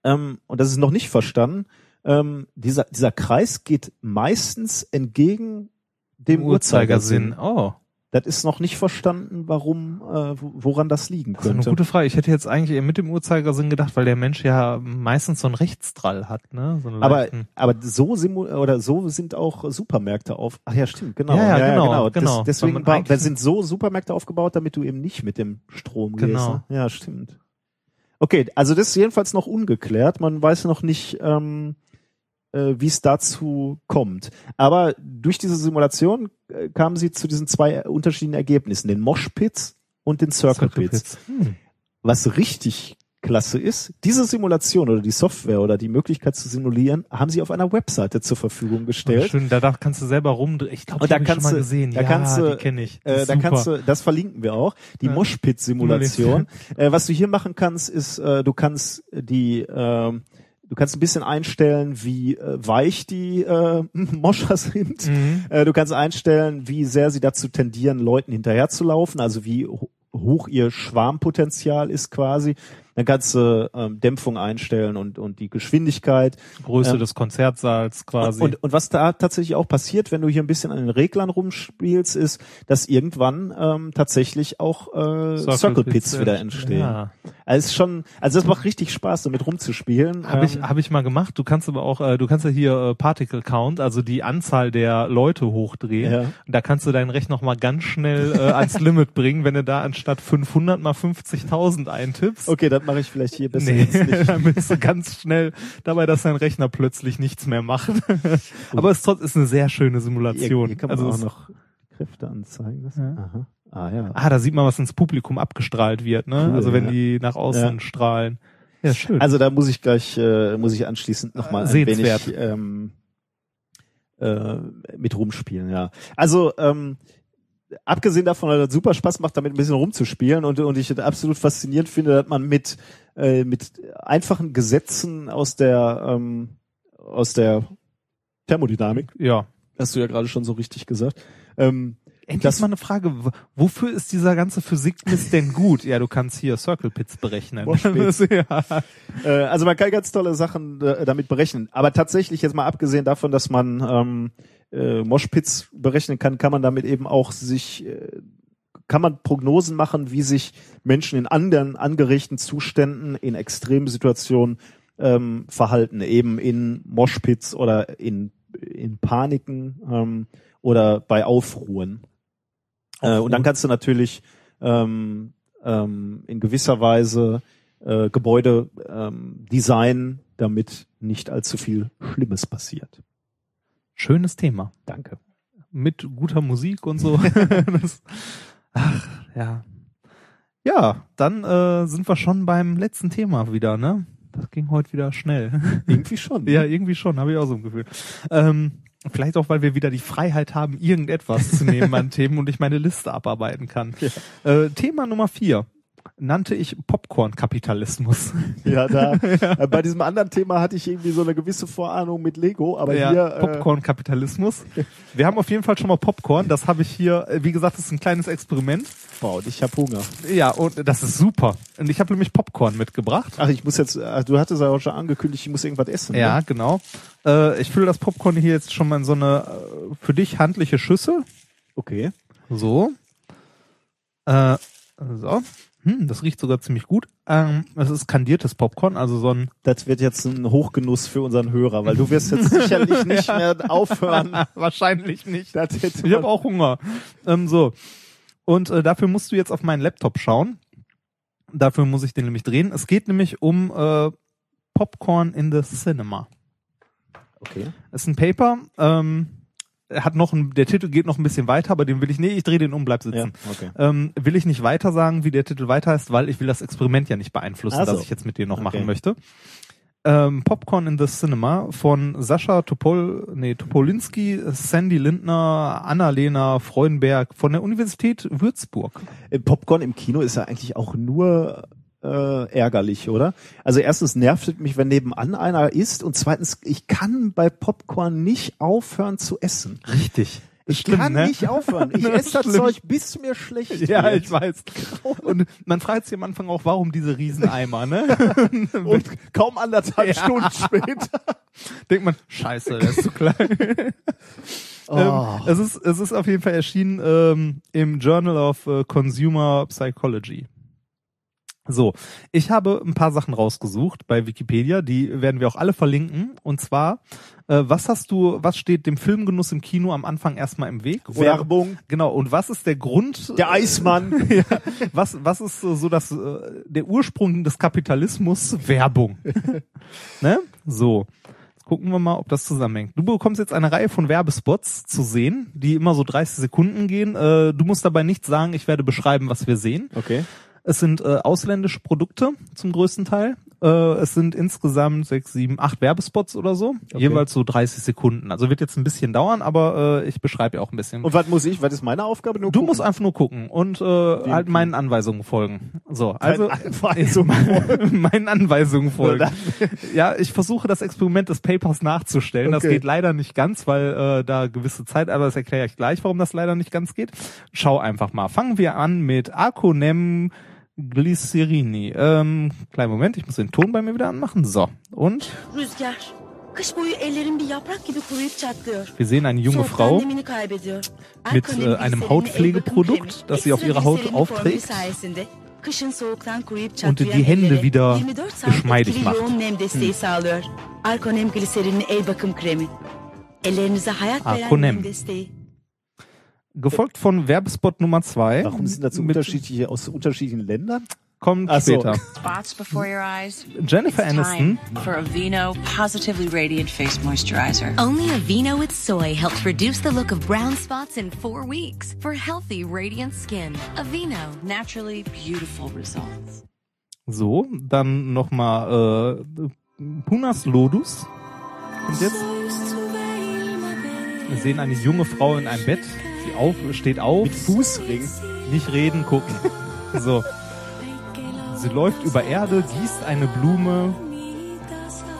ähm, und das ist noch nicht verstanden, ähm, dieser, dieser Kreis geht meistens entgegen dem Uhrzeigersinn. Oh, Das ist noch nicht verstanden, warum, äh, wo- woran das liegen das ist eine könnte. gute Frage. Ich hätte jetzt eigentlich eher mit dem Uhrzeigersinn gedacht, weil der Mensch ja meistens so einen Rechtsdrall hat, ne? So aber, aber so simu oder so sind auch Supermärkte auf. Ach ja, stimmt, genau. Ja, ja, genau, Das, genau. deswegen Weil man ba- eigentlich- da sind so Supermärkte aufgebaut, damit du eben nicht mit dem Strom gehst. Genau. Ne? Ja, stimmt. Okay, also das ist jedenfalls noch ungeklärt. Man weiß noch nicht, ähm, äh, wie es dazu kommt. Aber durch diese Simulation äh, kamen sie zu diesen zwei äh, unterschiedlichen Ergebnissen, den Moshpits und den Circle, Pits. Hm. Was richtig klasse ist, diese Simulation oder die Software oder die Möglichkeit zu simulieren, haben sie auf einer Webseite zur Verfügung gestellt. Schön, da kannst du selber rumdrehen. Ich glaube, die da habe ich schon kannst mal du- gesehen. da ja, kannst du- die kenne ich. Äh, da kannst du, das verlinken wir auch, die Ja. Moshpit-Simulation. äh, was du hier machen kannst, ist, äh, du kannst die, ähm, du kannst ein bisschen einstellen, wie äh, weich die äh, Moscher sind. Mhm. Äh, du kannst einstellen, wie sehr sie dazu tendieren, Leuten hinterherzulaufen, also wie ho hoch ihr Schwarmpotenzial ist quasi. Dann kannst du ähm, Dämpfung einstellen und, und die Geschwindigkeit. Größe ähm, des Konzertsaals quasi. Und, und was da tatsächlich auch passiert, wenn du hier ein bisschen an den Reglern rumspielst, ist, dass irgendwann ähm, tatsächlich auch äh, Circle, Pits wieder entstehen. Ja. Also es ist schon, also das macht richtig Spaß, damit rumzuspielen. Habe ich, Ähm, hab ich mal gemacht. Du kannst aber auch, äh, du kannst ja hier äh, Particle Count, also die Anzahl der Leute hochdrehen. Ja. Und Da kannst du deinen Rechner noch mal ganz schnell äh, ans Limit bringen, wenn du da anstatt 500 mal 50.000 eintippst. okay, das mache ich vielleicht hier besser Nee, jetzt nicht. dann bist du ganz schnell dabei, dass dein Rechner plötzlich nichts mehr macht. Aber es ist eine sehr schöne Hier, Simulation. hier kann man also auch noch Kräfte anzeigen. Das, Ja. aha. Ah ja. Ah, da sieht man, was ins Publikum abgestrahlt wird, ne? Cool, also wenn ja. die nach außen Ja. strahlen. Ja, schön. Also da muss ich gleich, äh, muss ich anschließend nochmal ein Sehenswert. wenig ähm, äh, mit rumspielen, ja. Also ähm, abgesehen davon, dass es super Spaß macht, damit ein bisschen rumzuspielen und, und ich es absolut faszinierend finde, dass man mit, äh, mit einfachen Gesetzen aus der ähm, aus der Thermodynamik, ja. hast du ja gerade schon so richtig gesagt, ähm, Endlich Das- mal eine Frage. Wofür ist dieser ganze Physikmist denn gut? Ja, du kannst hier Circle Pits berechnen. Ja. Äh, also man kann ganz tolle Sachen äh, damit berechnen. Aber tatsächlich jetzt mal abgesehen davon, dass man ähm, äh, Moshpits berechnen kann, kann man damit eben auch sich äh, kann man Prognosen machen, wie sich Menschen in anderen angeregten Zuständen in extremen Situationen ähm, verhalten, eben in Moshpits oder in in Paniken ähm, oder bei Aufruhen. Äh, und dann kannst du natürlich ähm, ähm, in gewisser Weise äh, Gebäude ähm, designen, damit nicht allzu viel Schlimmes passiert. Schönes Thema. Danke. Mit guter Musik und so. das, ach, ja. Ja, dann äh, sind wir schon beim letzten Thema wieder, ne? Das ging heute wieder schnell. Irgendwie schon. ja, irgendwie schon, habe ich auch so ein Gefühl. Ähm, vielleicht auch, weil wir wieder die Freiheit haben, irgendetwas zu nehmen an Themen und ich meine Liste abarbeiten kann. Äh, Thema Nummer vier nannte ich Popcorn-Kapitalismus. Ja, da äh, bei diesem anderen Thema hatte ich irgendwie so eine gewisse Vorahnung mit Lego, aber ja, hier äh, Popcorn-Kapitalismus. Wir haben auf jeden Fall schon mal Popcorn. Das habe ich hier, äh, wie gesagt, das ist ein kleines Experiment. wow, und ich habe Hunger. Ja, und das ist super. Und ich habe nämlich Popcorn mitgebracht. Ach, ich muss jetzt, äh, du hattest ja auch schon angekündigt, ich muss irgendwas essen. Ja, Ne? genau. Äh, ich fülle das Popcorn hier jetzt schon mal in so eine äh, für dich handliche Schüssel. Okay. So. Äh, so. Hm, das riecht sogar ziemlich gut. Ähm, es ist kandiertes Popcorn, also so ein Das wird jetzt ein Hochgenuss für unseren Hörer, weil du wirst jetzt sicherlich nicht mehr aufhören. wahrscheinlich nicht. Ich habe auch Hunger. Ähm, so. Und äh, dafür musst du jetzt auf meinen Laptop schauen. Dafür muss ich den nämlich drehen. Es geht nämlich um äh, Popcorn in the Cinema. Okay. Es ist ein Paper. Ähm, hat noch ein, der Titel geht noch ein bisschen weiter, aber den will ich, nee, ich drehe den um, bleib Ja, sitzen. okay. Ähm, will ich nicht weiter sagen, wie der Titel weiter heißt, weil ich will das Experiment ja nicht beeinflussen, Ach so. das ich jetzt mit dir noch Okay. machen möchte. Ähm, Popcorn in the Cinema von Sascha Topol, nee, Topolinski, Sandy Lindner, Annalena Freudenberg von der Universität Würzburg. Äh, Popcorn im Kino ist ja eigentlich auch nur äh, ärgerlich, oder? Also erstens nervt es mich, wenn nebenan einer isst und zweitens, ich kann bei Popcorn nicht aufhören zu essen. Richtig. Ich Schlimm, kann ne? nicht aufhören. Ich esse das. Zeug, bis mir schlecht Ja, wird. ich weiß. Und man fragt sich am Anfang auch, warum diese Rieseneimer, ne? Und kaum anderthalb Ja. Stunden später. Denkt man, scheiße, der ist zu klein. Oh. Ähm, es, ist, es ist auf jeden Fall erschienen ähm, im Journal of äh, Consumer Psychology. So, ich habe ein paar Sachen rausgesucht bei Wikipedia, die werden wir auch alle verlinken. Und zwar, äh, was hast du, was steht dem Filmgenuss im Kino am Anfang erstmal im Weg? Oder- Werbung. Genau, und was ist der Grund? Der Eismann. ja, was, was ist so so das, äh, der Ursprung des Kapitalismus? Werbung. ne? So. Jetzt gucken wir mal, ob das zusammenhängt. Du bekommst jetzt eine Reihe von Werbespots zu sehen, die immer so 30 Sekunden gehen. Äh, du musst dabei nicht sagen, ich werde beschreiben, was wir sehen. Okay. Es sind äh, ausländische Produkte zum größten Teil. Äh, es sind insgesamt sechs, sieben, acht Werbespots oder so. Jeweils so 30 Sekunden. Also wird jetzt ein bisschen dauern, aber äh, ich beschreibe ja auch ein bisschen. Und was muss ich? Was ist meine Aufgabe? Nur Du gucken? musst einfach nur gucken und äh, halt meinen Anweisungen folgen. So, also Anweisungen meinen Anweisungen folgen. ja, ich versuche das Experiment des Papers nachzustellen. Das Okay. geht leider nicht ganz, weil äh, da gewisse Zeit, aber das erkläre ich gleich, warum das leider nicht ganz geht. Schau einfach mal. Fangen wir an mit Aconem Glycerini. Ähm, kleinen Moment, ich muss den Ton bei mir wieder anmachen. So, und wir sehen eine junge Frau mit, äh, einem Hautpflegeprodukt, das sie auf ekstra ihre Haut aufträgt. Und die Hände wieder 24 saat geschmeidig macht. veren Arkonem. Gefolgt von Werbespot Nummer zwei. Warum sind das so unterschiedliche aus unterschiedlichen Ländern? Kommt Ach so. später. eyes. Jennifer It's Aniston for Aveeno Positively Radiant Face Moisturizer. Only Aveeno with soy helps reduce the look of brown spots in four weeks for healthy, radiant skin. Aveeno. Naturally beautiful results. So, dann nochmal äh, Punas Lodus. Und jetzt wir sehen eine junge Frau in einem Bett. Sie auf, steht auf. Mit Fußring. Nicht reden, gucken. So. Sie läuft über Erde, gießt eine Blume.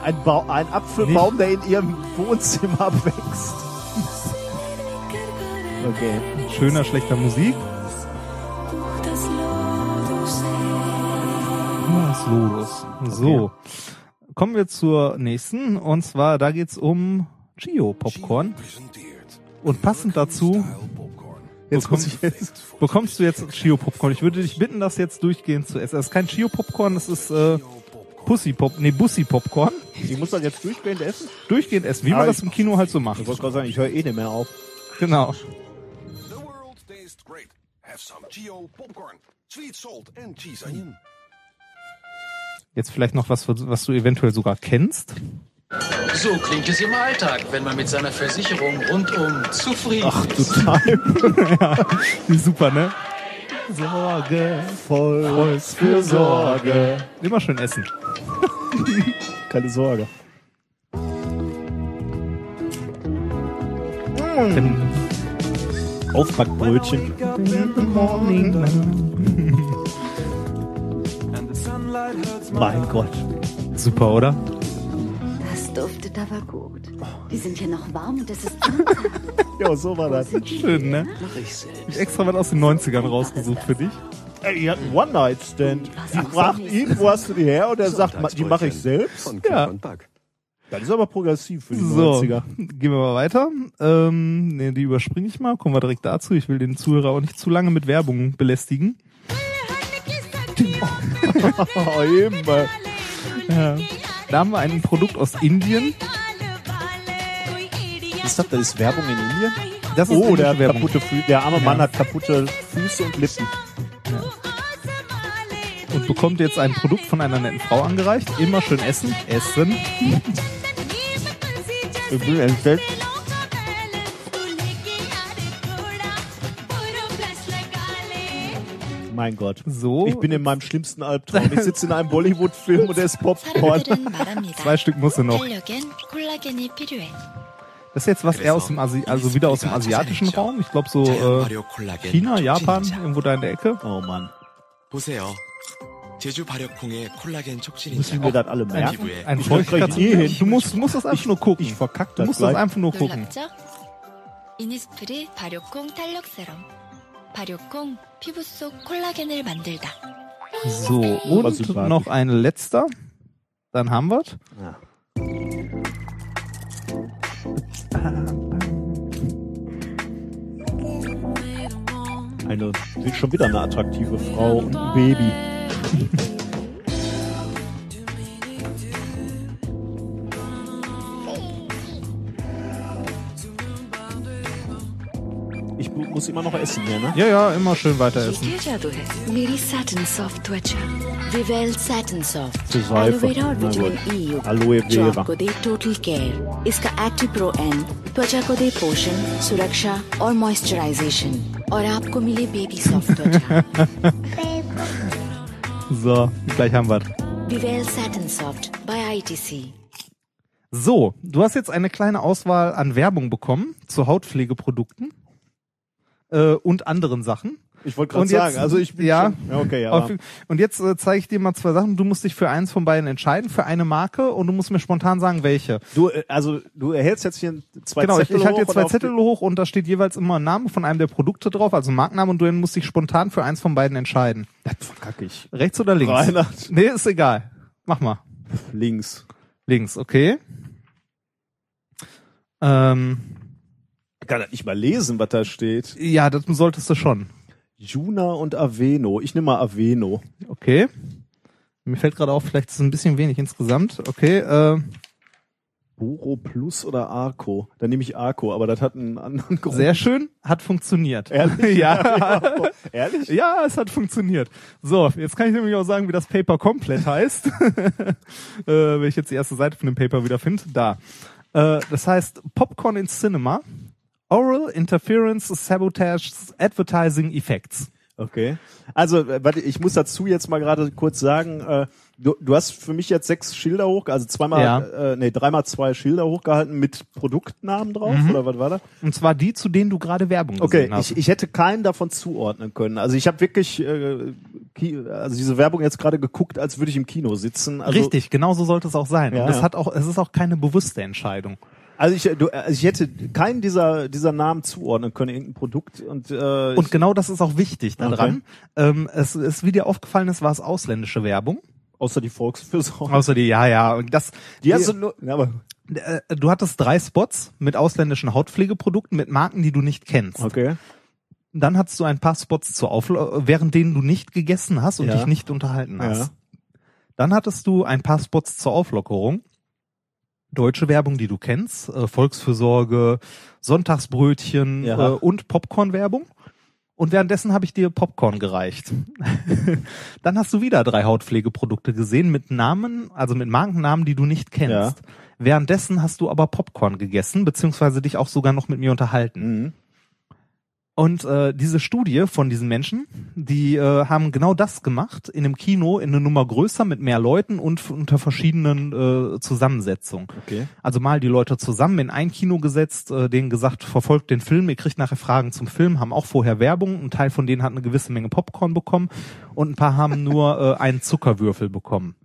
Ein, ba ein Apfelbaum, der in ihrem Wohnzimmer wächst. Okay. Schöner, schlechter Musik. Punas Lodus. So. Kommen wir zur nächsten. Und zwar, da geht's um Chio Popcorn. Und passend dazu Jetzt muss ich bekommst, jetzt. bekommst du jetzt Chio Popcorn. Ich würde dich bitten, das jetzt durchgehend zu essen. Das ist kein Chio Popcorn, das ist äh, Pussy Pop, nee, Bussi Popcorn. Ich muss das jetzt durchgehend essen? Durchgehend essen, wie man Ah, das ich- im Kino halt so macht. Ich wollte gerade sagen, ich höre eh nicht mehr auf. Genau. The world tastes great. Have some Geo popcorn. Sweet salt and cheese onion. Jetzt vielleicht noch was, was du eventuell sogar kennst. So klingt es im Alltag, wenn man mit seiner Versicherung rundum zufrieden Ach, ist. total. Super, ne? Sorge, Volksfürsorge. Immer schön essen. Keine Sorge. Aufbackbrötchen. Mein Gott. Super, oder? Das duftet aber gut. Die sind ja noch warm und es ist Ja, so war das. Schön, ne? Mache ich selbst. Ich extra was aus den 90ern rausgesucht für dich. Ey, die hatten One-Night-Stand. Die fragt ihn, wo hast du die her? Und er sagt, die mache ich selbst. Von Ja. Und Buck. Das ist aber progressiv für die So, 90er. gehen wir mal weiter. Ähm, nee, die überspringe ich mal. Kommen wir direkt dazu. Ich will den Zuhörer auch nicht zu lange mit Werbung belästigen. Oh, eben, weil- Ja. Da haben wir ein Produkt aus Indien. Ist das, das ist Werbung in Indien? Das ist Oh, der, Werbung. kaputte Fü der arme Ja. Mann hat kaputte Füße und Lippen. Und bekommt jetzt ein Produkt von einer netten Frau angereicht. Immer schön essen. Essen. Ich bin entsetzt. Mein Gott. So. Ich bin in meinem schlimmsten Albtraum. Ich sitze in einem Bollywood-Film und esse Popcorn. Zwei Stück musst du noch. 탄력엔 콜라겐이 필요해. Das ist jetzt was eher aus dem Asi also wieder aus dem asiatischen Raum. Ich glaube so 자연 äh, 발효 콜라겐 China, Japan, 촉진인자. irgendwo da in der Ecke. Oh Mann. 보세요. 제주 발효콩의 콜라겐 Müssen 촉진인자. wir das alle merken? 피부에 Ein Ich krieg Feuchtigkeits nie hin. Du musst, du musst das einfach nur gucken. Ich verkack du das musst das gleich. einfach nur gucken. 놀랍죠? 이니스프리 발효콩 탄력 세럼. 발효콩 피부 속 콜라겐을 만들다. So, Super und sympathisch. noch ein letzter. Dann haben wir's. Eine, schon wieder eine attraktive Frau und ein Baby. muss immer noch essen hier, ne? Ja, ja, immer schön weiter essen. क्या जादू है मेरी satin soft त्वचा Vivel satin soft Zu Seife. Aloe vera और Na vitamin gut. ई Aloe जो Vera. आपको दे total care इसका active pro N त्वचा को दे पोषण सुरक्षा और मॉइस्चराइजेशन और आपको मिले बेबी सॉफ्ट त्वचा So, gleich haben wir's. Vivel satin soft by ITC So, du hast jetzt eine kleine Auswahl an Werbung bekommen zu Hautpflegeprodukten äh, und anderen Sachen. Ich wollte gerade sagen, also ich bin ja, schon, ja okay, Auf, aber und jetzt äh, zeige ich dir mal zwei Sachen. Du musst dich für eins von beiden entscheiden, für eine Marke und du musst mir spontan sagen, welche. du, äh, also du erhältst jetzt hier zwei genau, ich, Zettel ich halte hoch dir und zwei auf Zettel hoch und da steht jeweils immer ein Name von einem der Produkte drauf, also Markenname und du musst dich spontan für eins von beiden entscheiden. Das verkacke ich. Rechts oder links? Reinhard. Nee, ist egal. Mach mal. Links. Links, okay. Ähm, Ich kann das nicht mal lesen, was da steht. ja, das solltest du schon. Juna und Aveno. Ich nehme mal Aveno. Okay. Mir fällt gerade auf, vielleicht ist es ein bisschen wenig insgesamt. Okay, äh, Boro Plus oder Arco? Dann nehme ich Arco, aber das hat einen anderen Grund. sehr schön, hat funktioniert. Ehrlich? ja. Ehrlich? Ja, es hat funktioniert. So, jetzt kann ich nämlich auch sagen, wie das Paper komplett heißt. äh, wenn ich jetzt die erste Seite von dem Paper wieder finde. Da. Äh, das heißt Popcorn in Cinema. Oral Interference Sabotage Advertising Effects. Okay. Also, äh, warte, ich muss dazu jetzt mal gerade kurz sagen, äh, du, du hast für mich jetzt sechs Schilder hoch, also zweimal, Ja. äh, nee, dreimal zwei Schilder hochgehalten mit Produktnamen drauf, Mhm. oder was war das? Und zwar die, zu denen du gerade Werbung Okay, hast. ich, ich hätte keinen davon zuordnen können. Also ich habe wirklich äh, also diese Werbung jetzt gerade geguckt, als würde ich im Kino sitzen. Also, Richtig, genau so sollte es auch sein. Ja, Und es ja. hat auch, es ist auch keine bewusste Entscheidung. Also ich, du, also ich hätte keinen dieser dieser Namen zuordnen können, irgendein Produkt und äh, Und genau das ist auch wichtig daran. Okay. Ähm, es ist, wie dir aufgefallen ist, war es ausländische Werbung. außer die Volksfürsorge. Außer die, ja, ja. Und das, Die hast du nur, ja, aber äh, du hattest drei Spots mit ausländischen Hautpflegeprodukten, mit Marken, die du nicht kennst. okay. Dann hattest du ein paar Spots zur Aufla während denen du nicht gegessen hast und Ja. dich nicht unterhalten hast. Ja. Dann hattest du ein paar Spots zur Auflockerung. Deutsche Werbung, die du kennst, äh, Volksfürsorge, Sonntagsbrötchen Ja. äh, und Popcorn-Werbung. Und währenddessen habe ich dir Popcorn gereicht. Dann hast du wieder drei Hautpflegeprodukte gesehen mit Namen, also mit Markennamen, die du nicht kennst. Ja. Währenddessen hast du aber Popcorn gegessen, beziehungsweise dich auch sogar noch mit mir unterhalten. Mhm. Und äh, diese Studie von diesen Menschen, die äh, haben genau das gemacht in einem Kino in eine Nummer größer mit mehr Leuten und unter verschiedenen äh, Zusammensetzungen. Okay. Also mal die Leute zusammen in ein Kino gesetzt, äh, denen gesagt, verfolgt den Film, ihr kriegt nachher Fragen zum Film, haben auch vorher Werbung. Ein Teil von denen hat eine gewisse Menge Popcorn bekommen und ein paar haben nur äh, einen Zuckerwürfel bekommen.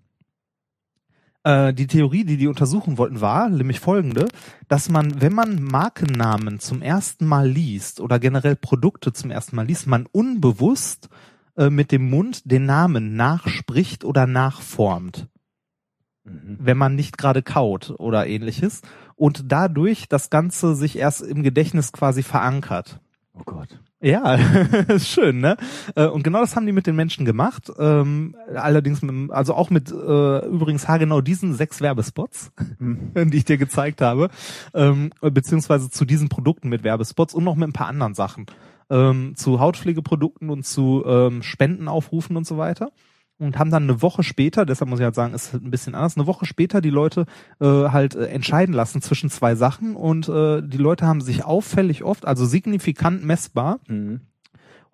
Äh, die Theorie, die die untersuchen wollten, war nämlich folgende, dass man, wenn man Markennamen zum ersten Mal liest oder generell Produkte zum ersten Mal liest, man unbewusst äh, mit dem Mund den Namen nachspricht oder nachformt wenn man nicht gerade kaut oder ähnliches und dadurch das Ganze sich erst im Gedächtnis quasi verankert. Oh Gott. Ja, ist schön, ne? Äh, Und genau das haben die mit den Menschen gemacht. Ähm, allerdings, mit, also auch mit äh, übrigens haargenau diesen sechs Werbespots, die ich dir gezeigt habe, ähm, beziehungsweise zu diesen Produkten mit Werbespots und noch mit ein paar anderen Sachen. Ähm, zu Hautpflegeprodukten und zu ähm, Spendenaufrufen und so weiter. Und haben dann eine Woche später, deshalb muss ich halt sagen, ist ein bisschen anders, eine Woche später die Leute äh, halt äh, entscheiden lassen zwischen zwei Sachen und äh, die Leute haben sich auffällig oft, also signifikant messbar,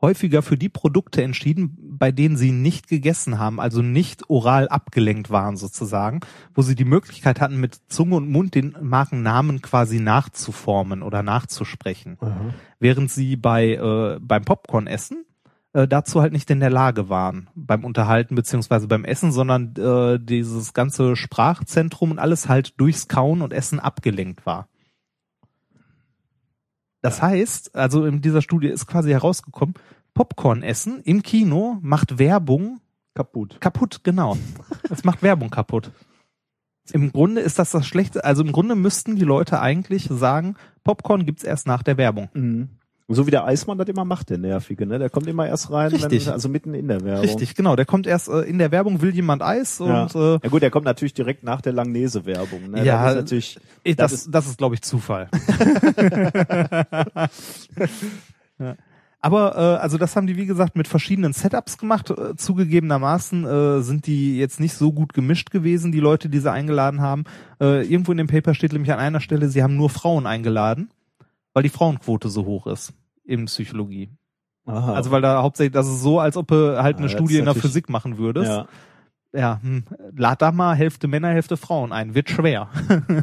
häufiger für die Produkte entschieden, bei denen sie nicht gegessen haben, also nicht oral abgelenkt waren sozusagen, wo sie die Möglichkeit hatten, mit Zunge und Mund den Markennamen quasi nachzuformen oder nachzusprechen. Während sie bei äh, beim Popcorn essen äh, dazu halt nicht in der Lage waren beim Unterhalten beziehungsweise beim Essen, sondern äh, dieses ganze Sprachzentrum und alles halt durchs Kauen und Essen abgelenkt war. Das heißt, also in dieser Studie ist quasi herausgekommen, Popcorn essen im Kino macht Werbung Kaputt. kaputt, genau. Es macht Werbung kaputt. Im Grunde ist das das Schlechte, also im Grunde müssten die Leute eigentlich sagen, Popcorn gibt's erst nach der Werbung. Mhm. So wie der Eismann das immer macht, der Nervige, ne? Der kommt immer erst rein, Richtig. Wenn, also mitten in der Werbung. Richtig, genau. Der kommt erst äh, in der Werbung, will jemand Eis Ja. und äh, ja gut, der kommt natürlich direkt nach der Langnese-Werbung. Ne? Ja, das ist natürlich, eh, das das, ist- das ist, glaube ich, Zufall. ja. Aber äh, also das haben die wie gesagt mit verschiedenen Setups gemacht. Äh, zugegebenermaßen äh, sind die jetzt nicht so gut gemischt gewesen, die Leute, die sie eingeladen haben. Äh, irgendwo in dem Paper steht nämlich an einer Stelle, sie haben nur Frauen eingeladen, weil die Frauenquote so hoch ist in Psychologie. Aha. Also weil da hauptsächlich, das ist so, als ob du halt Ah, eine das Studie in der Physik machen würdest. ja. Ja, hm, lad da mal Hälfte Männer, Hälfte Frauen ein. Wird schwer.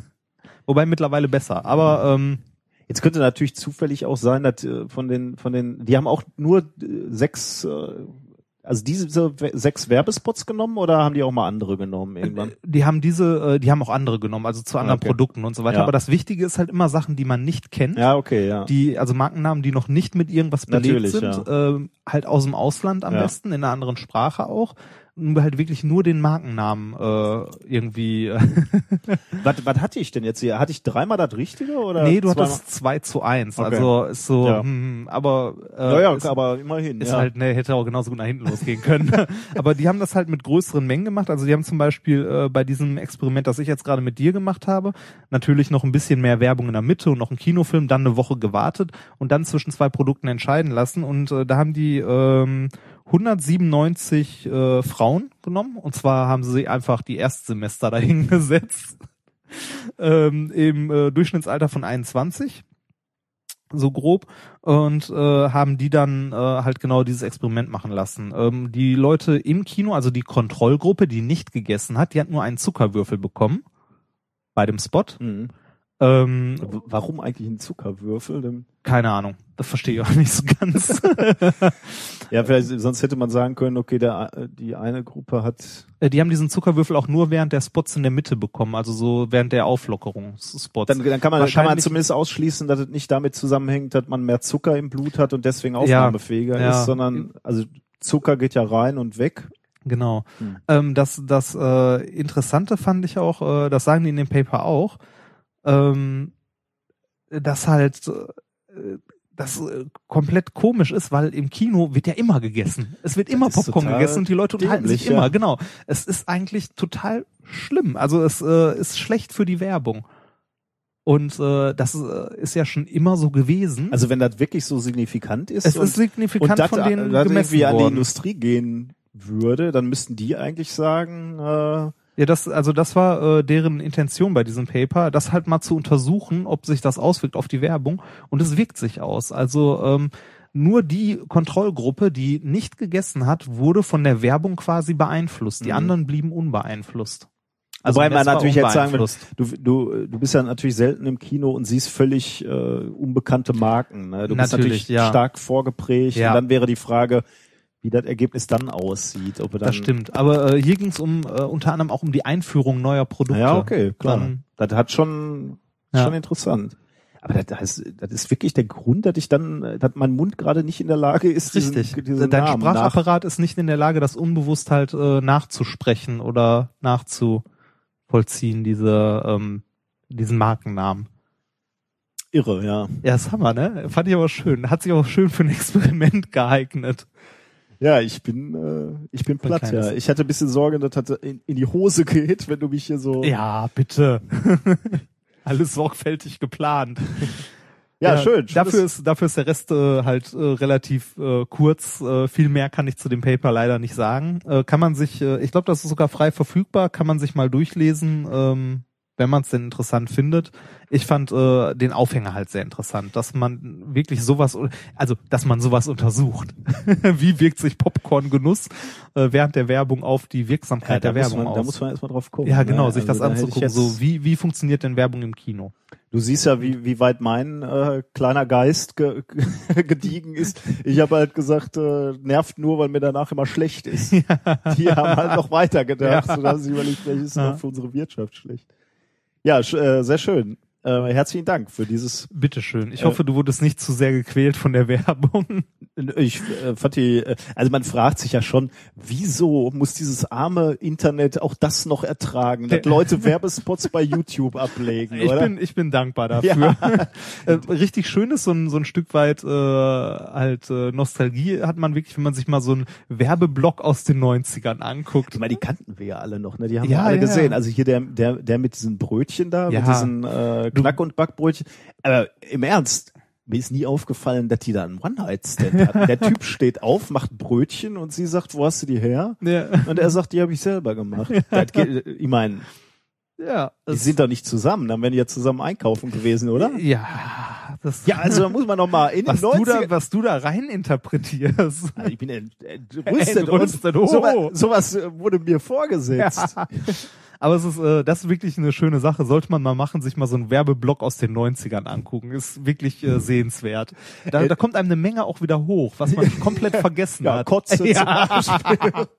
Wobei mittlerweile besser. Aber ähm, Jetzt könnte natürlich zufällig auch sein, dass äh, von den, von den, die haben auch nur äh, sechs, äh, also diese we- sechs Werbespots genommen oder haben die auch mal andere genommen irgendwann? die haben diese, äh, die haben auch andere genommen, also zu anderen Okay. Produkten und so weiter. Ja. Aber das Wichtige ist halt immer Sachen, die man nicht kennt. Ja, okay, ja. Die, also Markennamen, die noch nicht mit irgendwas belegt Natürlich, sind, ähm, halt aus dem Ausland am Ja. besten, in einer anderen Sprache auch. Und halt wirklich nur den Markennamen äh, irgendwie. Äh, was, was hatte ich denn jetzt hier? Hatte ich dreimal das Richtige oder? nee, du zweimal? hattest 2 zu 1. Okay. Also ist so, Ja. hm, aber äh, Ja, ja, ist, aber immerhin. ist ja. halt, ne, hätte auch genauso gut nach hinten losgehen können. Aber die haben das halt mit größeren Mengen gemacht. Also die haben zum Beispiel äh, bei diesem Experiment, das ich jetzt gerade mit dir gemacht habe, natürlich noch ein bisschen mehr Werbung in der Mitte und noch einen Kinofilm, dann eine Woche gewartet und dann zwischen zwei Produkten entscheiden lassen. Und äh, da haben die ähm, 197 äh, Frauen genommen. Und zwar haben sie einfach die Erstsemester dahin gesetzt. ähm, Im äh, Durchschnittsalter von 21 so grob und äh, haben die dann äh, halt genau dieses Experiment machen lassen. Ähm, die Leute im Kino, also die Kontrollgruppe, die nicht gegessen hat, die hat nur einen Zuckerwürfel bekommen bei dem Spot. Mhm. Ähm, Warum eigentlich ein Zuckerwürfel? Denn- keine Ahnung, das verstehe ich auch nicht so ganz. Ja, vielleicht, sonst hätte man sagen können, okay, der, äh, die eine Gruppe hat, Äh, die haben diesen Zuckerwürfel auch nur während der Spots in der Mitte bekommen, also so während der Auflockerungsspots. dann, dann kann man, kann man zumindest ausschließen, dass es nicht damit zusammenhängt, dass man mehr Zucker im Blut hat und deswegen aufnahmefähiger ja. ist, sondern, also Zucker geht ja rein und weg. Genau. Hm. Ähm, das das äh, Interessante fand ich auch, äh, das sagen die in dem Paper auch, ähm, dass halt äh, das äh, komplett komisch ist, weil im Kino wird ja immer gegessen. Es wird immer Popcorn gegessen und die Leute unterhalten sich dämlich, ja. immer, genau. Es ist eigentlich total schlimm. Also es äh, ist schlecht für die Werbung. Und äh, das äh, ist ja schon immer so gewesen. Also wenn das wirklich so signifikant ist. Es und, ist signifikant und von denen das gemessen irgendwie an die worden. Industrie gehen würde, dann müssten die eigentlich sagen, äh, Ja, das, also das war äh, deren Intention bei diesem Paper, das halt mal zu untersuchen, ob sich das auswirkt auf die Werbung. Und es wirkt sich aus. Also ähm, nur die Kontrollgruppe, die nicht gegessen hat, wurde von der Werbung quasi beeinflusst. Die Mhm. anderen blieben unbeeinflusst. Also Wobei man natürlich jetzt sagen will, du, du, du bist ja natürlich selten im Kino und siehst völlig äh, unbekannte Marken. Ne? Du bist Natürlich, natürlich ja. stark vorgeprägt. Ja. Und dann wäre die Frage, wie das Ergebnis dann aussieht. Ob wir dann, Das stimmt. Aber äh, hier ging es um äh, unter anderem auch um die Einführung neuer Produkte. Ja, okay, klar. Dann, das hat schon, Ja. schon interessant. Aber das, heißt, das ist wirklich der Grund, dass ich dann, dass mein Mund gerade nicht in der Lage ist, Richtig. diesen, diesen Dein Namen nach, Sprachapparat ist nicht in der Lage, das unbewusst halt äh, nachzusprechen oder nachzuvollziehen, diese, ähm, diesen Markennamen. irre, ja. Ja, das Hammer, ne? Fand ich aber schön. Hat sich auch schön für ein Experiment geeignet. Ja, ich bin, äh, ich bin platt, ja. Ich hatte ein bisschen Sorge, das in, in die Hose geht, wenn du mich hier so. Ja, bitte. Alles sorgfältig geplant. Ja, schön. Dafür Schönes- ist, dafür ist der Rest äh, halt äh, relativ äh, kurz. Äh, viel mehr kann ich zu dem Paper leider nicht sagen. Äh, kann man sich, äh, ich glaube, das ist sogar frei verfügbar, kann man sich mal durchlesen, ähm, wenn man es denn interessant findet. Ich fand äh, den Aufhänger halt sehr interessant, dass man wirklich sowas, also dass man sowas untersucht. Wie wirkt sich Popcorn-Genuss äh, während der Werbung auf die Wirksamkeit Ja, der Werbung man, aus? da muss man erstmal drauf gucken. ja, genau, ne? sich Also das anzugucken. So, wie, wie funktioniert denn Werbung im Kino? Du siehst ja, wie, wie weit mein äh, kleiner Geist ge gediegen ist. Ich habe halt gesagt, äh, nervt nur, weil mir danach immer schlecht ist. Die haben halt noch weiter gedacht, Ja. sodass ich überlegt, vielleicht ist Ja. noch für unsere Wirtschaft schlecht. Ja, äh, sehr schön. Äh, herzlichen Dank für dieses. Bitteschön. Ich Äh, hoffe, du wurdest nicht zu sehr gequält von der Werbung. Ich äh, fand die, äh, also man fragt sich ja schon, wieso muss dieses arme Internet auch das noch ertragen, dass Der- Leute Werbespots bei YouTube ablegen, Ich oder? bin, ich bin dankbar dafür. Ja. äh, richtig schön ist so ein, so ein Stück weit äh, halt äh, Nostalgie hat man wirklich, wenn man sich mal so einen Werbeblock aus den 90ern anguckt. Ich meine, die kannten wir ja alle noch, ne? Die haben Ja, wir alle ja, gesehen. Also hier der, der, der mit diesen Brötchen da, mit diesen äh, Knack- und Backbrötchen. Aber im Ernst, mir ist nie aufgefallen, dass die da einen One-Night-Stand hatten. Der Typ steht auf, macht Brötchen und sie sagt, wo hast du die her? Ja. Und er sagt, die habe ich selber gemacht. Das geht, ich meine, Ja, die sind doch nicht zusammen, dann wären die ja zusammen einkaufen gewesen, oder? ja, das, Ja, also da muss man noch mal in den was du da, 90er was du da rein interpretierst. Also ich bin entrüstet. Entrüstet, oh. sowas, sowas äh, wurde mir vorgesetzt. Ja. Aber es ist, äh, das ist wirklich eine schöne Sache. Sollte man mal machen, sich mal so einen Werbeblock aus den 90ern angucken. Ist wirklich äh, sehenswert. Da, da kommt einem eine Menge auch wieder hoch, was man komplett vergessen Ja, hat. Kotze zum Beispiel.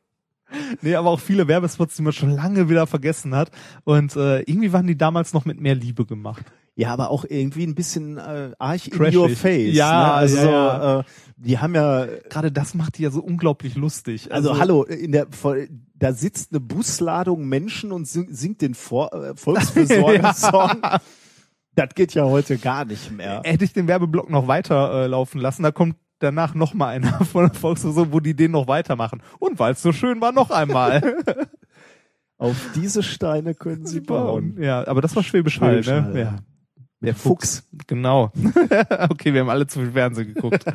Nee, aber auch viele Werbespots, die man schon lange wieder vergessen hat. Und äh, irgendwie waren die damals noch mit mehr Liebe gemacht. Ja, aber auch irgendwie ein bisschen äh, in Trashig. your face. Ja, ne? also ja, so, ja. Äh, die haben ja, Gerade das macht die ja so unglaublich lustig. also, hallo, in der voll- da sitzt eine Busladung Menschen und sing, singt den Vor, äh, Volksbesorger-Song. Das geht ja heute gar nicht mehr. Hätte ich den Werbeblock noch weiter äh, laufen lassen, da kommt danach noch mal einer von der Volksversorgung, wo die den noch weitermachen. Und weil es so schön war, noch einmal. Auf diese Steine können sie bauen. Ja, aber das war Schwäbisch Hall, ne? ja. Der Fuchs. Genau. okay, wir haben alle zu viel Fernsehen geguckt.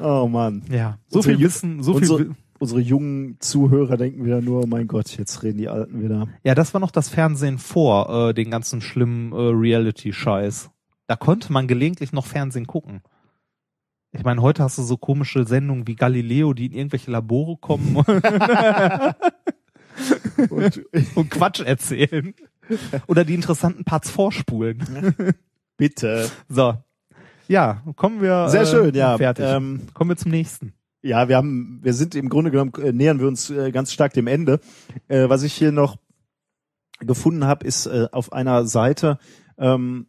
Oh Mann. Ja. So Unsere viel Wissen, so unsere, viel. Unsere jungen Zuhörer denken wieder nur, mein Gott, jetzt reden die Alten wieder. Ja, das war noch das Fernsehen vor äh, den ganzen schlimmen äh, Reality-Scheiß. Da konnte man gelegentlich noch Fernsehen gucken. Ich meine, heute hast du so komische Sendungen wie Galileo, die in irgendwelche Labore kommen Und, und Quatsch erzählen. Oder die interessanten Parts vorspulen. bitte. So. Ja, kommen wir. Sehr äh, schön, ja. Fertig. Ähm, kommen wir zum nächsten. Ja, wir haben, wir sind im Grunde genommen, äh, nähern wir uns äh, ganz stark dem Ende. Äh, was ich hier noch gefunden habe, ist äh, auf einer Seite, ähm,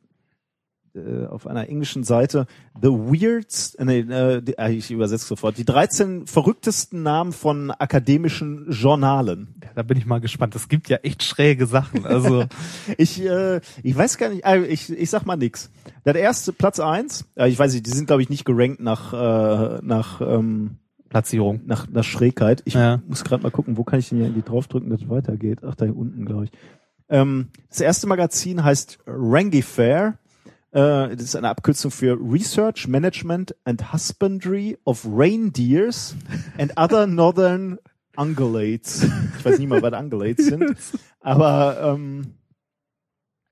äh, auf einer englischen Seite, The Weirds, äh, nee, äh, äh, ich übersetze sofort, die 13 verrücktesten Namen von akademischen Journalen. Ja, da bin ich mal gespannt. Es gibt ja echt schräge Sachen. Also Ich, äh, ich weiß gar nicht, äh, ich, ich sag mal nix. Der erste, Platz eins, äh, ich weiß nicht, die sind glaube ich nicht gerankt nach, äh, nach, ähm, Platzierung. nach, nach Schrägheit. Ich Ja. muss gerade mal gucken, wo kann ich denn hier irgendwie draufdrücken, dass es weitergeht. Ach, da hier unten, glaube ich. Ähm, das erste Magazin heißt Rangifair. Äh, das ist eine Abkürzung für Research, Management and Husbandry of Reindeers and Other Northern Ungulates. Ich weiß nicht mal, was Ungulates sind, aber ähm,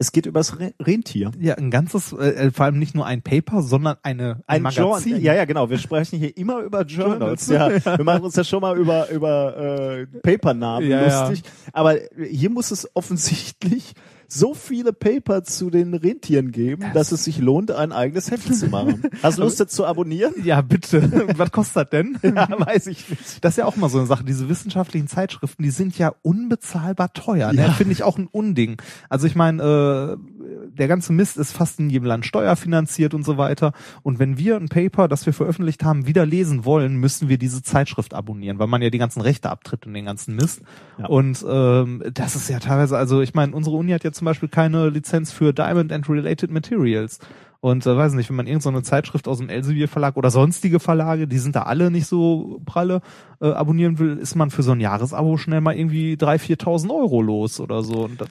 es geht übers Re Rentier. Ja, ein ganzes, äh, vor allem nicht nur ein Paper, sondern eine, ein, Ein Magazin. Journal. Ja, ja, genau. Wir sprechen hier immer über Journals. Ja, wir machen uns ja schon mal über über äh, Papernamen Ja, ja. lustig. Aber hier muss es offensichtlich so viele Paper zu den Rentieren geben, dass es sich lohnt, ein eigenes Heft zu machen. Hast du Lust, das zu abonnieren? Ja, bitte. Was kostet das denn? Ja, weiß ich nicht. Das ist ja auch mal so eine Sache. Diese wissenschaftlichen Zeitschriften, die sind ja unbezahlbar teuer. Ne? Ja. Finde ich auch ein Unding. Also ich meine, äh, der ganze Mist ist fast in jedem Land steuerfinanziert und so weiter. Und wenn wir ein Paper, das wir veröffentlicht haben, wieder lesen wollen, müssen wir diese Zeitschrift abonnieren, weil man ja die ganzen Rechte abtritt und den ganzen Mist. Ja. Und ähm, das ist ja teilweise, also ich meine, unsere Uni hat ja zum Beispiel keine Lizenz für Diamond and Related Materials. Und äh, weiß nicht, wenn man irgendeine so Zeitschrift aus dem Elsevier Verlag oder sonstige Verlage, die sind da alle nicht so pralle, äh, abonnieren will, ist man für so ein Jahresabo schnell mal irgendwie 3.000, 4.000 Euro los oder so. Und das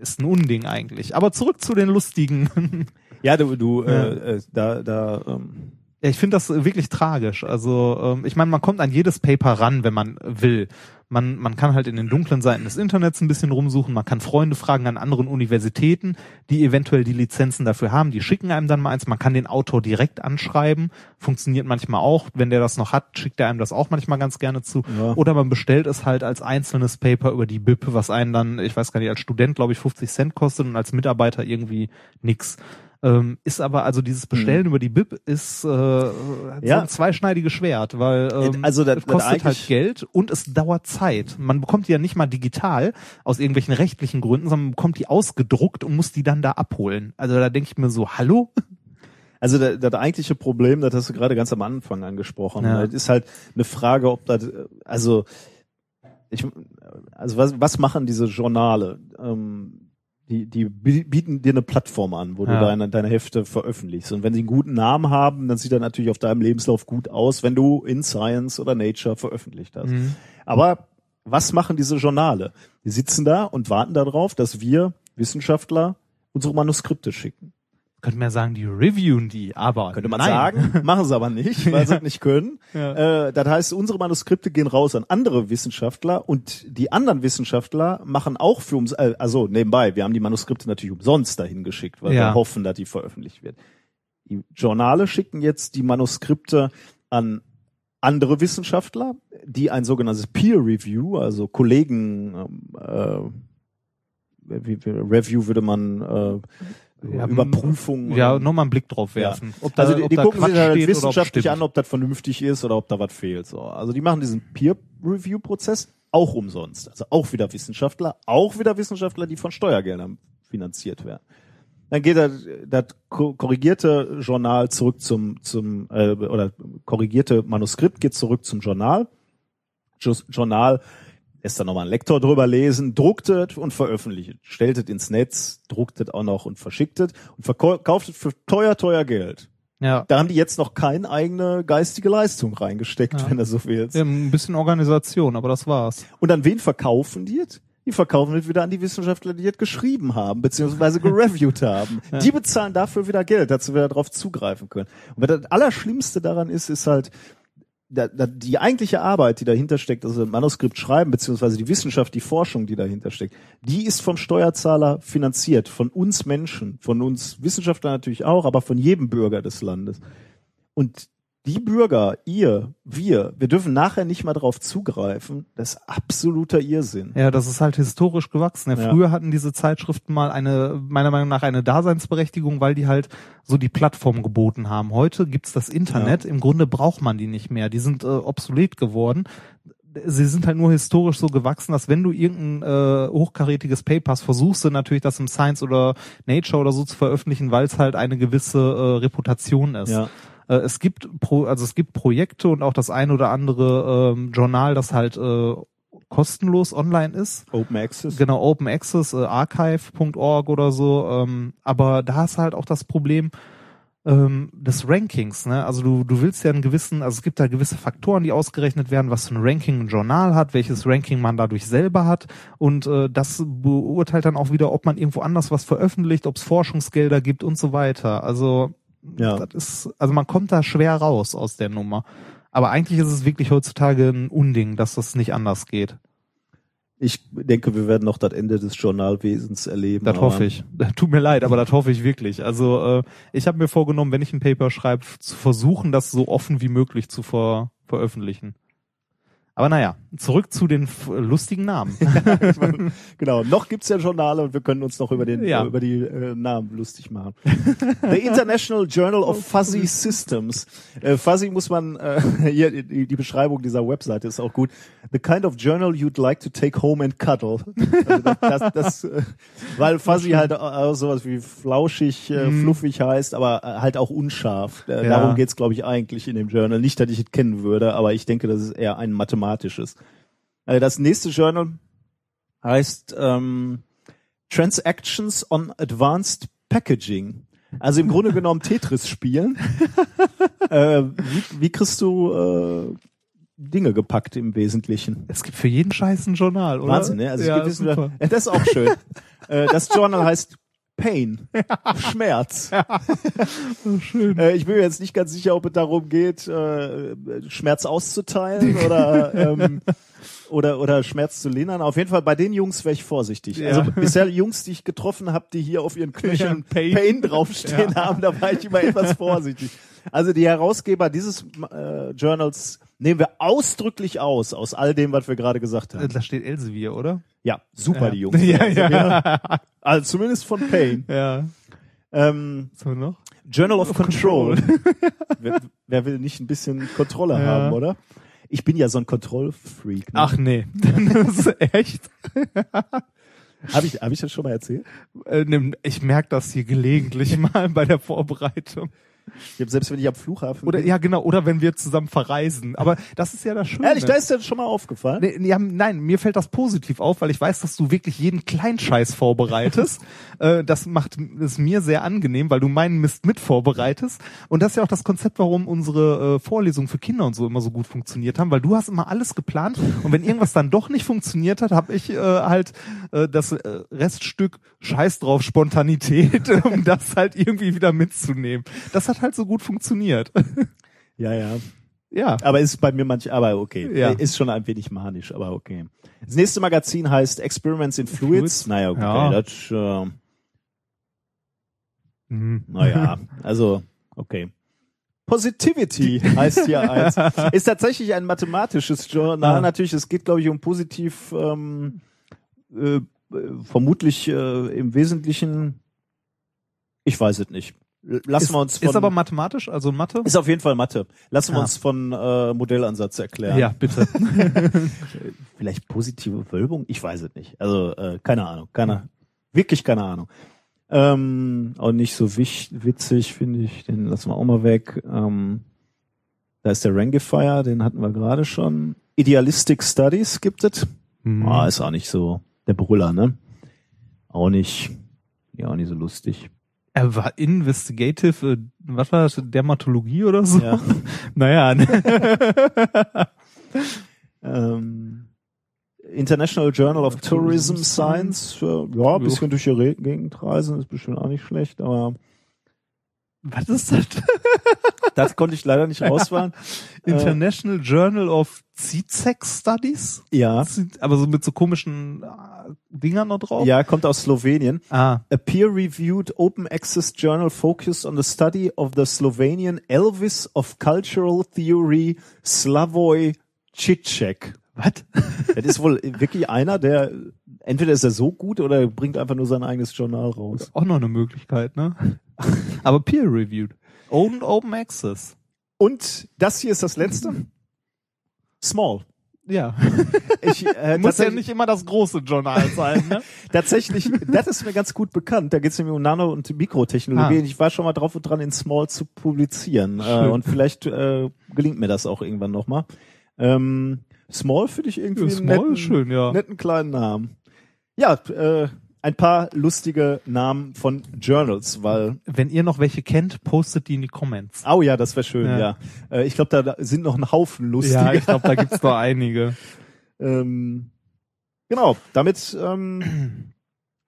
ist ein Unding eigentlich. Aber zurück zu den lustigen. Ja, du, du. Äh, äh, da, da ähm, Ja, ich finde das wirklich tragisch. Also ähm, ich meine, man kommt an jedes Paper ran, wenn man will. Man, man kann halt in den dunklen Seiten des Internets ein bisschen rumsuchen, man kann Freunde fragen an anderen Universitäten, die eventuell die Lizenzen dafür haben, die schicken einem dann mal eins, man kann den Autor direkt anschreiben, funktioniert manchmal auch, wenn der das noch hat, schickt er einem das auch manchmal ganz gerne zu. Ja. Oder man bestellt es halt als einzelnes Paper über die BIP, was einen dann, ich weiß gar nicht, als Student glaube ich 50 Cent kostet und als Mitarbeiter irgendwie nix. Ähm, ist aber also dieses Bestellen über die BIP ist äh, so Mhm. Ja. ein zweischneidiges Schwert, weil ähm, Also das- kostet halt Geld und es dauert Zeit. Man bekommt die ja nicht mal digital aus irgendwelchen rechtlichen Gründen, sondern man bekommt die ausgedruckt und muss die dann da abholen. Also da denke ich mir so, hallo? Also das, das eigentliche Problem, das hast du gerade ganz am Anfang angesprochen, Ja. das ist halt eine Frage, ob das, also ich, also was, was machen diese Journale? Ähm, die, die bi- bieten dir eine Plattform an, wo Ja. du deine, deine Hefte veröffentlichst. Und wenn sie einen guten Namen haben, dann sieht er natürlich auf deinem Lebenslauf gut aus, wenn du in Science oder Nature veröffentlicht hast. Mhm. Aber was machen diese Journale? Die sitzen da und warten darauf, dass wir Wissenschaftler unsere Manuskripte schicken. Könnte man ja sagen, die reviewen die, aber Könnte man nein. sagen, machen sie aber nicht, weil sie es nicht können. Ja. Äh, das heißt, unsere Manuskripte gehen raus an andere Wissenschaftler und die anderen Wissenschaftler machen auch für uns, äh, also nebenbei, wir haben die Manuskripte natürlich umsonst dahin geschickt, weil Ja. wir hoffen, dass die veröffentlicht wird. Die Journale schicken jetzt die Manuskripte an andere Wissenschaftler, die ein sogenanntes Peer Review, also Kollegen ähm, äh, Review würde man äh, Ja, Überprüfung Ja, nochmal einen Blick drauf werfen. Ob da, also die, die gucken sich halt ob wissenschaftlich an, ob das vernünftig ist oder ob da was fehlt. So. Also die machen diesen Peer-Review-Prozess auch umsonst. Also auch wieder Wissenschaftler, auch wieder Wissenschaftler, die von Steuergeldern finanziert werden. Dann geht das, das ko- korrigierte Journal zurück zum, zum äh, oder korrigierte Manuskript geht zurück zum Journal. Journal lässt dann nochmal ein Lektor drüber lesen, druckt es und veröffentlicht es, stellt es ins Netz, druckt es auch noch und verschickt es und verkauft es für teuer, teuer Geld. Ja. Da haben die jetzt noch keine eigene geistige Leistung reingesteckt, Ja. wenn du so willst. Ja, ein bisschen Organisation, aber das war's. Und an wen verkaufen die es? Die verkaufen es wieder an die Wissenschaftler, die es geschrieben haben, beziehungsweise gereviewt haben. Ja. Die bezahlen dafür wieder Geld, dass sie wieder darauf zugreifen können. Und was das Allerschlimmste daran ist, ist halt, da, da, die eigentliche Arbeit, die dahinter steckt, also Manuskript schreiben, beziehungsweise die Wissenschaft, die Forschung, die dahinter steckt, die ist vom Steuerzahler finanziert, von uns Menschen, von uns Wissenschaftlern natürlich auch, aber von jedem Bürger des Landes. Und die Bürger, ihr, wir, wir dürfen nachher nicht mal drauf zugreifen. Das ist absoluter Irrsinn. Ja, das ist halt historisch gewachsen. Ja, Ja. Früher hatten diese Zeitschriften mal eine, meiner Meinung nach, eine Daseinsberechtigung, weil die halt so die Plattform geboten haben. Heute gibt's das Internet. Im Grunde braucht man die nicht mehr. Die sind äh, obsolet geworden. Sie sind halt nur historisch so gewachsen, dass wenn du irgendein äh, hochkarätiges Paper hast, versuchst du natürlich das im Science oder Nature oder so zu veröffentlichen, weil es halt eine gewisse äh, Reputation ist. Ja. Äh, es gibt pro, also es gibt Projekte und auch das ein oder andere ähm, Journal, das halt äh, kostenlos online ist. Open Access. Genau, Open Access, äh, archive.org oder so. Ähm, aber da ist halt auch das Problem, äh, ähm, des Rankings, ne? Also du, du willst ja einen gewissen, also es gibt da gewisse Faktoren, die ausgerechnet werden, was für ein Ranking ein Journal hat, welches Ranking man dadurch selber hat und äh, das beurteilt dann auch wieder, ob man irgendwo anders was veröffentlicht, ob es Forschungsgelder gibt und so weiter. Also Ja. das ist, also man kommt da schwer raus aus der Nummer. Aber eigentlich ist es wirklich heutzutage ein Unding, dass das nicht anders geht. Ich denke, wir werden noch das Ende des Journalwesens erleben. Das hoffe ich. Tut mir leid, aber das hoffe ich wirklich. Also äh, ich habe mir vorgenommen, wenn ich ein Paper schreibe, zu versuchen, das so offen wie möglich zu ver veröffentlichen. Aber naja, zurück zu den lustigen Namen. Ich meine, genau, noch gibt's ja Journale und wir können uns noch über den Ja. über die äh, Namen lustig machen. The International Journal of Fuzzy Systems. Äh, fuzzy muss man äh, hier die, die Beschreibung dieser Webseite ist auch gut. The kind of journal you'd like to take home and cuddle. Also das, das, das äh, weil Fuzzy halt auch sowas wie flauschig, äh, Mhm. fluffig heißt, aber äh, halt auch unscharf. Äh, Ja. Darum geht's glaube ich eigentlich in dem Journal. Nicht, dass ich es kennen würde, aber ich denke, das ist eher ein mathematisches. Äh, Das nächste Journal heißt ähm, Transactions on Advanced Packaging. Also im Grunde genommen Tetris spielen. äh, wie, wie kriegst du äh, Dinge gepackt im Wesentlichen? Es gibt für jeden Scheiß ein Journal, oder? Wahnsinn, ne? Also ja, es gibt super. wissen, das ist auch schön. äh, das Journal heißt Pain, Schmerz. schön. Äh, ich bin mir jetzt nicht ganz sicher, ob es darum geht, äh, Schmerz auszuteilen oder ähm, oder oder Schmerz zu lindern. Auf jeden Fall bei den Jungs wäre ich vorsichtig. Ja. Also bisher Jungs, die ich getroffen habe, die hier auf ihren Knöcheln Ja, Pain. Pain, draufstehen Ja. haben, da war ich immer etwas vorsichtig. Also die Herausgeber dieses äh, Journals nehmen wir ausdrücklich aus aus all dem, was wir gerade gesagt haben. Da steht Elsevier, oder? Ja, super Ja. die Jungs. Ja, Also, ja. Also zumindest von Pain. Ja. Ähm, So noch? Journal of Control. wer, wer will nicht ein bisschen Kontrolle Ja. haben, oder? Ich bin ja so ein Kontrollfreak. Ne? Ach nee. das ist echt. habe ich, hab ich das schon mal erzählt? Äh, Ich merke das hier gelegentlich mal bei der Vorbereitung. Selbst wenn ich am Flughafen Oder bin. ja, genau, oder wenn wir zusammen verreisen. Aber das ist ja das Schöne. Ehrlich, da ist dir schon mal aufgefallen. Nee, ja, nein, mir fällt das positiv auf, weil ich weiß, dass du wirklich jeden Kleinscheiß vorbereitest. äh, das macht es mir sehr angenehm, weil du meinen Mist mit vorbereitest. Und das ist ja auch das Konzept, warum unsere äh, Vorlesungen für Kinder und so immer so gut funktioniert haben, weil du hast immer alles geplant und wenn irgendwas dann doch nicht funktioniert hat, habe ich äh, halt äh, das äh, Reststück Scheiß drauf Spontanität, um das halt irgendwie wieder mitzunehmen. Das hat halt so gut funktioniert. Ja, ja. ja. Aber ist bei mir manch, aber okay. Ja. Ist schon ein wenig manisch, aber okay. Das nächste Magazin heißt Experiments in Fluids. Fluids? Naja, okay, Ja. das, äh, Mhm. naja, also, okay. Positivity heißt hier eins. Ist tatsächlich ein mathematisches Journal. Ah. Natürlich, es geht, glaube ich, um positiv, ähm, äh, äh, vermutlich äh, im Wesentlichen, ich weiß es nicht. Lassen ist, wir uns von, ist aber mathematisch, also Mathe? ist auf jeden Fall Mathe. Lassen wir Ah. uns von äh, Modellansatz erklären. Ja, bitte. Vielleicht positive Wölbung? Ich weiß es nicht. Also äh, keine Ahnung, keine, wirklich keine Ahnung. Ähm, auch nicht so witzig, finde ich. Den lassen wir auch mal weg. Ähm, da ist der Rangifier, den hatten wir gerade schon. Idealistic Studies gibt es. Mhm. Ah, ist auch nicht so der Brüller, ne? Auch nicht, ja, auch nicht so lustig. Er war investigative, äh, was war das, Dermatologie oder so? Ja. naja, ne? Ähm, International Journal of Tourism Science, äh, ja, ein bisschen durch die Gegend reisen, ist bestimmt auch nicht schlecht, aber was ist das? das konnte ich leider nicht auswählen. Äh, International Journal of CISEC Studies? ja, Aber so mit so komischen äh, Dingern noch drauf? ja, kommt aus Slowenien. Ah, A peer-reviewed open access journal focused on the study of the Slovenian Elvis of cultural theory Slavoj Žižek. was? Das ist wohl wirklich einer, der entweder ist er so gut oder er bringt einfach nur sein eigenes Journal raus. Auch noch eine Möglichkeit, ne? Aber peer-reviewed. Open, Open Access. Und das hier ist das letzte. Small. Ja. Ich, äh, Muss ja nicht immer das große Journal sein, ne? Tatsächlich, das ist mir ganz gut bekannt. Da geht es nämlich um Nano- und Mikrotechnologie. Ah. Und Ich war schon mal drauf und dran, in Small zu publizieren. Äh, und vielleicht äh, gelingt mir das auch irgendwann nochmal. Ähm, Small finde ich irgendwie Ja, einen Small netten, ist schön, ja. netten kleinen Namen. Ja, äh, ein paar lustige Namen von Journals, weil Wenn ihr noch welche kennt, postet die in die Comments. Oh ja, das wäre schön, ja. Ja. Äh, ich glaube, da, sind noch ein Haufen lustige. Ja, ich glaube, da gibt's noch einige. ähm, genau, damit ähm,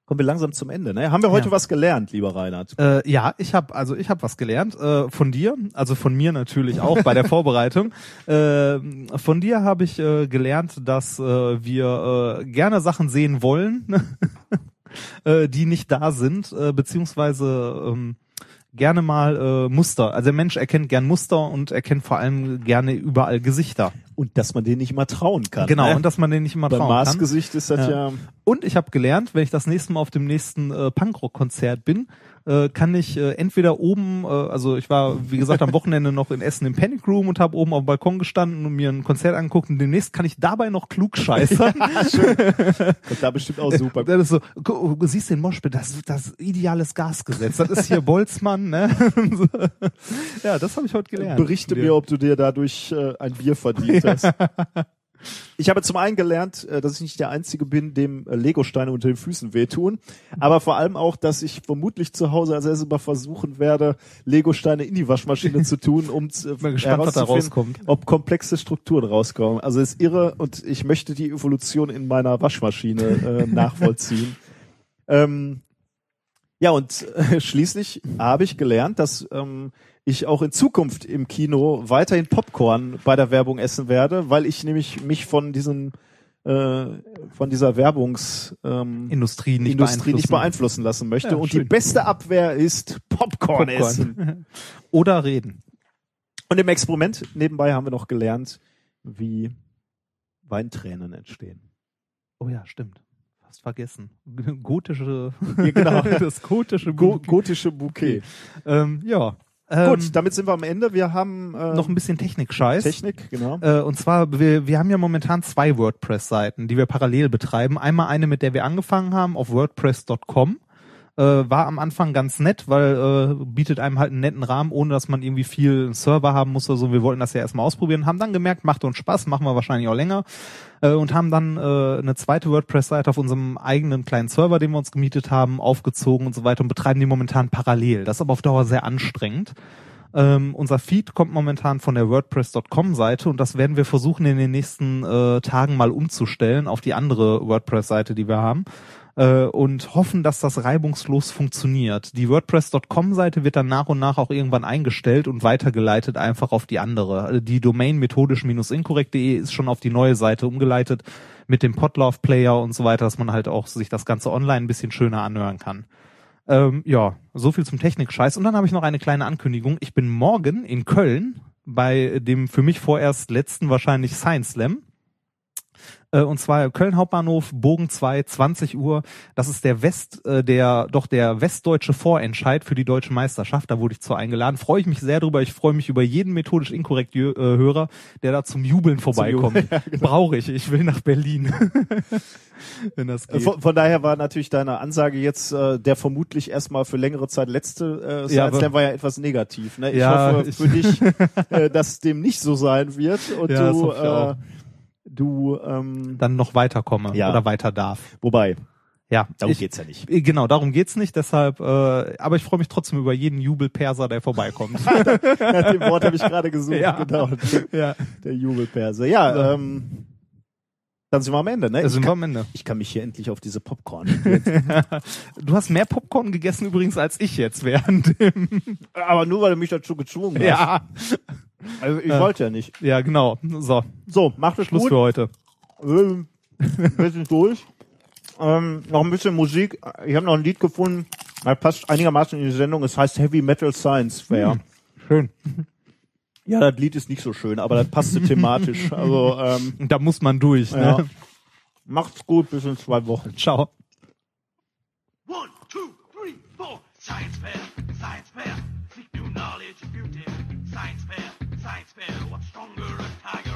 kommen wir langsam zum Ende. Ne? Haben wir heute Ja. was gelernt, lieber Reinhard? Äh, ja, ich habe also ich habe was gelernt äh, von dir, also von mir natürlich auch bei der Vorbereitung. Äh, von dir habe ich äh, gelernt, dass äh, wir äh, gerne Sachen sehen wollen, äh, die nicht da sind, äh, beziehungsweise ähm, gerne mal äh, Muster. Also der Mensch erkennt gern Muster und erkennt vor allem gerne überall Gesichter. Und dass man denen nicht immer trauen kann. Genau, ne? und dass man den nicht immer Beim trauen kann. Maßgesicht ist das ja, Und ich habe gelernt, wenn ich das nächste Mal auf dem nächsten äh, Punkrock-Konzert bin, äh, kann ich äh, entweder oben, äh, also ich war, wie gesagt, am Wochenende noch in Essen im Panic Room und habe oben auf dem Balkon gestanden und mir ein Konzert angeguckt und demnächst kann ich dabei noch klug scheißern. kommt da bestimmt auch super. Das ist so, du siehst den Moschpit, das ist das ideales Gasgesetz. Das ist hier Boltzmann, ne? Ja, das habe ich heute gelernt. Berichte mir, ob du dir dadurch äh, ein Bier verdient hast. Ich habe zum einen gelernt, äh, dass ich nicht der Einzige bin, dem äh, Legosteine unter den Füßen wehtun, aber vor allem auch, dass ich vermutlich zu Hause als erstes mal versuchen werde, Legosteine in die Waschmaschine zu tun, um zu, herauszufinden, ob komplexe Strukturen rauskommen. Also es ist irre und ich möchte die Evolution in meiner Waschmaschine äh, nachvollziehen. ähm, ja, und äh, schließlich habe ich gelernt, dass ähm, ich auch in Zukunft im Kino weiterhin Popcorn bei der Werbung essen werde, weil ich nämlich mich von diesem äh, von dieser Werbungs ähm, Industrie nicht Industrie nicht beeinflussen. beeinflussen lassen möchte. Ja, und die schön. beste Abwehr ist Popcorn, essen. Popcorn. Oder reden. Und im Experiment nebenbei haben wir noch gelernt, wie Weintränen entstehen. Oh ja, stimmt. Fast vergessen. Gotische, Ja, genau. das gotische Go Bouquet. gotische Bouquet. Ähm, ja. Ähm, Gut, damit sind wir am Ende. Wir haben äh, noch ein bisschen Technik-Scheiß. Technik, genau. Äh, und zwar, wir, wir haben ja momentan zwei WordPress-Seiten, die wir parallel betreiben. Einmal eine, mit der wir angefangen haben, auf WordPress.com. Äh, war am Anfang ganz nett, weil äh, bietet einem halt einen netten Rahmen, ohne dass man irgendwie viel Server haben muss oder so. Wir wollten das ja erstmal ausprobieren, haben dann gemerkt, macht uns Spaß, machen wir wahrscheinlich auch länger. Äh, und haben dann äh, eine zweite WordPress-Seite auf unserem eigenen kleinen Server, den wir uns gemietet haben, aufgezogen und so weiter und betreiben die momentan parallel. Das ist aber auf Dauer sehr anstrengend. Ähm, unser Feed kommt momentan von der WordPress.com-Seite und das werden wir versuchen in den nächsten äh, Tagen mal umzustellen auf die andere WordPress-Seite, die wir haben. Äh, und hoffen, dass das reibungslos funktioniert. Die WordPress.com-Seite wird dann nach und nach auch irgendwann eingestellt und weitergeleitet einfach auf die andere. Also Die Domain methodisch-inkorrekt.de ist schon auf die neue Seite umgeleitet mit dem Podlove-Player und so weiter, dass man halt auch sich das Ganze online ein bisschen schöner anhören kann. Ähm, ja, so viel zum Technik-Scheiß. Und dann habe ich noch eine kleine Ankündigung. Ich bin morgen in Köln bei dem für mich vorerst letzten wahrscheinlich Science Slam. Äh, und zwar Köln Hauptbahnhof, Bogen 2, 20 Uhr. Das ist der West, äh, der, doch der westdeutsche Vorentscheid für die deutsche Meisterschaft. Da wurde ich zu eingeladen. Freue ich mich sehr drüber. Ich freue mich über jeden methodisch inkorrekt äh, Hörer, der da zum Jubeln vorbeikommt. Jubeln, ja, genau. Brauche ich. Ich will nach Berlin. Wenn das Äh, geht. Von, von daher war natürlich deine Ansage jetzt, äh, der vermutlich erstmal für längere Zeit letzte äh, Ja, Science aber- Slam war ja etwas negativ. Ne? Ich Ja, hoffe ich- für dich, äh, dass dem nicht so sein wird und Ja, du, äh, du, ähm, Dann noch weiterkomme Ja. oder weiter darf. wobei, Ja, darum ich, geht's ja nicht. Äh, Genau, darum geht's nicht. Deshalb, äh, aber ich freue mich trotzdem über jeden Jubelperser, der vorbeikommt. Nach dem Wort habe ich gerade gesucht, Ja. genau. ja, Der Jubelperse. Ja, ähm, dann sind wir am Ende, ne? da Ich sind wir am Ende. ich kann mich hier endlich auf diese Popcorn. Du hast mehr Popcorn gegessen übrigens als ich jetzt während dem. Aber nur weil du mich dazu gezwungen hast. Ja, Also ich Ja. wollte ja nicht. ja, genau. So, So, macht es Schluss gut. für heute. Ähm, Wir sind durch. Ähm, noch ein bisschen Musik. Ich habe noch ein Lied gefunden, das passt einigermaßen in die Sendung. Es heißt Heavy Metal Science Fair. Schön. Ja, das Lied ist nicht so schön, aber das passte thematisch. Also ähm, Da muss man durch. ja. Ne? macht's gut, bis in zwei Wochen. Ciao. One, two, three, four. Science fair, science fair. Seek new knowledge, beauty. Science fair, science fair. What's stronger, a tiger